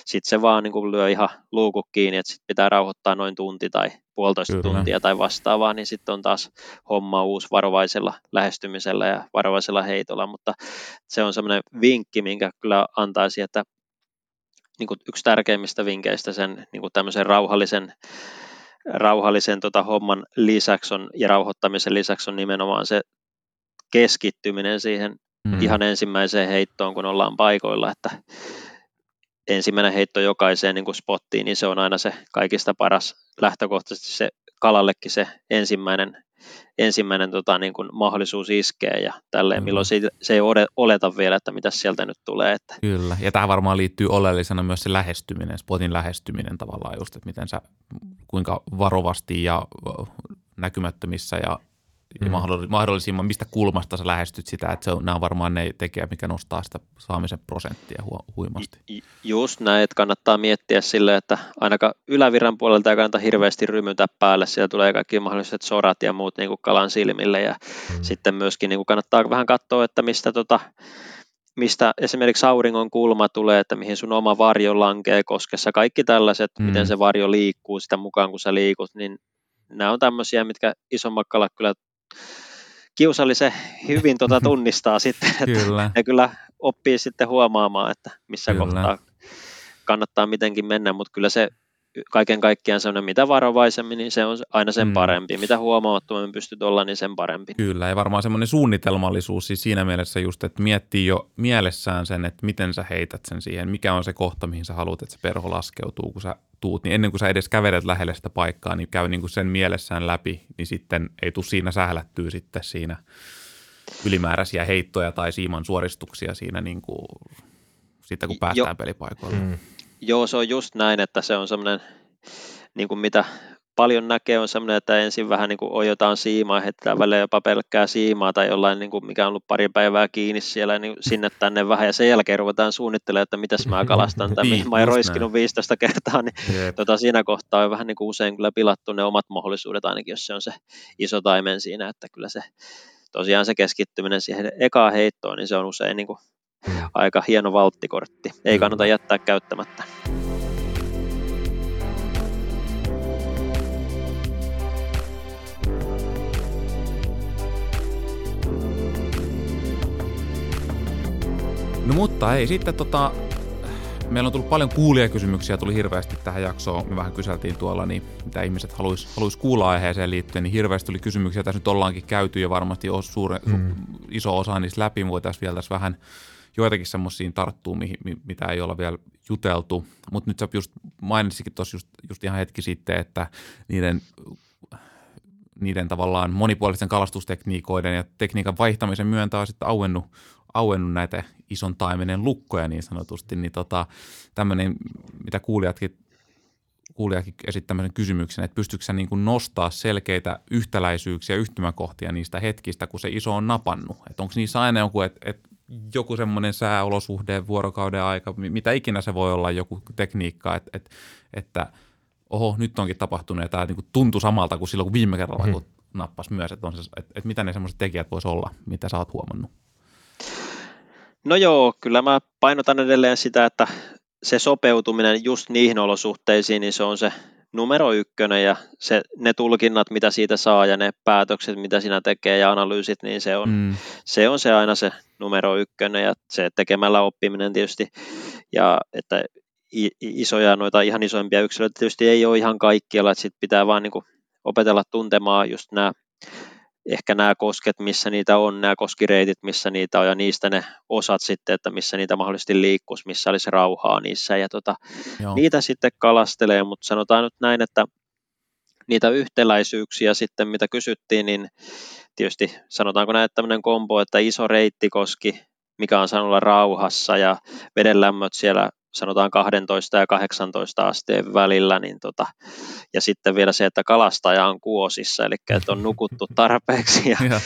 sitten se vaan niin kuin lyö ihan luukut kiinni, että sit pitää rauhoittaa noin tunti tai puolitoista kyllä. tuntia tai vastaavaa, niin sitten on taas homma uusi varovaisella lähestymisellä ja varovaisella heitolla, mutta se on semmoinen vinkki, minkä kyllä antaisi, että niin kuin yksi tärkeimmistä vinkkeistä sen niin kuin tämmöisen rauhallisen rauhallisen tota, homman lisäksi on, ja rauhoittamisen lisäksi on nimenomaan se keskittyminen siihen mm. ihan ensimmäiseen heittoon, kun ollaan paikoilla, että ensimmäinen heitto jokaiseen niin kuin spottiin, niin se on aina se kaikista paras lähtökohtaisesti se kalallekin se ensimmäinen ensimmäinen tota, niin kuin mahdollisuus iskee ja tälleen, mm. milloin se, se ei oleta vielä, että mitä sieltä nyt tulee. Että. Kyllä, ja tähän varmaan liittyy oleellisena myös se lähestyminen, spotin lähestyminen tavallaan just, että miten sä, kuinka varovasti ja näkymättömissä ja mm. mahdollisimman, mistä kulmasta sä lähestyt sitä, että se on, nämä on varmaan ne tekijät, mikä nostaa sitä saamisen prosenttia hu, huimasti. Just näin, että kannattaa miettiä sille, että ainakaan ylävirran puolelta ei kannata hirveästi rymytä päälle, siellä tulee kaikki mahdolliset sorat ja muut niin kuin kalan silmille ja mm. sitten myöskin niin kuin kannattaa vähän katsoa, että mistä tota, mistä esimerkiksi auringon kulma tulee, että mihin sun oma varjo lankee koskessa, kaikki tällaiset, mm. miten se varjo liikkuu sitä mukaan, kun sä liikut, niin nämä on tämmöisiä, mitkä isommat kalat kyllä kiusallisen hyvin tuota tunnistaa sitten, että kyllä. ne kyllä oppii sitten huomaamaan, että missä kyllä. kohtaa kannattaa mitenkin mennä, mutta kyllä se kaiken kaikkiaan sellainen, mitä varovaisemmin, niin se on aina sen mm. parempi. Mitä huomaamattomammin pystyt olla, niin sen parempi. Kyllä, ja varmaan semmoinen suunnitelmallisuus siis siinä mielessä just, että miettii jo mielessään sen, että miten sä heität sen siihen, mikä on se kohta, mihin sä haluat, että se perho laskeutuu, kun sä tuut, niin ennen kuin sä edes kävelet lähelle sitä paikkaa, niin käy niin kuin sen mielessään läpi, niin sitten ei tule siinä sählättyä sitten siinä ylimääräisiä heittoja tai siiman suoristuksia siinä niin kuin, sitten kun päästään jo. pelipaikoille. Mm. Joo, se on just näin, että se on semmoinen, niin kuin mitä paljon näkee, on semmoinen, että ensin vähän niin kuin ojotaan siimaa, heitetään välillä jopa pelkkää siimaa tai jollain, niin kuin, mikä on ollut pari päivää kiinni siellä, niin sinne tänne vähän, ja sen jälkeen ruvetaan suunnittelemaan, että mitäs mä kalastan, tai mihin mä oon roiskinut 15 kertaa, niin tota, siinä kohtaa on vähän niin kuin usein kyllä pilattu ne omat mahdollisuudet, ainakin jos se on se iso taimen siinä, että kyllä se tosiaan se keskittyminen siihen ekaan heittoon, niin se on usein niin kuin. Aika hieno valttikortti. Ei kannata jättää käyttämättä. No mutta ei, sitten tota, meillä on tullut paljon kuulijakysymyksiä, tuli hirveästi tähän jaksoon. Me vähän kyseltiin tuolla, niin mitä ihmiset haluaisi haluais kuulla aiheeseen liittyen, niin hirveästi tuli kysymyksiä. Tässä nyt ollaankin käyty ja varmasti on suure, mm. iso osa niistä läpi. Me voitaisiin vielä tässä vähän joitakin semmoisiin tarttuu, mitä ei olla vielä juteltu. Mutta nyt sä just mainitsikin tuossa just, just ihan hetki sitten, että niiden niiden tavallaan monipuolisten kalastustekniikoiden ja tekniikan vaihtamisen myöntä on sitten auennut, auennut näitä ison taimenen lukkoja niin sanotusti, niin tota, tämmöinen, mitä kuulijatkin kuulijakin esitti tämmöisen kysymyksen, että pystyykö sä niin nostaa selkeitä yhtäläisyyksiä, yhtymäkohtia niistä hetkistä, kun se iso on napannut? Että onko niissä aina joku, että, että joku semmoinen sääolosuhde, vuorokauden aika, mitä ikinä se voi olla, joku tekniikka, että, että, että oho, nyt onkin tapahtunut ja tämä niin kuin tuntui samalta kuin silloin, kun viime kerralla hmm. kun nappas myös, että, on se, että, että mitä ne semmoiset tekijät voisi olla, mitä sä oot huomannut? No joo, kyllä mä painotan edelleen sitä, että se sopeutuminen just niihin olosuhteisiin, niin se on se numero ykkönen ja se, ne tulkinnat, mitä siitä saa ja ne päätökset, mitä siinä tekee ja analyysit, niin se on, mm. se on se aina se numero ykkönen ja se tekemällä oppiminen tietysti ja että isoja noita ihan isoimpia yksilöitä tietysti ei ole ihan kaikkialla, että sit pitää vaan niin opetella tuntemaan just nämä ehkä nämä kosket, missä niitä on, nämä koskireitit, missä niitä on, ja niistä ne osat sitten, että missä niitä mahdollisesti liikkuisi, missä olisi rauhaa niissä, ja tota, niitä sitten kalastelee, mutta sanotaan nyt näin, että niitä yhtäläisyyksiä sitten, mitä kysyttiin, niin tietysti sanotaanko näin, että tämmöinen kombo, että iso reittikoski, mikä on saanut olla rauhassa, ja vedenlämmöt siellä sanotaan 12 ja 18 asteen välillä, niin tota, ja sitten vielä se, että kalastaja on kuosissa, eli että on nukuttu tarpeeksi ja, ja.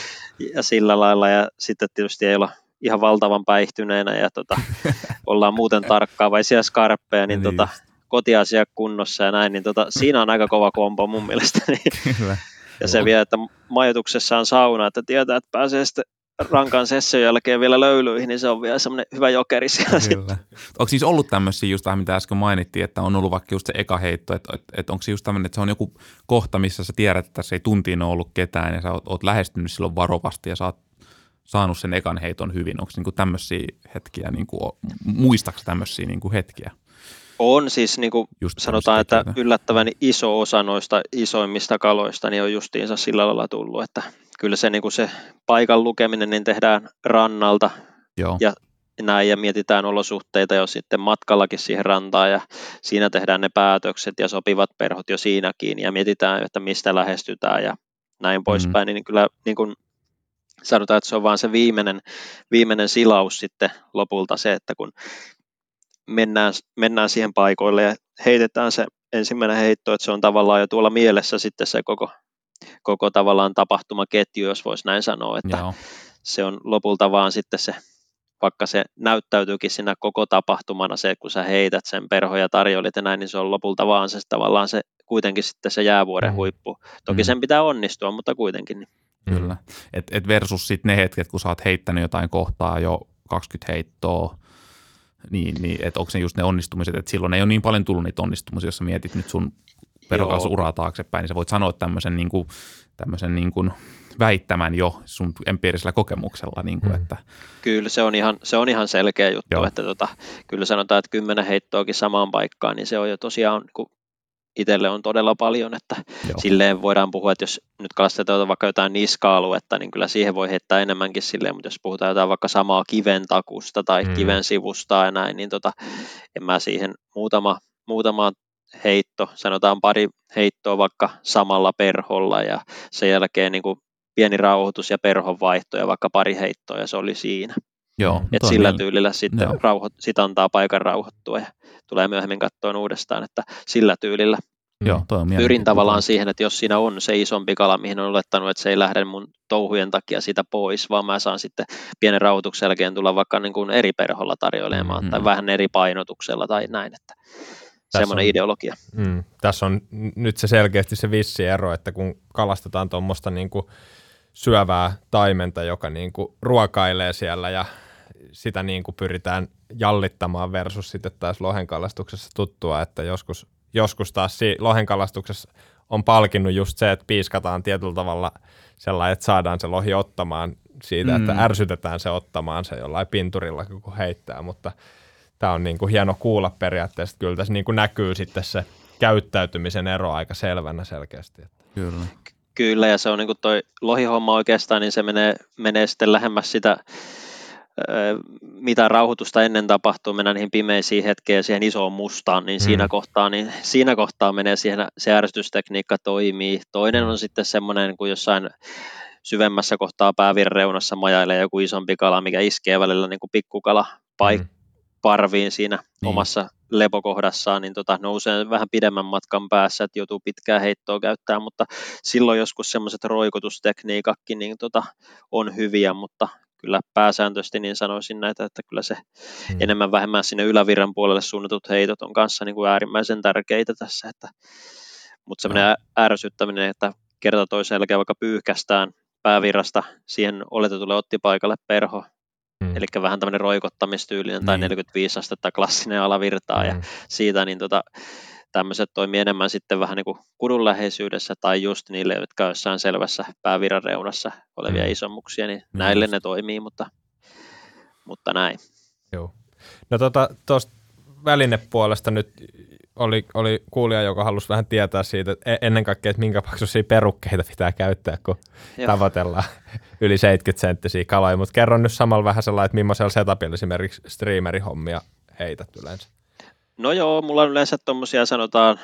ja sillä lailla, ja sitten tietysti ei olla ihan valtavan päihtyneenä ja tota, ollaan muuten tarkkaavaisia skarppeja, niin, niin tota, kotiasia kunnossa ja näin, niin tota, siinä on aika kova kombo mun mielestä. Kyllä. Ja se vielä, että majoituksessa on sauna, että tietää, että pääsee sitten rankan session jälkeen vielä löylyihin, niin se on vielä semmoinen hyvä jokeri siellä Kyllä. Onko siis ollut tämmöisiä just vähän, mitä äsken mainittiin, että on ollut vaikka just se eka heitto, että, että, että onko se just tämmöinen, että se on joku kohta, missä sä tiedät, että se ei tuntiin ole ollut ketään ja sä oot, oot lähestynyt silloin varovasti ja sä oot saanut sen ekan heiton hyvin. Onko niinku tämmöisiä hetkiä, niinku, muistaaks tämmöisiä niinku hetkiä? On siis, niin kuin just sanotaan, että yllättävän iso osa noista isoimmista kaloista niin on justiinsa sillä lailla tullut, että kyllä se, niin kuin se paikan lukeminen niin tehdään rannalta Joo. ja näin ja mietitään olosuhteita jo sitten matkallakin siihen rantaan ja siinä tehdään ne päätökset ja sopivat perhot jo siinäkin ja mietitään, että mistä lähestytään ja näin poispäin, mm. niin kyllä niin kuin sanotaan, että se on vaan se viimeinen, viimeinen silaus sitten lopulta se, että kun mennään, mennään siihen paikoille ja heitetään se ensimmäinen heitto, että se on tavallaan jo tuolla mielessä sitten se koko, koko tavallaan tapahtumaketju, jos voisi näin sanoa, että Joo. se on lopulta vaan sitten se, vaikka se näyttäytyykin siinä koko tapahtumana se, kun sä heität sen perhoja tarjoilit ja näin, niin se on lopulta vaan se tavallaan se kuitenkin sitten se jäävuoren mm. huippu. Toki mm. sen pitää onnistua, mutta kuitenkin. Niin. Kyllä. Et, et versus sitten ne hetket, kun sä oot heittänyt jotain kohtaa jo 20 heittoa, niin, niin että onko ne just ne onnistumiset, että silloin ei ole niin paljon tullut niitä onnistumisia, jos sä mietit nyt sun uraa taaksepäin, niin sä voit sanoa tämmöisen, niin kuin, tämmöisen niin kuin väittämän jo sun empiirisellä kokemuksella. Niin kuin, hmm. että. Kyllä se on ihan, se on ihan selkeä juttu, Joo. että tota, kyllä sanotaan, että kymmenen heittoakin samaan paikkaan, niin se on jo tosiaan niin itselle on todella paljon, että Joo. silleen voidaan puhua, että jos nyt kalastetaan vaikka jotain niska-aluetta, niin kyllä siihen voi heittää enemmänkin silleen, mutta jos puhutaan jotain vaikka samaa kiven takusta tai mm. kiven sivusta ja näin, niin tota, en mä siihen muutama, muutama heitto, sanotaan pari heittoa vaikka samalla perholla ja sen jälkeen niin kuin pieni rauhoitus ja perhon vaihto ja vaikka pari heittoa ja se oli siinä. Joo, Et sillä niin. tyylillä sitten rauho, sit antaa paikan rauhoittua ja tulee myöhemmin katsoa uudestaan, että sillä tyylillä Joo, toi on pyrin tavallaan siihen, että jos siinä on se isompi kala, mihin on olettanut, että se ei lähde mun touhujen takia sitä pois, vaan mä saan sitten pienen rauhoituksen jälkeen tulla vaikka niin kuin eri perholla tarjoilemaan mm-hmm. tai vähän eri painotuksella tai näin, että semmoinen on, ideologia. Mm, tässä on nyt se selkeästi se vissi ero, että kun kalastetaan tuommoista niin syövää taimenta, joka niin kuin ruokailee siellä ja sitä niin kuin pyritään jallittamaan versus sitten taas lohenkalastuksessa tuttua, että joskus, joskus taas si- lohenkalastuksessa on palkinnut just se, että piiskataan tietyllä tavalla sellainen, että saadaan se lohi ottamaan siitä, mm. että ärsytetään se ottamaan se jollain pinturilla, kun heittää, mutta tämä on niin kuin hieno kuulla periaatteessa, kyllä tässä niin kuin näkyy sitten se käyttäytymisen ero aika selvänä selkeästi. Kyllä. Kyllä, ja se on niin kuin toi lohihomma oikeastaan, niin se menee, menee sitten lähemmäs sitä mitä rauhoitusta ennen tapahtuu, mennään niihin pimeisiin hetkeen siihen isoon mustaan, niin mm. siinä, kohtaa, niin siinä kohtaa menee siihen, se ärsytystekniikka toimii. Toinen on sitten semmoinen, kun jossain syvemmässä kohtaa päävirreunassa reunassa majailee joku isompi kala, mikä iskee välillä niin kuin pikkukala paik- mm. Parviin siinä niin. omassa lepokohdassaan, niin tota, nousee vähän pidemmän matkan päässä, että joutuu pitkää heittoa käyttää, mutta silloin joskus semmoiset roikotustekniikatkin niin tota, on hyviä, mutta kyllä pääsääntöisesti niin sanoisin näitä, että kyllä se hmm. enemmän vähemmän sinne ylävirran puolelle suunnatut heitot on kanssa niin kuin äärimmäisen tärkeitä tässä, että, mutta semmoinen ärsyttäminen, että kerta toisen jälkeen vaikka pyyhkästään päävirrasta siihen oletetulle ottipaikalle perho, mm. eli vähän tämmöinen roikottamistyylinen niin. tai 45 astetta klassinen alavirtaa mm. ja siitä niin tota, tämmöiset toimii enemmän sitten vähän niin kuin kudun läheisyydessä tai just niille, jotka jossain selvässä pääviran reunassa olevia mm. isommuksia, niin mm. näille ne toimii, mutta, mutta näin. Joo. No tuosta tota, välinepuolesta nyt oli, oli kuulija, joka halusi vähän tietää siitä, että e-, ennen kaikkea, että minkä paksuisia perukkeita pitää käyttää, kun Joo. tavoitellaan yli 70 senttisiä kaloja. Mutta kerron nyt samalla vähän sellainen, että millaisella setupilla esimerkiksi streamerihommia heität yleensä. No joo, mulla on yleensä tuommoisia sanotaan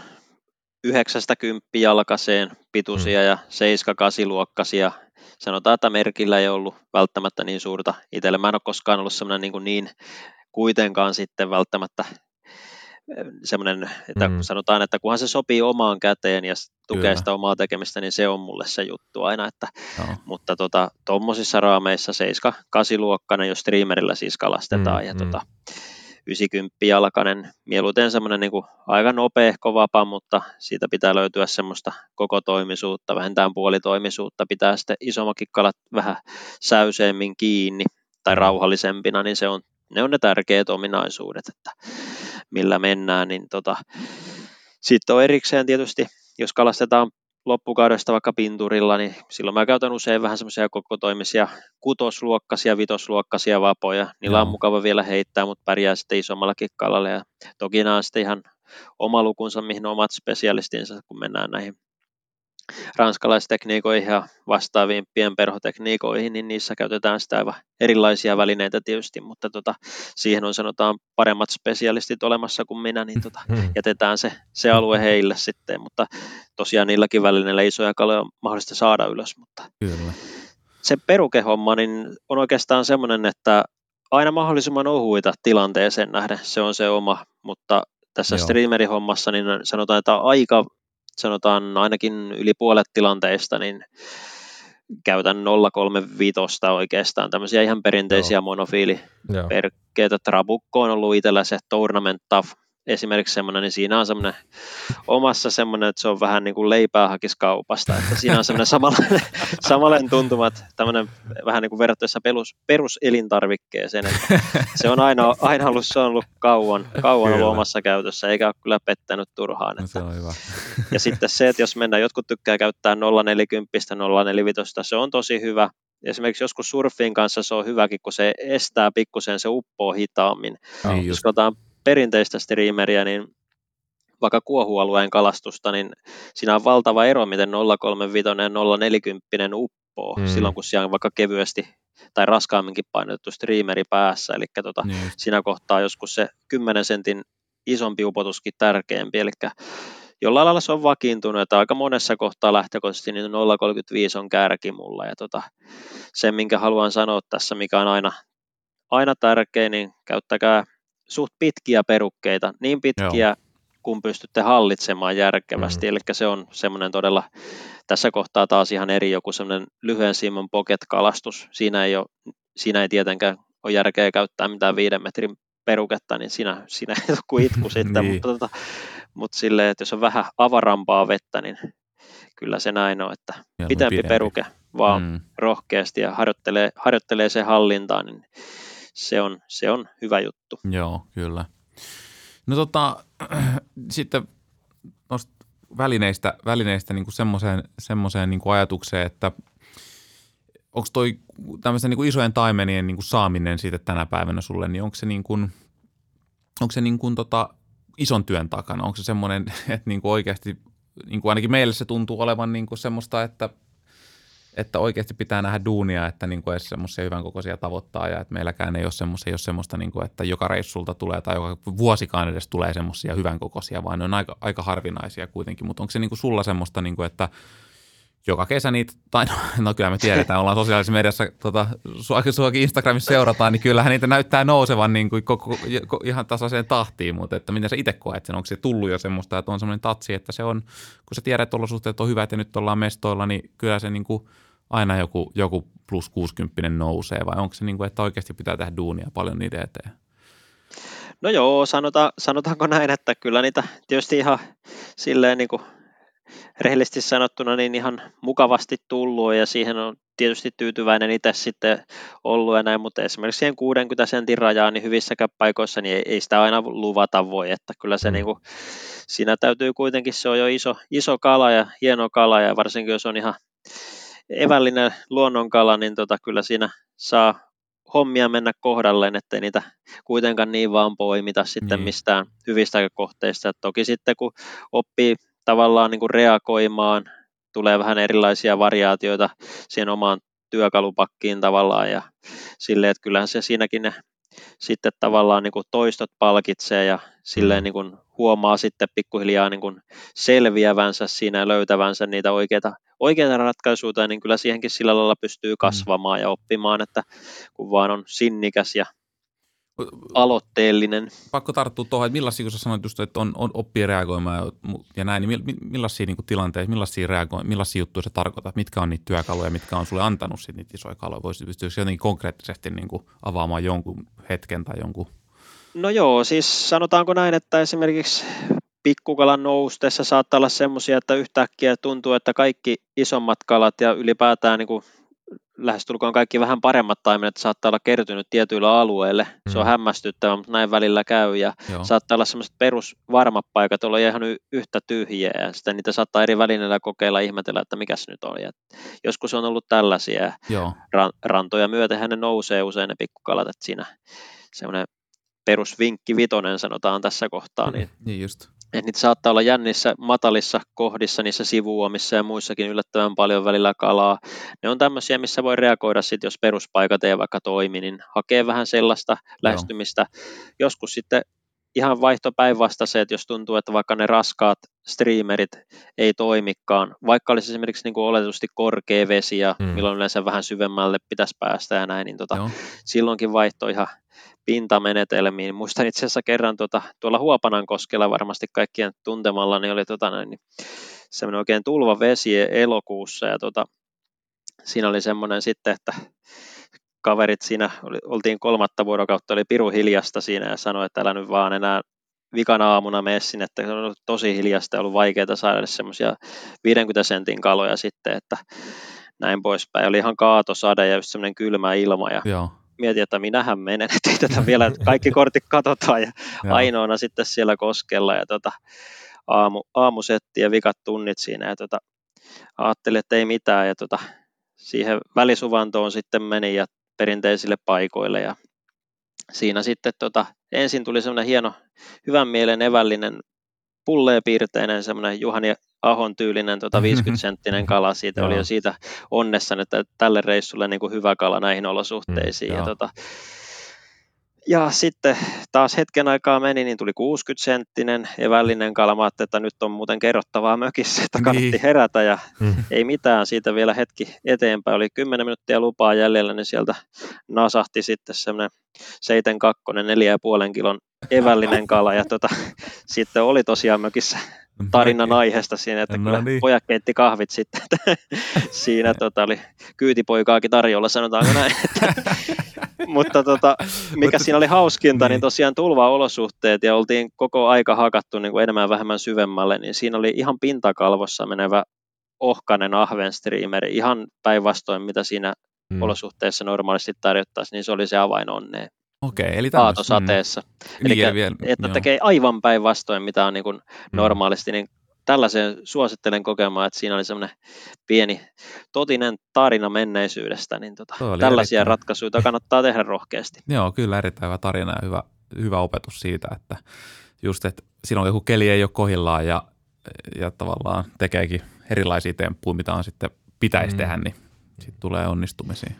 90 jalkaseen pituisia mm. ja 7-8 luokkaisia. Sanotaan, että merkillä ei ollut välttämättä niin suurta itselle. Mä en ole koskaan ollut semmoinen niin, niin kuitenkaan sitten välttämättä semmoinen, että mm. sanotaan, että kunhan se sopii omaan käteen ja tukee Kyllä. sitä omaa tekemistä, niin se on mulle se juttu aina. Että, no. Mutta tuommoisissa tota, raameissa 7-8 luokkana, jos streamerilla siis kalastetaan, mm, ja mm. Tota, 90 jalkainen, mieluiten semmoinen niin aika nopea, vapa, mutta siitä pitää löytyä semmoista koko toimisuutta, vähintään puolitoimisuutta, pitää sitten isommakin kalat vähän säyseemmin kiinni tai mm. rauhallisempina, niin se on, ne on ne tärkeät ominaisuudet, että millä mennään, niin tota, sitten on erikseen tietysti, jos kalastetaan loppukaudesta vaikka pinturilla, niin silloin mä käytän usein vähän semmoisia kokotoimisia kutosluokkaisia, vitosluokkaisia vapoja. Niillä on mukava vielä heittää, mutta pärjää sitten isommallakin kalalle. Ja toki nämä on sitten ihan oma lukunsa, mihin omat spesialistinsa, kun mennään näihin ranskalaistekniikoihin ja vastaaviin pienperhotekniikoihin, niin niissä käytetään sitä aivan erilaisia välineitä tietysti, mutta tota, siihen on sanotaan paremmat spesialistit olemassa kuin minä, niin tota, hmm. jätetään se, se alue heille sitten, mutta tosiaan niilläkin välineillä isoja kaloja on mahdollista saada ylös, mutta Kyllä. se perukehomma niin on oikeastaan semmoinen, että aina mahdollisimman ohuita tilanteeseen nähden, se on se oma, mutta tässä Joo. streamerihommassa niin sanotaan, että aika sanotaan ainakin yli puolet tilanteista, niin käytän 035 oikeastaan, tämmöisiä ihan perinteisiä Joo. monofiiliperkkeitä. Trabukko on ollut itsellä se Tournament Tough esimerkiksi semmoinen, niin siinä on semmoinen omassa semmoinen, että se on vähän niin kuin leipää hakis kaupasta, että siinä on semmoinen samanlainen, samanlainen tuntumat, tämmöinen vähän niin kuin verrattavissa perus, peruselintarvikkeeseen, että se on aina, aina ollut, se on ollut kauan, kauan ollut omassa käytössä, eikä ole kyllä pettänyt turhaan. No, se on hyvä. Ja sitten se, että jos mennään, jotkut tykkää käyttää 040, 045, se on tosi hyvä, esimerkiksi joskus surfin kanssa se on hyväkin, kun se estää pikkusen, se uppoo hitaammin. Niin jos katsotaan perinteistä streameriä, niin vaikka kuohualueen kalastusta, niin siinä on valtava ero, miten 035 ja 040 uppoo mm. silloin, kun siellä on vaikka kevyesti tai raskaamminkin painotettu streameri päässä, eli tota, niin. siinä kohtaa joskus se 10 sentin isompi upotuskin tärkeämpi, eli jollain lailla se on vakiintunut, että aika monessa kohtaa lähtökohtaisesti niin 0,35 on kärki mulla, ja tota, se, minkä haluan sanoa tässä, mikä on aina, aina tärkein, niin käyttäkää suht pitkiä perukkeita, niin pitkiä Joo. kun pystytte hallitsemaan järkevästi, mm. eli se on semmoinen todella, tässä kohtaa taas ihan eri joku semmoinen lyhyen siiman pocket-kalastus, siinä ei, ole, siinä ei tietenkään ole järkeä käyttää mitään viiden metrin peruketta, niin siinä, siinä ei ole kuin itku sitten, niin. mutta, tota, mutta silleen, että jos on vähän avarampaa vettä, niin kyllä se näin on, että pitempi, pidempi peruke vaan mm. rohkeasti ja harjoittelee, harjoittelee se hallintaan, niin se on, se on hyvä juttu. Joo, kyllä. No tota, sitten noista välineistä, välineistä niin semmoiseen, semmoiseen niin ajatukseen, että onko toi tämmöisen niin isojen taimenien niin saaminen siitä tänä päivänä sulle, niin onko se, niin kuin, onko se niin kuin tota ison työn takana? Onko se semmoinen, että niin kuin oikeasti, niin kuin ainakin meille se tuntuu olevan niin semmoista, että – että oikeasti pitää nähdä duunia, että niin kuin edes semmoisia hyvän kokoisia tavoittaa ja että meilläkään ei ole, semmoisia, ei ole semmoista, niin kuin, että joka reissulta tulee tai joka vuosikaan edes tulee semmoisia hyvän kokoisia, vaan ne on aika, aika harvinaisia kuitenkin. Mutta onko se niin kuin sulla semmoista, niin kuin, että joka kesä niitä, tai no, no kyllä me tiedetään, ollaan sosiaalisessa mediassa, tota, suakin Instagramissa seurataan, niin kyllähän niitä näyttää nousevan niin kuin koko, koko, ihan tasaiseen tahtiin, mutta että miten sä itse koet sen, onko se tullut jo semmoista, että on semmoinen tatsi, että se on, kun sä tiedät, että olosuhteet on hyvät ja nyt ollaan mestoilla, niin kyllä se niin kuin – aina joku, joku plus 60 nousee vai onko se niin kuin, että oikeasti pitää tehdä duunia paljon niiden eteen? No joo, sanota, sanotaanko näin, että kyllä niitä tietysti ihan silleen niin kuin rehellisesti sanottuna niin ihan mukavasti tullut ja siihen on tietysti tyytyväinen itse sitten ollut ja näin, mutta esimerkiksi siihen 60 sentin rajaan niin hyvissäkään paikoissa niin ei, ei sitä aina luvata voi, että kyllä se mm. niin kuin, siinä täytyy kuitenkin, se on jo iso, iso kala ja hieno kala ja varsinkin jos on ihan evällinen luonnonkala, niin tota, kyllä siinä saa hommia mennä kohdalleen, ettei niitä kuitenkaan niin vaan poimita sitten niin. mistään hyvistä kohteista. Et toki sitten kun oppii tavallaan niin kuin reagoimaan, tulee vähän erilaisia variaatioita siihen omaan työkalupakkiin tavallaan ja silleen, että kyllähän se siinäkin ne sitten tavallaan niin kuin toistot palkitsee ja silleen mm. niin kuin huomaa sitten pikkuhiljaa niin kuin selviävänsä siinä ja löytävänsä niitä oikeita, oikeita ratkaisuja, niin kyllä siihenkin sillä lailla pystyy mm. kasvamaan ja oppimaan, että kun vaan on sinnikäs ja aloitteellinen. Pakko tarttua tuohon, että millaisia, kun sä sanoit just, että on, on oppii reagoimaan ja, ja näin, niin millaisia niin tilanteita, millaisia, reago- millaisia juttuja se tarkoittaa, mitkä on niitä työkaluja, mitkä on sulle antanut sit niitä isoja kaloja, voisi pystyä jotenkin konkreettisesti niin kuin avaamaan jonkun hetken tai jonkun? No joo, siis sanotaanko näin, että esimerkiksi pikkukalan noustessa saattaa olla semmoisia, että yhtäkkiä tuntuu, että kaikki isommat kalat ja ylipäätään niin kuin lähestulkoon kaikki vähän paremmat taimenet saattaa olla kertynyt tietyillä alueille. Mm. Se on mm. hämmästyttävää, mutta näin välillä käy ja Joo. saattaa olla semmoiset perusvarmat paikat olla ihan yhtä tyhjiä ja sitten niitä saattaa eri välineillä kokeilla ihmetellä, että mikäs nyt on. Ja joskus on ollut tällaisia Joo. rantoja myöten ne nousee usein ne pikkukalat, että siinä semmoinen perusvinkki vitonen sanotaan tässä kohtaa. Niin, niin just että niitä saattaa olla jännissä matalissa kohdissa, niissä sivuomissa ja muissakin yllättävän paljon välillä kalaa. Ne on tämmöisiä, missä voi reagoida sitten, jos peruspaikat ei vaikka toimi, niin hakee vähän sellaista lähestymistä. Joskus sitten ihan vaihto se, että jos tuntuu, että vaikka ne raskaat streamerit ei toimikaan, vaikka olisi esimerkiksi niin kuin oletusti korkea vesi ja mm. milloin yleensä vähän syvemmälle pitäisi päästä ja näin, niin tota, silloinkin vaihto ihan pintamenetelmiin. Muistan itse asiassa kerran tuota, tuolla Huopanan koskella varmasti kaikkien tuntemalla, niin oli tuota, niin semmoinen oikein tulva vesi elokuussa ja tuota, siinä oli semmoinen sitten, että kaverit siinä, oli, oltiin kolmatta vuorokautta, oli piru hiljasta siinä ja sanoi, että älä nyt vaan enää vikana aamuna messin, että on ollut tosi hiljasta ja ollut vaikeaa saada semmoisia 50 sentin kaloja sitten, että näin poispäin. Oli ihan kaatosade ja just semmoinen kylmä ilma ja Joo mietin, että minähän menen, että tätä vielä, kaikki kortit katsotaan ja ainoana sitten siellä koskella ja tota, aamu, aamusetti ja vikat tunnit siinä ja tota, ajattelin, että ei mitään ja tota, siihen välisuvantoon sitten meni ja perinteisille paikoille ja siinä sitten tota, ensin tuli semmoinen hieno, hyvän mielen evällinen pulleepiirteinen semmoinen Juhani Ahon tyylinen tota 50-senttinen kala, siitä oli jo siitä onnessa, että tälle reissulle niin kuin hyvä kala näihin olosuhteisiin. Mm, ja, tota, ja sitten taas hetken aikaa meni, niin tuli 60-senttinen evällinen kala. Mä että nyt on muuten kerrottavaa mökissä, että kannatti niin. herätä ja mm. ei mitään. Siitä vielä hetki eteenpäin. Oli 10 minuuttia lupaa jäljellä, niin sieltä nasahti sitten semmoinen 72, 4,5 kilon evällinen kala. Ja tota, sitten oli tosiaan mökissä tarinan aiheesta siinä, että no kyllä niin. pojat keitti kahvit sitten. siinä tota, oli kyytipoikaakin tarjolla, sanotaanko näin. Mutta tota, mikä siinä oli hauskinta, niin, niin tosiaan tulva-olosuhteet ja oltiin koko aika hakattu niin kuin enemmän vähemmän syvemmälle, niin siinä oli ihan pintakalvossa menevä ohkanen ahvenstriimeri, ihan päinvastoin mitä siinä mm. olosuhteessa normaalisti tarjottaisiin, niin se oli se avain onneen. Okei, eli Aatosateessa. Mm. Eli niin, vielä, että joo. tekee aivan päinvastoin, mitä on niin kuin mm. normaalisti, niin tällaiseen suosittelen kokemaan, että siinä oli semmoinen pieni totinen tarina menneisyydestä, niin tota, tällaisia erittäin... ratkaisuja kannattaa tehdä rohkeasti. Joo, kyllä erittäin hyvä tarina ja hyvä, hyvä opetus siitä, että just, että silloin joku keli ei ole kohillaan ja, ja tavallaan tekeekin erilaisia temppuja, mitä on sitten pitäisi mm. tehdä, niin sitten tulee onnistumisiin.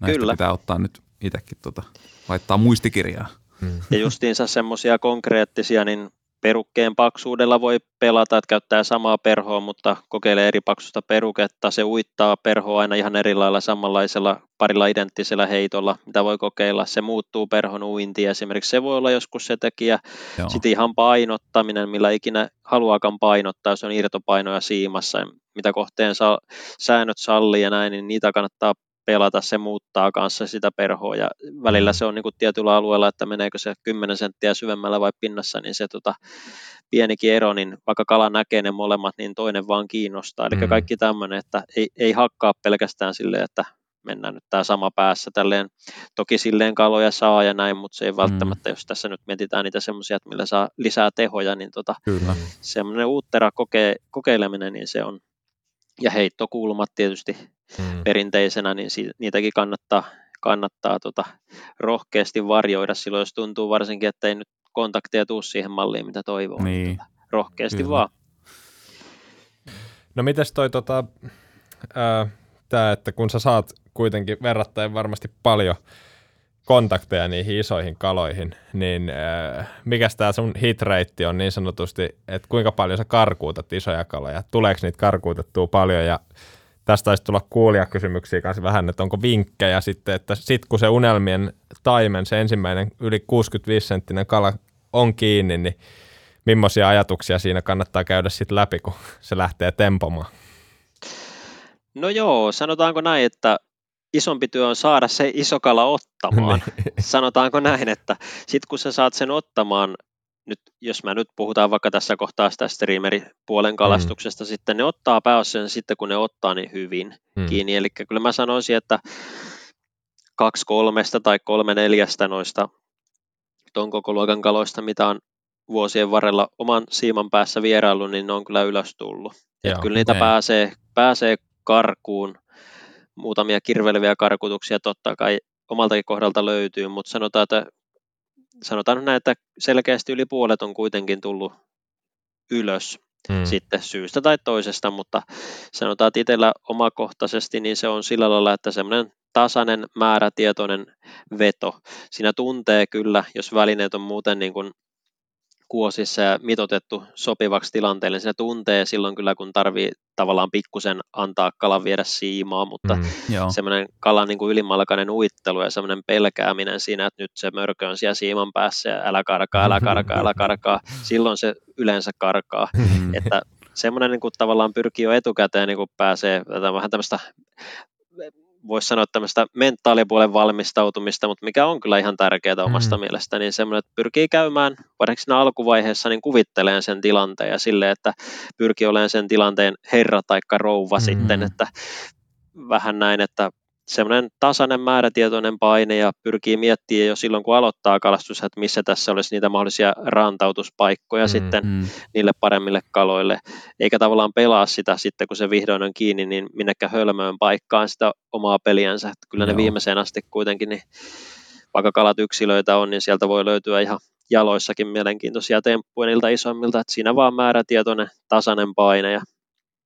Näistä Kyllä. pitää ottaa nyt itsekin tota, laittaa muistikirjaa. Mm. Ja justiinsa semmoisia konkreettisia, niin perukkeen paksuudella voi pelata, että käyttää samaa perhoa, mutta kokeilee eri paksusta peruketta. Se uittaa perhoa aina ihan eri lailla samanlaisella parilla identtisellä heitolla, mitä voi kokeilla. Se muuttuu perhon uinti esimerkiksi. Se voi olla joskus se tekijä. Joo. Sitten ihan painottaminen, millä ikinä haluaakaan painottaa, se on irtopainoja siimassa, mitä kohteen saa, säännöt sallii ja näin, niin niitä kannattaa pelata, se muuttaa kanssa sitä perhoa ja välillä mm. se on niin kuin tietyllä alueella, että meneekö se 10 senttiä syvemmällä vai pinnassa, niin se tota, pienikin ero, niin vaikka kala näkee ne molemmat, niin toinen vaan kiinnostaa. Eli mm. kaikki tämmöinen, että ei, ei hakkaa pelkästään silleen, että mennään nyt tämä sama päässä tälleen. Toki silleen kaloja saa ja näin, mutta se ei mm. välttämättä, mm. jos tässä nyt mietitään niitä semmoisia, että millä saa lisää tehoja, niin tota, Kyllä. semmoinen uuttera koke, kokeileminen, niin se on, ja heittokulmat tietysti mm. perinteisenä, niin si, niitäkin kannattaa, kannattaa tota, rohkeasti varjoida silloin, jos tuntuu varsinkin, että ei nyt kontakteja tuu siihen malliin, mitä toivoo. Niin. niin tota, rohkeasti Kyllä. vaan. No mites toi tota, äh, tää, että kun sä saat kuitenkin verrattain varmasti paljon kontakteja niihin isoihin kaloihin, niin äh, mikä tämä sun hitreitti on niin sanotusti, että kuinka paljon sä karkuutat isoja kaloja, tuleeko niitä karkuutettua paljon ja tästä taisi tulla kuulijakysymyksiä kanssa vähän, että onko vinkkejä sitten, että sitten kun se unelmien taimen, se ensimmäinen yli 65 senttinen kala on kiinni, niin millaisia ajatuksia siinä kannattaa käydä sitten läpi, kun se lähtee tempomaan? No joo, sanotaanko näin, että isompi työ on saada se iso kala ottamaan. Niin. Sanotaanko näin, että sitten kun sä saat sen ottamaan, nyt, jos mä nyt puhutaan vaikka tässä kohtaa sitä streameri-puolen mm. kalastuksesta, mm. sitten ne ottaa pääosin sitten, kun ne ottaa niin hyvin mm. kiinni. Eli kyllä mä sanoisin, että kaksi kolmesta tai kolme neljästä noista ton koko luokan kaloista, mitä on vuosien varrella oman siiman päässä vierailu, niin ne on kyllä ylös tullut. Joo, kyllä niitä pääsee, pääsee karkuun muutamia kirveleviä karkutuksia totta kai omaltakin kohdalta löytyy, mutta sanotaan, että sanotaan näin, että selkeästi yli puolet on kuitenkin tullut ylös hmm. sitten syystä tai toisesta, mutta sanotaan, että itsellä omakohtaisesti niin se on sillä lailla, että semmoinen tasainen, määrätietoinen veto. Siinä tuntee kyllä, jos välineet on muuten niin kuin kuosissa ja mitotettu sopivaksi tilanteelle. Siinä tuntee silloin kyllä, kun tarvii tavallaan pikkusen antaa kalan viedä siimaa, mutta mm, semmoinen kalan niin kuin ylimalkainen uittelu ja semmoinen pelkääminen siinä, että nyt se mörkö on siellä siiman päässä ja älä karkaa, älä karkaa, älä karkaa, silloin se yleensä karkaa. Mm. että semmoinen niin kuin tavallaan pyrkii jo etukäteen niin kuin pääsee vähän tämmöistä voisi sanoa tämmöistä mentaalipuolen valmistautumista, mutta mikä on kyllä ihan tärkeää omasta mm. mielestä, niin semmoinen, että pyrkii käymään, varsinkin siinä alkuvaiheessa, niin kuvitteleen sen tilanteen ja sille, että pyrkii olemaan sen tilanteen herra tai rouva mm. sitten, että vähän näin, että semmoinen tasainen määrätietoinen paine ja pyrkii miettimään jo silloin, kun aloittaa kalastus, että missä tässä olisi niitä mahdollisia rantautuspaikkoja mm, sitten mm. niille paremmille kaloille, eikä tavallaan pelaa sitä sitten, kun se vihdoin on kiinni, niin minnekä hölmöön paikkaan sitä omaa peliänsä. Että kyllä Joo. ne viimeiseen asti kuitenkin, niin vaikka kalat yksilöitä on, niin sieltä voi löytyä ihan jaloissakin mielenkiintoisia temppuja niiltä isommilta, että siinä vaan määrätietoinen tasainen paine ja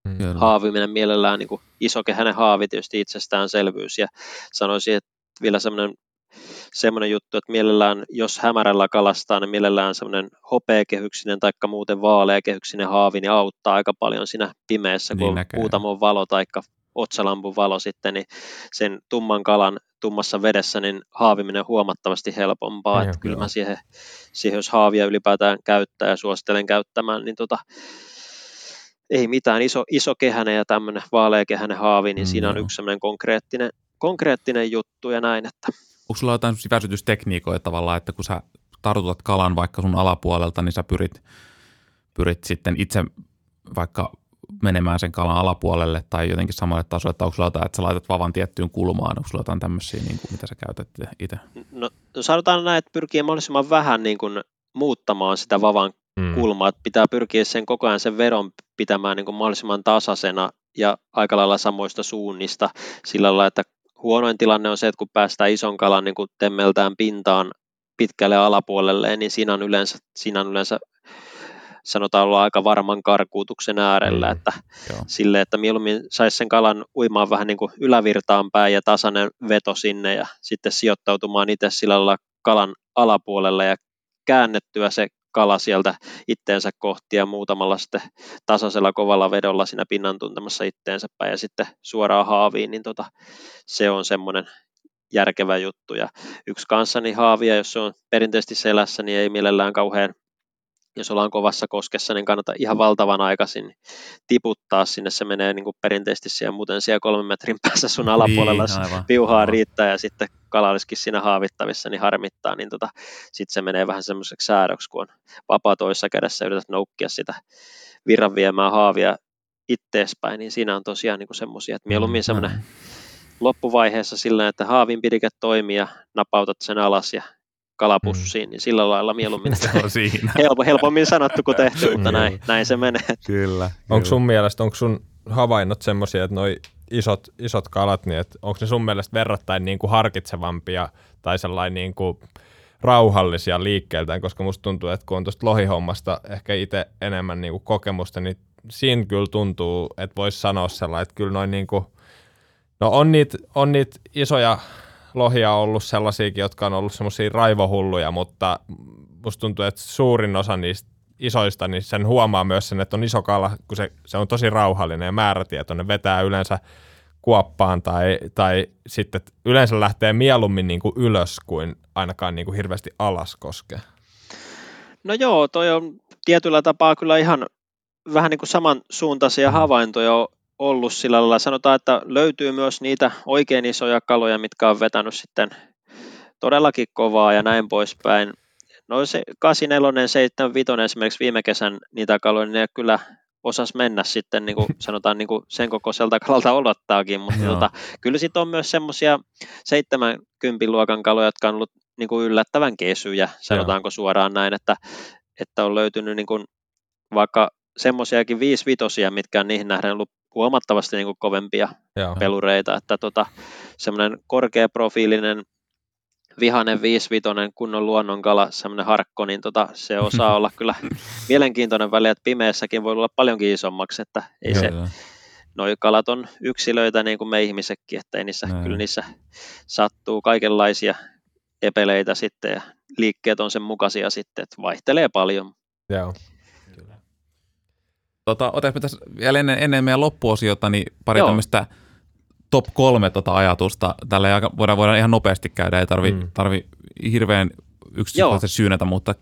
Mm. Haaviminen mielellään niin isokehäinen haavi tietysti itsestäänselvyys. Ja sanoisin, että vielä semmoinen semmoinen juttu, että mielellään, jos hämärällä kalastaa, niin mielellään semmoinen hopeakehyksinen tai muuten vaaleakehyksinen haavi, niin auttaa aika paljon siinä pimeässä, niin kun puutamon valo tai otsalampun valo sitten, niin sen tumman kalan tummassa vedessä, niin haaviminen huomattavasti helpompaa, Ai, että kyllä mä siihen, siihen, jos haavia ylipäätään käyttää ja suosittelen käyttämään, niin tota, ei mitään, iso, iso kehänen ja tämmöinen vaaleakehänen haavi, niin mm, siinä on joo. yksi semmoinen konkreettinen, konkreettinen juttu ja näin. Että. Onko sulla jotain väsytystekniikoja tavallaan, että kun sä tartutat kalan vaikka sun alapuolelta, niin sä pyrit, pyrit sitten itse vaikka menemään sen kalan alapuolelle tai jotenkin samalle tasolle, että onko sulla jotain, että sä laitat vavan tiettyyn kulmaan, onko sulla jotain tämmöisiä, niin kuin, mitä sä käytät itse? No, no sanotaan näin, että pyrkii mahdollisimman vähän niin kuin muuttamaan sitä vavan mm. kulmaa, että pitää pyrkiä sen koko ajan sen veron pitämään niin kuin mahdollisimman tasaisena ja aika lailla samoista suunnista sillä lailla, että huonoin tilanne on se, että kun päästään ison kalan niin kuin temmeltään pintaan pitkälle alapuolelle, niin siinä on yleensä, siinä on yleensä sanotaan olla aika varman karkuutuksen äärellä, mm, että joo. sille, että mieluummin saisi sen kalan uimaan vähän niin kuin ylävirtaan päin ja tasainen veto sinne ja sitten sijoittautumaan itse sillä lailla kalan alapuolelle ja käännettyä se kala sieltä itteensä kohti ja muutamalla sitten tasaisella kovalla vedolla siinä pinnan tuntemassa itteensä päin ja sitten suoraan haaviin, niin tota, se on semmoinen järkevä juttu. Ja yksi kanssani haavia, jos se on perinteisesti selässä, niin ei mielellään kauhean jos ollaan kovassa koskessa, niin kannattaa ihan valtavan aikaisin tiputtaa sinne. Se menee niin kuin perinteisesti siellä muuten siellä kolmen metrin päässä sun niin, alapuolella, niin, piuhaa riittää ja sitten kala olisikin siinä haavittavissa, niin harmittaa, niin tota, sitten se menee vähän semmoiseksi säädöksi, kun on vapaa toisessa kädessä yrität noukkia sitä virran viemään haavia itteespäin, niin siinä on tosiaan niin semmoisia, että mieluummin mm, semmoinen mm. loppuvaiheessa sillä, että haavin pidike toimii ja napautat sen alas ja kalapussiin, mm. niin sillä lailla mieluummin se on siinä. Helpo, helpommin sanottu kuin tehty, mutta näin, näin se menee. Kyllä. Onko sun mielestä, onko sun havainnot semmoisia, että noi isot, isot kalat, niin että onko ne sun mielestä verrattain niin kuin harkitsevampia tai sellainen niin kuin rauhallisia liikkeeltään, koska musta tuntuu, että kun on tuosta lohihommasta ehkä itse enemmän niin kuin kokemusta, niin siinä kyllä tuntuu, että voisi sanoa sellainen, että kyllä noin niin kuin, no on niitä, on niitä isoja lohia ollut sellaisiakin, jotka on ollut semmoisia raivohulluja, mutta musta tuntuu, että suurin osa niistä isoista, niin sen huomaa myös sen, että on iso kala, kun se, se on tosi rauhallinen ja määrätietoinen, vetää yleensä kuoppaan tai, tai sitten yleensä lähtee mieluummin niin kuin ylös kuin ainakaan niin kuin hirveästi alas koskee. No joo, toi on tietyllä tapaa kyllä ihan vähän niin kuin samansuuntaisia mm. havaintoja ollut sillä lailla. Sanotaan, että löytyy myös niitä oikein isoja kaloja, mitkä on vetänyt sitten todellakin kovaa ja näin poispäin. No se 84, 75 esimerkiksi viime kesän niitä kaloja, niin ne kyllä osas mennä sitten, niin kuin sanotaan niin kuin sen kokoiselta kalalta odottaakin, mutta tota, kyllä sitten on myös semmoisia 70 luokan kaloja, jotka on ollut niin kuin yllättävän kesyjä, sanotaanko Joo. suoraan näin, että, että on löytynyt niin kuin vaikka semmoisiakin viisivitosia, mitkä on niihin nähden ollut huomattavasti niin kuin kovempia Joo. pelureita, että tota, semmoinen korkeaprofiilinen vihanen viisivitonen kunnon luonnonkala, semmoinen harkko, niin tota, se osaa olla kyllä mielenkiintoinen väli, että pimeässäkin voi olla paljonkin isommaksi, että ei se, noi kalat on yksilöitä niin kuin me ihmisetkin, että ei niissä, kyllä niissä sattuu kaikenlaisia epeleitä sitten ja liikkeet on sen mukaisia sitten, että vaihtelee paljon. Joo. Tota, otaisimme tässä vielä ennen, ennen meidän loppuosiota niin pari Joo. tämmöistä top kolme tota ajatusta. Tällä aika, voidaan, voidaan ihan nopeasti käydä, ei tarvi, mm. tarvi hirveän yksityiskohtaisesti syynätä, mutta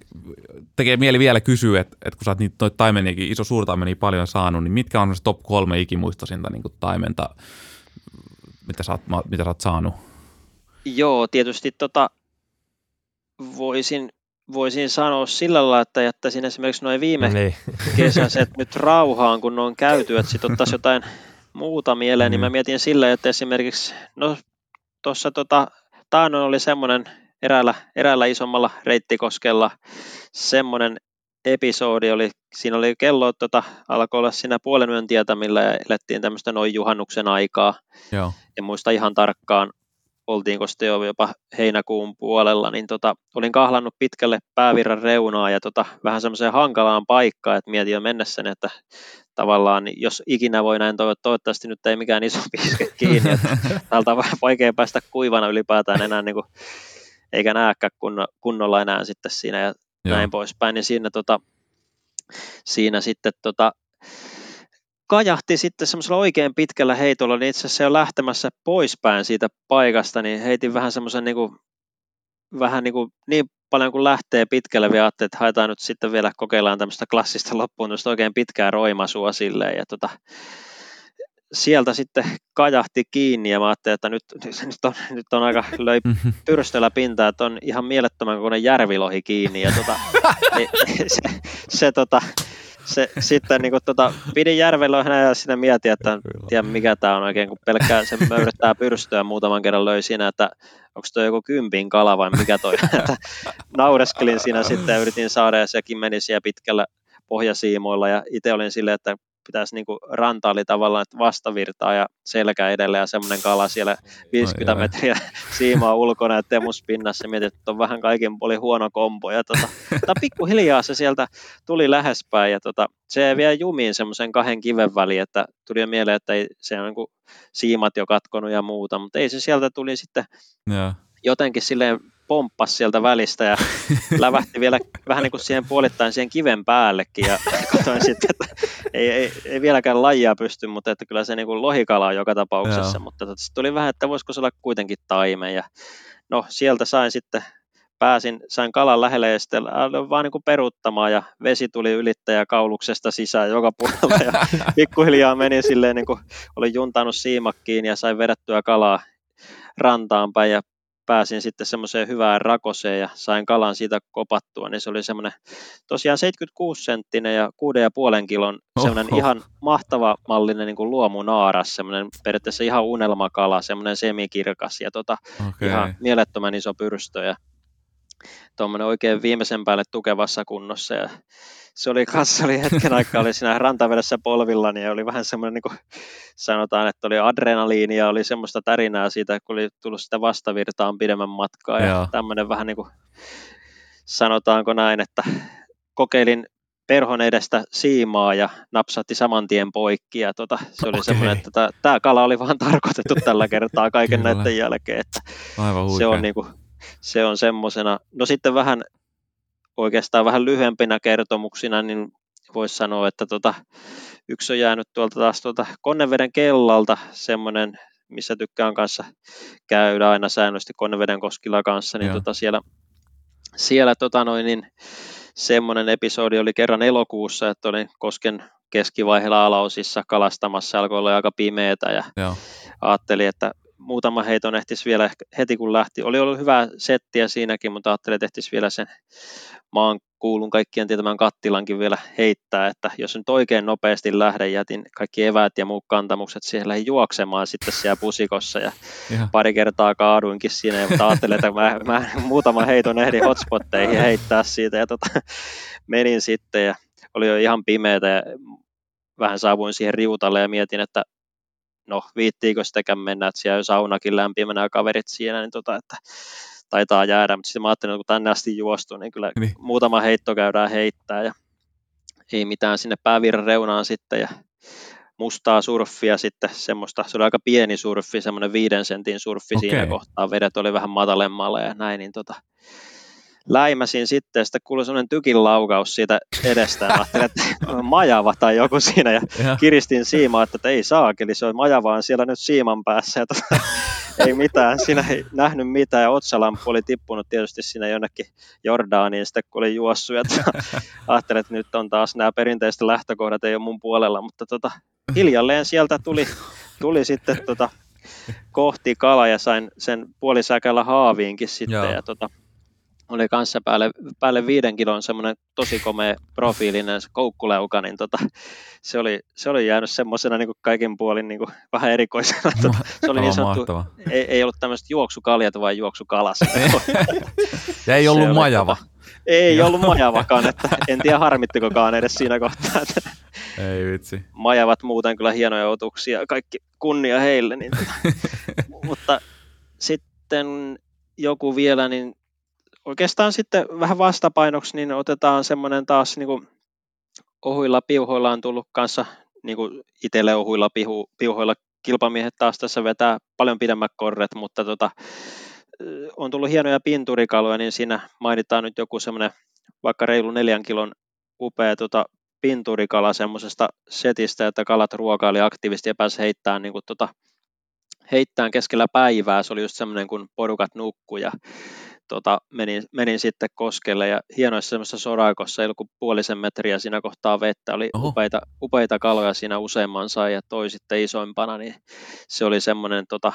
tekee mieli vielä kysyä, että, että kun sä oot niitä noita taimeniakin, iso suurtaimenia paljon saanut, niin mitkä on se top kolme ikimuistoisinta niin taimenta, mitä sä, oot, mitä sä oot saanut? Joo, tietysti tota, voisin voisin sanoa sillä lailla, että jättäisin esimerkiksi noin viime niin. kesäiset nyt rauhaan, kun ne on käyty, että sitten ottaisi jotain muuta mieleen, mm. niin mä mm. mietin sillä, että esimerkiksi, no tuossa tota, taannoin oli semmoinen eräällä, eräällä isommalla reittikoskella semmoinen episodi oli, siinä oli kello, tota, alkoi olla siinä puolen yön tietämillä ja elettiin tämmöistä noin juhannuksen aikaa. Joo. En muista ihan tarkkaan, oltiinko sitten jo jopa heinäkuun puolella, niin tota, olin kahlannut pitkälle päävirran reunaa ja tota, vähän semmoiseen hankalaan paikkaan, että mietin jo mennessäni, että tavallaan jos ikinä voi näin toivottaa, toivottavasti nyt ei mikään iso piske kiinni, että täältä on vähän vaikea päästä kuivana ylipäätään enää, niin kuin, eikä näekään kunno, kunnolla enää sitten siinä ja Joo. näin poispäin, niin siinä, tota, siinä sitten tota, kajahti sitten semmoisella oikein pitkällä heitolla, niin itse asiassa jo lähtemässä poispäin siitä paikasta, niin heitin vähän semmoisen niin kuin, vähän niin, kuin, niin paljon kuin lähtee pitkälle vielä ajattelin, että haetaan nyt sitten vielä kokeillaan tämmöistä klassista loppuun oikein pitkää roimasua silleen, ja tota, sieltä sitten kajahti kiinni ja mä ajattelin, että nyt, nyt, on, nyt on aika löi pyrstöllä pintaa, että on ihan mielettömän kokoinen järvilohi kiinni ja tota, se, se, tota, se, sitten niin kuin, tota, pidin järvellä ja sinne mietin, että en tiedä mikä tämä on oikein, kun pelkkää se möyrittää pyrstöä muutaman kerran löi siinä, että onko tuo joku kympin kala vai mikä toi. Naureskelin siinä sitten ja yritin saada ja sekin meni siellä pitkällä pohjasiimoilla ja itse olin silleen, että pitäisi niin kuin, ranta oli tavallaan että vastavirtaa ja selkä edellä ja semmoinen kala siellä 50 Ai metriä siimaa ulkona ja temus pinnassa. Mietin, että on vähän kaikin puolin huono kombo. Ja tota, tota, pikkuhiljaa se sieltä tuli lähespäin ja tota, se vielä jumiin semmoisen kahden kiven väliin, että tuli mieleen, että ei, se on niin kuin siimat jo katkonut ja muuta, mutta ei se sieltä tuli sitten ja. jotenkin silleen pomppasi sieltä välistä ja lävähti vielä vähän niin kuin siihen puolittain siihen kiven päällekin ja katsoin sitten, että ei, ei, ei vieläkään lajia pysty, mutta että kyllä se niin kuin lohikala on joka tapauksessa, Joo. mutta tota, sitten tuli vähän, että voisiko se olla kuitenkin taime ja no sieltä sain sitten pääsin, sain kalan lähelle ja sitten vaan niin kuin peruuttamaan ja vesi tuli ylittäjä kauluksesta sisään joka puolella ja pikkuhiljaa menin silleen niin kuin olin juntannut siimakkiin ja sain vedettyä kalaa rantaan päin ja pääsin sitten semmoiseen hyvään rakoseen ja sain kalan siitä kopattua, niin se oli semmoinen tosiaan 76 senttinen ja 6,5 kilon semmoinen Oho. ihan mahtava mallinen niin kuin luomunaaras, semmoinen periaatteessa ihan unelmakala, semmoinen semikirkas ja tota, okay. ihan mielettömän iso pyrstö ja tuommoinen oikein viimeisen päälle tukevassa kunnossa ja se oli kanssa oli hetken aikaa oli siinä rantavedessä polvilla, niin oli vähän semmoinen, niin kuin sanotaan, että oli adrenaliini ja oli semmoista tärinää siitä, kun oli tullut sitä vastavirtaan pidemmän matkaa ja tämmöinen vähän niin kuin, sanotaanko näin, että kokeilin perhon edestä siimaa ja napsatti saman tien poikki. Ja tota, se oli okay. semmoinen, että tämä kala oli vaan tarkoitettu tällä kertaa kaiken näiden jälkeen. Että Aivan se on, niinku, se on semmoisena. No sitten vähän oikeastaan vähän lyhyempinä kertomuksina, niin voisi sanoa, että tota, yksi on jäänyt tuolta taas tuolta Konneveden kellalta semmoinen, missä tykkään kanssa käydä aina säännöllisesti Konneveden koskilla kanssa, niin tota siellä, siellä tota noin, niin semmoinen episodi oli kerran elokuussa, että olin Kosken keskivaiheella alaosissa kalastamassa, alkoi olla aika pimeätä ja Joo. ajattelin, että muutama heiton ehtisi vielä heti kun lähti. Oli ollut hyvää settiä siinäkin, mutta ajattelin, että ehtisi vielä sen maan kuulun kaikkien tietämään kattilankin vielä heittää, että jos nyt oikein nopeasti lähden, jätin kaikki eväät ja muut kantamukset siihen lähdin juoksemaan sitten siellä pusikossa ja ja. pari kertaa kaaduinkin siinä, mutta ajattelin, että mä, mä muutama heiton ehdin hotspotteihin heittää siitä ja tota, menin sitten ja oli jo ihan pimeätä ja vähän saavuin siihen riutalle ja mietin, että no viittiikö sitäkään mennä, että siellä on saunakin lämpimänä ja kaverit siinä, niin tota, että taitaa jäädä, mutta sitten mä ajattelin, että kun tänne asti juostu, niin kyllä niin. muutama heitto käydään heittää ja ei mitään sinne päävirran reunaan sitten ja mustaa surffia sitten semmoista, se oli aika pieni surffi, semmoinen viiden sentin surffi okay. siinä kohtaa, vedet oli vähän matalemmalla ja näin, niin tota, läimäsin sitten, ja sitten kuului semmoinen tykin laukaus siitä edestä, ja ajattelin, että majava tai joku siinä, ja, kiristin siimaa, että ei saakeli, se on majava on siellä nyt siiman päässä, ja tota, ei mitään, siinä ei nähnyt mitään, ja otsalamppu oli tippunut tietysti siinä jonnekin Jordaaniin, sitten kun oli juossut, ja tota, ajattelin, että nyt on taas nämä perinteiset lähtökohdat, ei ole mun puolella, mutta tota, hiljalleen sieltä tuli, tuli sitten tota, kohti kala, ja sain sen puolisäkällä haaviinkin sitten, Joo. ja tota, oli kanssa päälle, päälle viiden kilon semmoinen tosi komea profiilinen koukkuleuka, niin tota, se, oli, se oli jäänyt semmoisena niin kaikin puolin niin kuin vähän erikoisena. Tota, se oli niin sanottu, ei, ei ollut tämmöistä juoksukaljat, vaan juoksukalas. ja ei ollut se majava. Oli, tota, ei ollut majavakaan, että en tiedä harmittikokaan edes siinä kohtaa. Että ei vitsi. Majavat muuten kyllä hienoja otuksia, kaikki kunnia heille. Niin tota. Mutta sitten joku vielä, niin oikeastaan sitten vähän vastapainoksi niin otetaan semmoinen taas niin kuin ohuilla piuhoilla on tullut kanssa niin kuin itselle ohuilla pihu, piuhoilla kilpamiehet taas tässä vetää paljon pidemmät korret, mutta tota, on tullut hienoja pinturikaloja, niin siinä mainitaan nyt joku semmoinen vaikka reilu neljän kilon upea tota, pinturikala semmoisesta setistä, että kalat ruokaili aktiivisesti ja pääsi heittämään niin kuin, tota, heittämään keskellä päivää. Se oli just semmoinen, kun porukat nukkuu ja tota, menin, menin, sitten koskelle ja hienoissa semmoisessa soraikossa, ei ollut kuin puolisen metriä siinä kohtaa vettä, oli upeita, upeita kaloja siinä useamman sai ja toi sitten isoimpana, niin se oli semmoinen tota,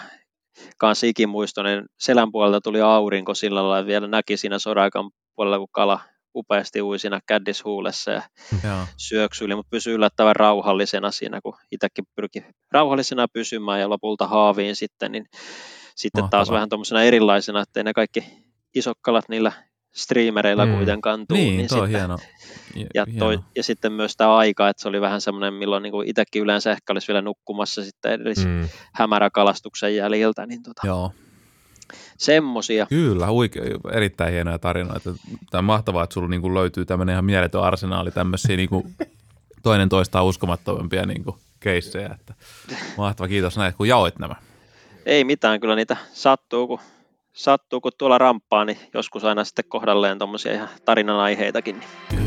kanssa ikimuistoinen. Selän puolelta tuli aurinko sillä lailla, vielä näki siinä soraikan puolella, kun kala upeasti ui siinä käddishuulessa ja Joo. syöksyili, mutta pysyi yllättävän rauhallisena siinä, kun itsekin pyrki rauhallisena pysymään ja lopulta haaviin sitten, niin sitten Mahtavaa. taas vähän tuommoisena erilaisena, että ne kaikki isot kalat niillä streamereilla mm. kuitenkaan tuu. Niin, niin sitten, hieno. Ja, ja, toi, ja sitten myös tämä aika, että se oli vähän semmoinen, milloin niin kuin itsekin yleensä ehkä olisi vielä nukkumassa sitten edes mm. hämäräkalastuksen jäljiltä. Niin tota, Joo. Semmosia. Kyllä, huikea, erittäin hienoja tarinoita. Tämä on mahtavaa, että sulla niin löytyy tämmöinen ihan mieletön arsenaali tämmöisiä niin kuin toinen toistaan uskomattomampia niin kuin keissejä. Että mahtava, kiitos näin, kun jaoit nämä. Ei mitään, kyllä niitä sattuu, kun sattuu, kun tuolla ramppaa, niin joskus aina sitten kohdalleen tuommoisia ihan tarinan aiheitakin. Niin.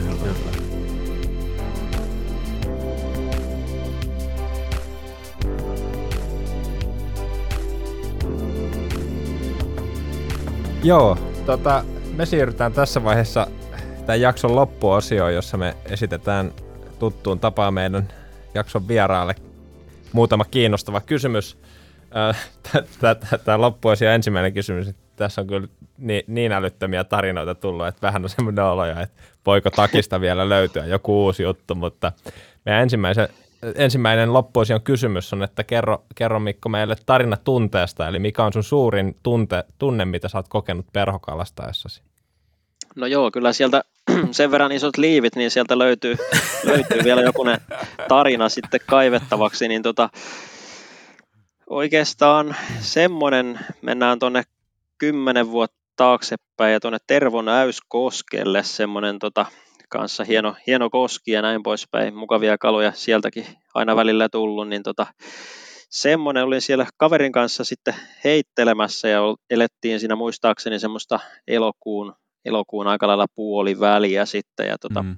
Joo, tota, me siirrytään tässä vaiheessa tämän jakson loppuosioon, jossa me esitetään tuttuun tapaan meidän jakson vieraalle muutama kiinnostava kysymys. Tämä loppuosio ensimmäinen kysymys. Tässä on kyllä niin, niin älyttömiä tarinoita tullut, että vähän on semmoinen olo, että voiko takista vielä löytyä joku uusi juttu, mutta meidän ensimmäisen ensimmäinen loppuosion kysymys on, että kerro, kerro Mikko meille tarina tunteesta, eli mikä on sun suurin tunte, tunne, mitä sä oot kokenut perhokalastaessasi? No joo, kyllä sieltä sen verran isot liivit, niin sieltä löytyy, löytyy vielä joku tarina sitten kaivettavaksi, niin tota, oikeastaan semmoinen, mennään tuonne kymmenen vuotta taaksepäin ja tuonne Tervon Äyskoskelle semmoinen tota, kanssa hieno, hieno koski ja näin poispäin, mukavia kaloja sieltäkin aina välillä tullut, niin tota, semmoinen olin siellä kaverin kanssa sitten heittelemässä ja elettiin siinä muistaakseni semmoista elokuun, elokuun aika lailla puoli väliä sitten ja tota, mm.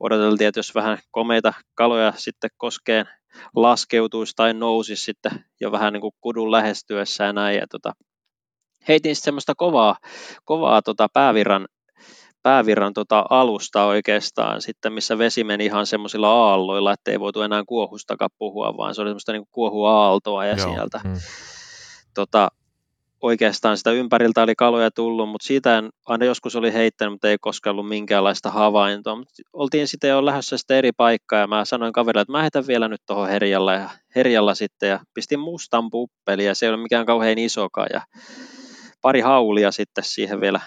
odoteltiin, että jos vähän komeita kaloja sitten koskeen laskeutuisi tai nousisi sitten jo vähän niin kuin kudun lähestyessä ja näin ja tota, heitin sitten semmoista kovaa, kovaa tota päävirran päävirran tota alusta oikeastaan sitten, missä vesi meni ihan semmoisilla aalloilla, että ei voitu enää kuohustakaan puhua, vaan se oli semmoista niin kuohuaaltoa ja Joo. sieltä. Hmm. Tota, oikeastaan sitä ympäriltä oli kaloja tullut, mutta siitä en, aina joskus oli heittänyt, mutta ei koskaan ollut minkäänlaista havaintoa. Mut oltiin sitten jo lähdössä sitten eri paikkaa ja mä sanoin kaverille, että mä heitän vielä nyt tuohon herjalla, ja, herjalla sitten ja pistin mustan puppeli ja se ei ole mikään kauhean isokaan ja pari haulia sitten siihen vielä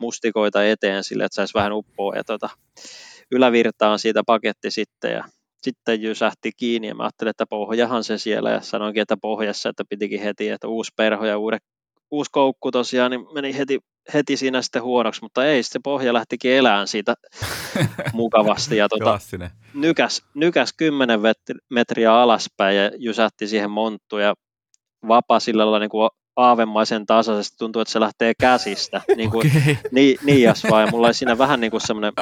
mustikoita eteen sille, että saisi vähän uppoa ja tota, ylävirtaan siitä paketti sitten ja sitten jysähti kiinni ja mä ajattelin, että pohjahan se siellä ja sanoinkin, että pohjassa, että pitikin heti, että uusi perho ja uude, uusi koukku tosiaan, niin meni heti, heti siinä sitten huonoksi, mutta ei, se pohja lähtikin elään siitä mukavasti ja tota, nykäs, nykäs 10 metriä alaspäin ja jysähti siihen monttuun ja vapa sillä lailla niin kuin aavemaisen tasaisesti, tuntuu, että se lähtee käsistä, niin kuin okay. ni, niias vai, mulla oli siinä vähän niin kuin semmoinen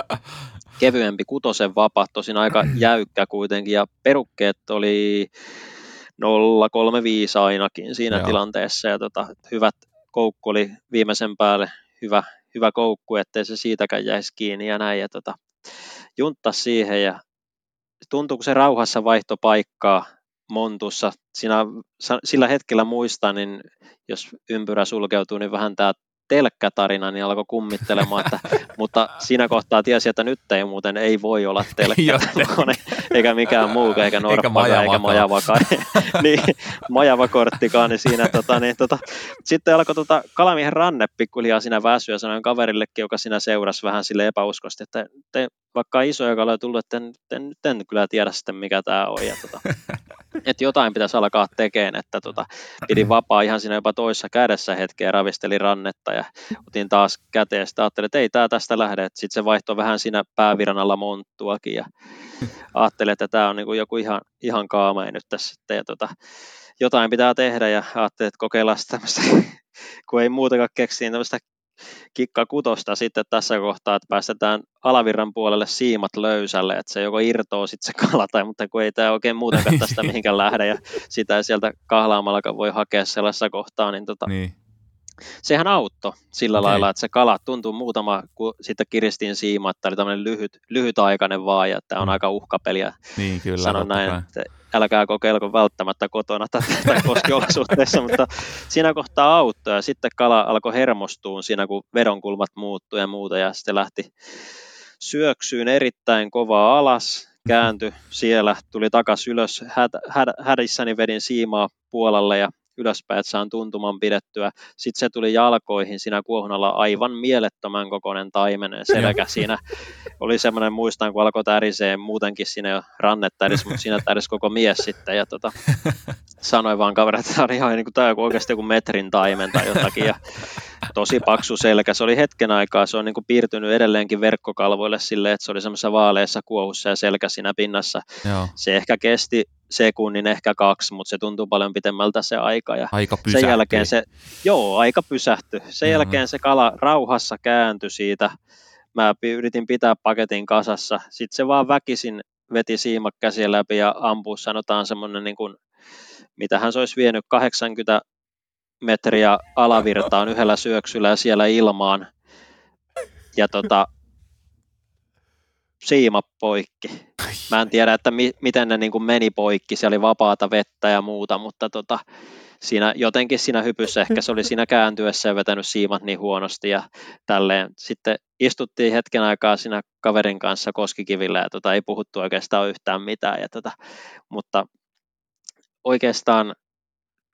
kevyempi kutosen vapa, tosin aika jäykkä kuitenkin, ja perukkeet oli 035 ainakin siinä Joo. tilanteessa, ja tota, hyvät koukku oli viimeisen päälle hyvä, hyvä koukku, ettei se siitäkään jäisi kiinni ja näin, ja tota, juntta siihen, ja tuntuu, kun se rauhassa vaihto paikkaa, Montussa. Siinä, sillä hetkellä muistan, niin jos ympyrä sulkeutuu, niin vähän tämä telkkätarina, niin alkoi kummittelemaan, että, mutta siinä kohtaa tiesi, että nyt ei muuten ei voi olla telkkä, eikä mikään muu, eikä norppa, eikä, eikä majavaka, niin, majavakorttikaan, niin siinä tota, niin, tota, sitten alkoi tota, kalamiehen ranne pikkuhiljaa siinä väsyä, sanoin kaverillekin, joka siinä seurasi vähän sille epäuskosti, että te, vaikka isoja kaloja tullut, että en, en, en kyllä tiedä sitten mikä tämä on. Ja, tota, että jotain pitäisi alkaa tekemään, että tota, pidin vapaa ihan siinä jopa toisessa kädessä hetkeä, ravisteli rannetta ja otin taas käteen, sitten ajattelin, että ei tämä tästä lähde, sitten se vaihtoi vähän siinä pääviran alla monttuakin ja ajattelin, että tämä on niin kuin joku ihan, ihan kaamea nyt tässä sitten ja tota, jotain pitää tehdä ja ajattelin, että kokeillaan tämmöistä, kun ei muutakaan keksiä, niin tämmöistä kikka kutosta sitten tässä kohtaa, että päästetään alavirran puolelle siimat löysälle, että se joko irtoo sitten se kala, tai mutta kun ei tämä oikein muutenkaan tästä mihinkään lähde, ja sitä ei sieltä kahlaamalla voi hakea sellaisessa kohtaa, niin, tota, niin. sehän auttoi sillä okay. lailla, että se kala tuntuu muutama, kun sitten kiristin siima, että oli tämmöinen lyhyt, lyhytaikainen vaan, ja tämä on mm. aika uhkapeliä. Niin, kyllä. Sanon näin, että älkää kokeilko välttämättä kotona tai, tai koskiolosuhteissa, mutta siinä kohtaa auttoi ja sitten kala alkoi hermostua siinä, kun vedonkulmat muuttui ja muuta ja sitten lähti syöksyyn erittäin kovaa alas, kääntyi siellä, tuli takaisin ylös, häd, häd, hädissäni vedin siimaa puolelle ja ylöspäin, että saan tuntuman pidettyä. Sitten se tuli jalkoihin siinä kuohunalla aivan mielettömän kokoinen taimenen selkä. Siinä oli semmoinen, muistan, kun alkoi tärisee muutenkin siinä jo rannet täris, mutta siinä täris koko mies sitten. Ja tota, sanoin vaan kaverit, että tämä on ihan niin kuin, tämä on oikeasti joku metrin taimen tai jotakin. Ja tosi paksu selkä. Se oli hetken aikaa, se on niin kuin piirtynyt edelleenkin verkkokalvoille silleen, että se oli semmoisessa vaaleessa kuohussa ja selkä siinä pinnassa. Joo. Se ehkä kesti sekunnin, ehkä kaksi, mutta se tuntuu paljon pitemmältä se aika. Ja aika Sen jälkeen se, joo, aika pysähtyi. Sen mm-hmm. jälkeen se kala rauhassa kääntyi siitä. Mä yritin pitää paketin kasassa. Sitten se vaan väkisin veti siimak käsiä läpi ja ampui, sanotaan semmoinen niin kuin, mitähän se olisi vienyt 80 metriä alavirtaan yhdellä syöksyllä ja siellä ilmaan ja tota, siima poikki. Mä en tiedä, että mi- miten ne niin kuin meni poikki, se oli vapaata vettä ja muuta, mutta tota, siinä, jotenkin siinä hypyssä ehkä se oli siinä kääntyessä ja vetänyt siimat niin huonosti ja tälleen. Sitten istuttiin hetken aikaa siinä kaverin kanssa koskikivillä ja tota, ei puhuttu oikeastaan yhtään mitään. Ja tota, mutta oikeastaan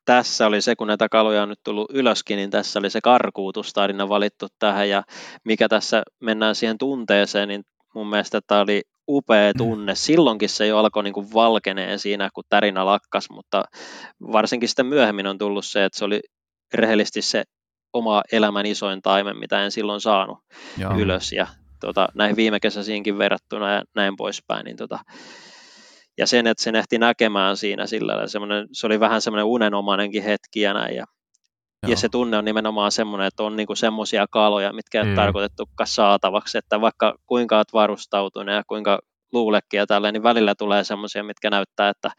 tässä oli se, kun näitä kaloja on nyt tullut ylöskin, niin tässä oli se karkuutustarina valittu tähän ja mikä tässä mennään siihen tunteeseen, niin mun mielestä tämä oli upea mm. tunne. Silloinkin se jo alkoi niin kuin valkeneen siinä, kun tärinä lakkas, mutta varsinkin sitten myöhemmin on tullut se, että se oli rehellisesti se oma elämän isoin taimen, mitä en silloin saanut Joo. ylös ja tota, näihin viime kesäisiinkin verrattuna ja näin poispäin, niin tota, ja sen, että se ehti näkemään siinä sillä se oli vähän semmoinen unenomainenkin hetki ja näin, ja Joo. Ja se tunne on nimenomaan semmoinen, että on niinku semmoisia kaloja, mitkä mm. tarkoitettukaan saatavaksi, että vaikka kuinka olet varustautunut ja kuinka luulekin ja tälleen, niin välillä tulee semmoisia, mitkä näyttää, että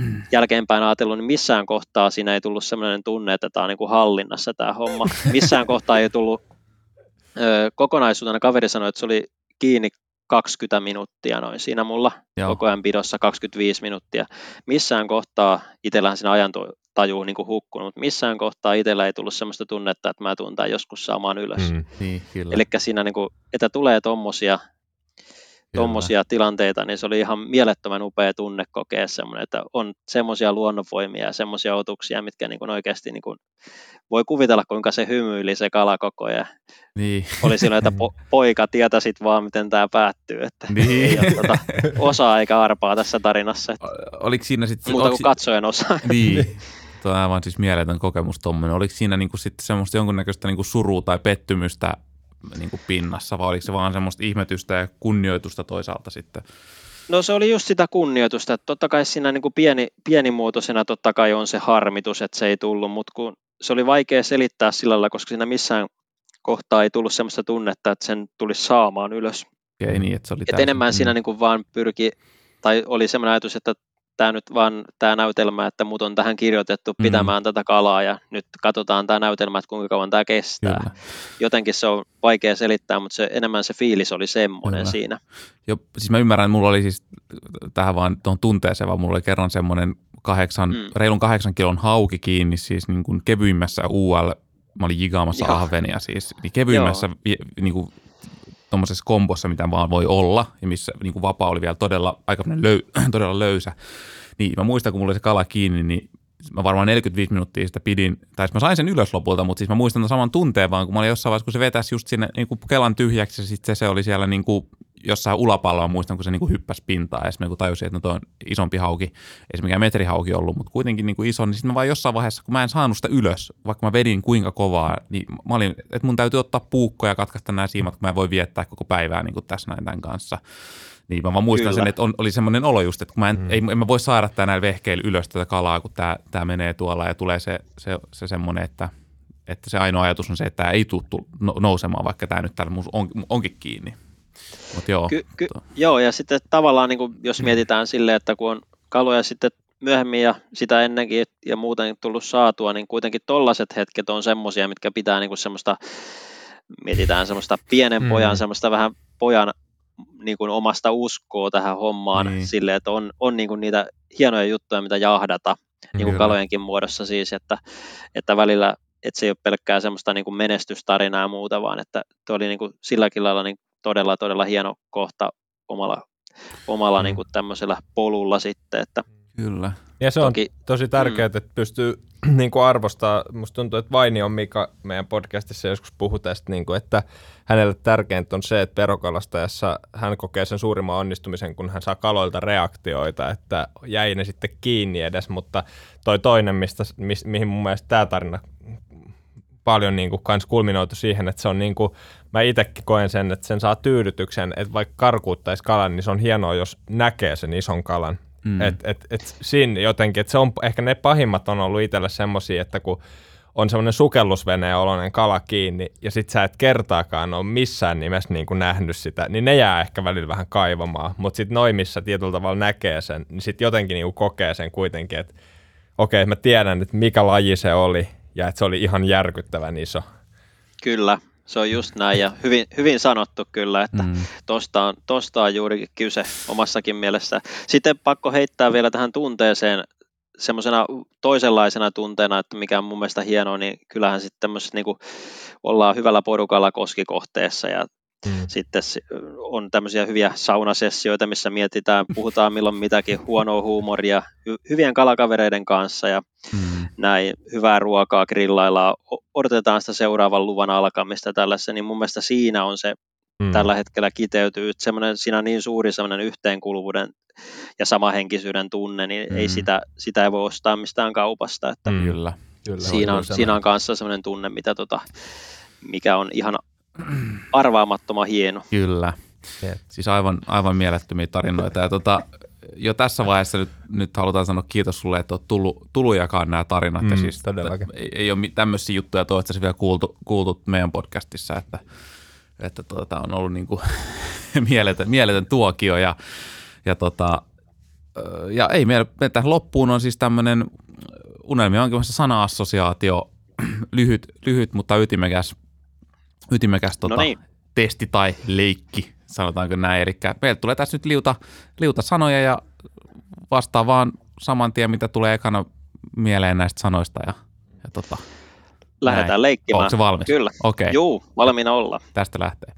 mm. jälkeenpäin ajatellut, niin missään kohtaa siinä ei tullut semmoinen tunne, että tämä on niinku hallinnassa tämä homma. Missään kohtaa ei tullut ö, kokonaisuutena, kaveri sanoi, että se oli kiinni 20 minuuttia noin siinä mulla Joo. koko ajan pidossa 25 minuuttia. Missään kohtaa itsellähän siinä ajan taju niin hukkunut, mutta missään kohtaa itsellä ei tullut sellaista tunnetta, että mä tuun joskus saamaan ylös. Mm, niin, Eli siinä, niin kuin, että tulee tuommoisia tuommoisia tilanteita, niin se oli ihan mielettömän upea tunne kokea semmoinen, että on semmoisia luonnonvoimia ja semmoisia otuksia, mitkä niin kuin oikeasti niin kuin voi kuvitella, kuinka se hymyili se kala koko ajan. Niin. Oli silloin, että po- poika tietäisit vaan, miten tämä päättyy, että niin. ei ole tuota osaa eikä arpaa tässä tarinassa. Että Oliko siinä sitten... Muuta kuin katsojen osa. Niin. Tuo on aivan siis mieletön kokemus tuommoinen. Oliko siinä niinku sitten semmoista jonkunnäköistä niinku surua tai pettymystä niin kuin pinnassa, vai oliko se vaan semmoista ihmetystä ja kunnioitusta toisaalta sitten? No se oli just sitä kunnioitusta, että totta kai siinä niin kuin pieni, pienimuotoisena totta kai on se harmitus, että se ei tullut, mutta kun se oli vaikea selittää sillä lailla, koska siinä missään kohtaa ei tullut semmoista tunnetta, että sen tulisi saamaan ylös. Okei, niin, että se oli Et enemmän siinä niin kuin vaan pyrki, tai oli semmoinen ajatus, että tämä nyt vaan tämä näytelmä, että mut on tähän kirjoitettu mm. pitämään mm. tätä kalaa ja nyt katsotaan tämä näytelmä, että kuinka kauan tämä kestää. Kyllä. Jotenkin se on vaikea selittää, mutta se, enemmän se fiilis oli semmoinen Kyllä. siinä. Jo, siis mä ymmärrän, että mulla oli siis tähän vaan tuon tunteeseen, vaan mulla oli kerran semmoinen kahdeksan, mm. reilun kahdeksan kilon hauki kiinni, siis niin kuin kevyimmässä UL, mä olin jigaamassa Joo. ahvenia siis, niin kevyimmässä niin kuin tuommoisessa kombossa, mitä vaan voi olla, ja missä niin kuin vapaa oli vielä todella, aika löy, todella löysä. Niin mä muistan, kun mulla oli se kala kiinni, niin mä varmaan 45 minuuttia sitä pidin, tai siis mä sain sen ylös lopulta, mutta siis mä muistan saman tunteen vaan, kun mä olin jossain vaiheessa, kun se vetäisi just sinne niin kuin kelan tyhjäksi, ja sitten se, se oli siellä niin kuin jossain ulapalloa muistan, kun se niin hyppäsi pintaan ja sitten kun tajusin, että no toi on isompi hauki, ei se mikään metrihauki ollut, mutta kuitenkin niin kuin iso, niin sitten mä vaan jossain vaiheessa, kun mä en saanut sitä ylös, vaikka mä vedin kuinka kovaa, niin mä olin, että mun täytyy ottaa puukko ja katkaista nämä siimat, kun mä en voi viettää koko päivää niin kuin tässä näin tämän kanssa. Niin mä vaan muistan Kyllä. sen, että on, oli semmoinen olo just, että kun mä en, mm. ei, en mä voi saada tää näillä vehkeillä ylös tätä kalaa, kun tää, tää menee tuolla ja tulee se, se, se semmoinen, että, että se ainoa ajatus on se, että tämä ei tule nousemaan, vaikka tämä nyt täällä on, onkin kiinni. Mut joo. Ky- ky- joo, ja sitten tavallaan niin kuin, jos mm. mietitään silleen, että kun on kaloja sitten myöhemmin ja sitä ennenkin ja muuten tullut saatua, niin kuitenkin tollaiset hetket on semmoisia, mitkä pitää niin kuin semmoista, mietitään semmoista pienen pojan, mm. semmoista vähän pojan niin kuin omasta uskoa tähän hommaan niin. silleen, että on, on niin kuin niitä hienoja juttuja, mitä jahdata, niin kuin kalojenkin muodossa siis, että, että välillä että se ei ole pelkkää semmoista niin kuin menestystarinaa ja muuta, vaan että tuo oli niin kuin silläkin lailla niin todella, todella hieno kohta omalla, omalla mm. niin kuin tämmöisellä polulla sitten. Että Kyllä. Ja se Toki, on tosi tärkeää, mm. että pystyy niin kuin arvostaa. Musta tuntuu, että Vaini on Mika meidän podcastissa joskus puhu tästä, niin kuin, että hänelle tärkeintä on se, että perokalastajassa hän kokee sen suurimman onnistumisen, kun hän saa kaloilta reaktioita, että jäi ne sitten kiinni edes, mutta toi toinen, mistä, mi, mihin mun mielestä tämä tarina paljon niin kuin kans kulminoitu siihen, että se on niin kuin, mä itsekin koen sen, että sen saa tyydytyksen, että vaikka karkuuttaisi kalan, niin se on hienoa, jos näkee sen ison kalan. Mm. Et, et, et siinä jotenkin, että se on, ehkä ne pahimmat on ollut itselle semmoisia, että kun on semmoinen sukellusveneen oloinen kala kiinni, ja sit sä et kertaakaan ole missään nimessä niin kuin nähnyt sitä, niin ne jää ehkä välillä vähän kaivamaan. Mutta sitten noin, missä tietyllä tavalla näkee sen, niin sitten jotenkin niin kuin kokee sen kuitenkin, että okei, okay, mä tiedän, että mikä laji se oli, ja että se oli ihan järkyttävän iso. Kyllä, se on just näin ja hyvin, hyvin sanottu kyllä, että mm. tosta, on, tosta on juurikin kyse omassakin mielessä. Sitten pakko heittää vielä tähän tunteeseen semmoisena toisenlaisena tunteena, että mikä on mun mielestä hienoa, niin kyllähän sitten tämmöisessä niin ollaan hyvällä porukalla koskikohteessa ja Mm. Sitten on tämmöisiä hyviä saunasessioita, missä mietitään, puhutaan milloin mitäkin huonoa huumoria hyvien kalakavereiden kanssa ja mm. näin hyvää ruokaa grillaillaan, odotetaan sitä seuraavan luvan alkamista tällaisessa, niin mun mielestä siinä on se mm. tällä hetkellä kiteytyy, että semmoinen, siinä on niin suuri semmoinen yhteenkuuluvuuden ja samahenkisyyden tunne, niin mm. ei sitä, sitä ei voi ostaa mistään kaupasta, että mm. kyllä, kyllä, siinä, on, siinä on kanssa semmoinen tunne, mitä tota, mikä on ihan arvaamattoman hieno. Kyllä. Siis aivan, aivan mielettömiä tarinoita. Ja tota, jo tässä vaiheessa nyt, nyt halutaan sanoa kiitos sulle, että olet tullut, tullut jakaa nämä tarinat. Mm, ja siis, todellakin. Ei, ei ole tämmöisiä juttuja toistaiseksi vielä kuultu, kuultu meidän podcastissa, että, että tota, on ollut niin kuin mieletön, mieletön tuokio. Ja, ja, tota, ja ei meillä, tähän loppuun on siis tämmöinen unelmia onkin sana-assosiaatio, lyhyt, lyhyt, mutta ytimekäs ytimekäs tota, no niin. testi tai leikki, sanotaanko näin. Eli meiltä tulee tässä nyt liuta, liuta sanoja ja vastaa vaan saman tien, mitä tulee ekana mieleen näistä sanoista. Ja, ja tota, Lähdetään näin. leikkimään. Onko se valmis? Kyllä. Okay. Juu, valmiina olla. Tästä lähtee.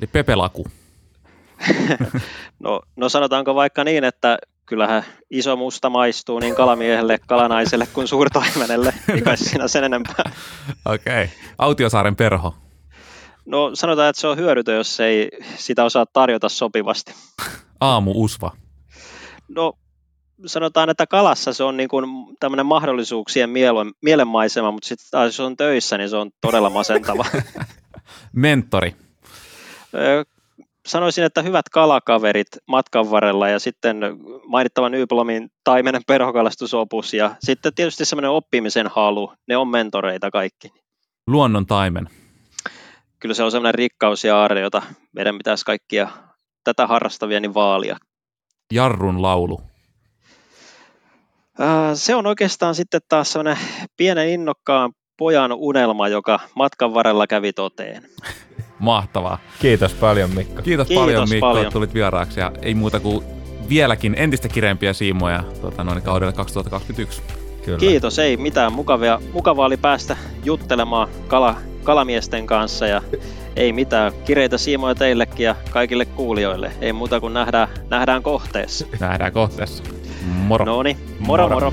Eli pepelaku. no, no sanotaanko vaikka niin, että kyllähän iso musta maistuu niin kalamiehelle, kalanaiselle kuin suurtaimenelle, eikä siinä sen enempää. Okei. Okay. Autiosaaren perho. No sanotaan, että se on hyödytön, jos ei sitä osaa tarjota sopivasti. Aamu usva. No sanotaan, että kalassa se on niin kuin tämmöinen mahdollisuuksien mielenmaisema, mutta sitten taas jos on töissä, niin se on todella masentava. Mentori. Sanoisin, että hyvät kalakaverit matkan varrella ja sitten mainittavan Yblomin taimenen perhokalastusopus ja sitten tietysti semmoinen oppimisen halu, ne on mentoreita kaikki. Luonnon taimen kyllä se on sellainen rikkaus ja aarre, jota meidän pitäisi kaikkia tätä harrastavia niin vaalia. Jarrun laulu. Se on oikeastaan sitten taas sellainen pienen innokkaan pojan unelma, joka matkan varrella kävi toteen. Mahtavaa. Kiitos paljon Mikko. Kiitos, Kiitos paljon Mikko, paljon. että tulit vieraaksi ja ei muuta kuin vieläkin entistä kireempiä siimoja tuota, noin kaudelle 2021. Kyllä. Kiitos, ei mitään. Mukavia, mukavaa oli päästä juttelemaan kala, kalamiesten kanssa ja ei mitään. Kireitä siimoja teillekin ja kaikille kuulijoille. Ei muuta kuin nähdään, nähdään kohteessa. Nähdään kohteessa. Moro. No moro moro. moro.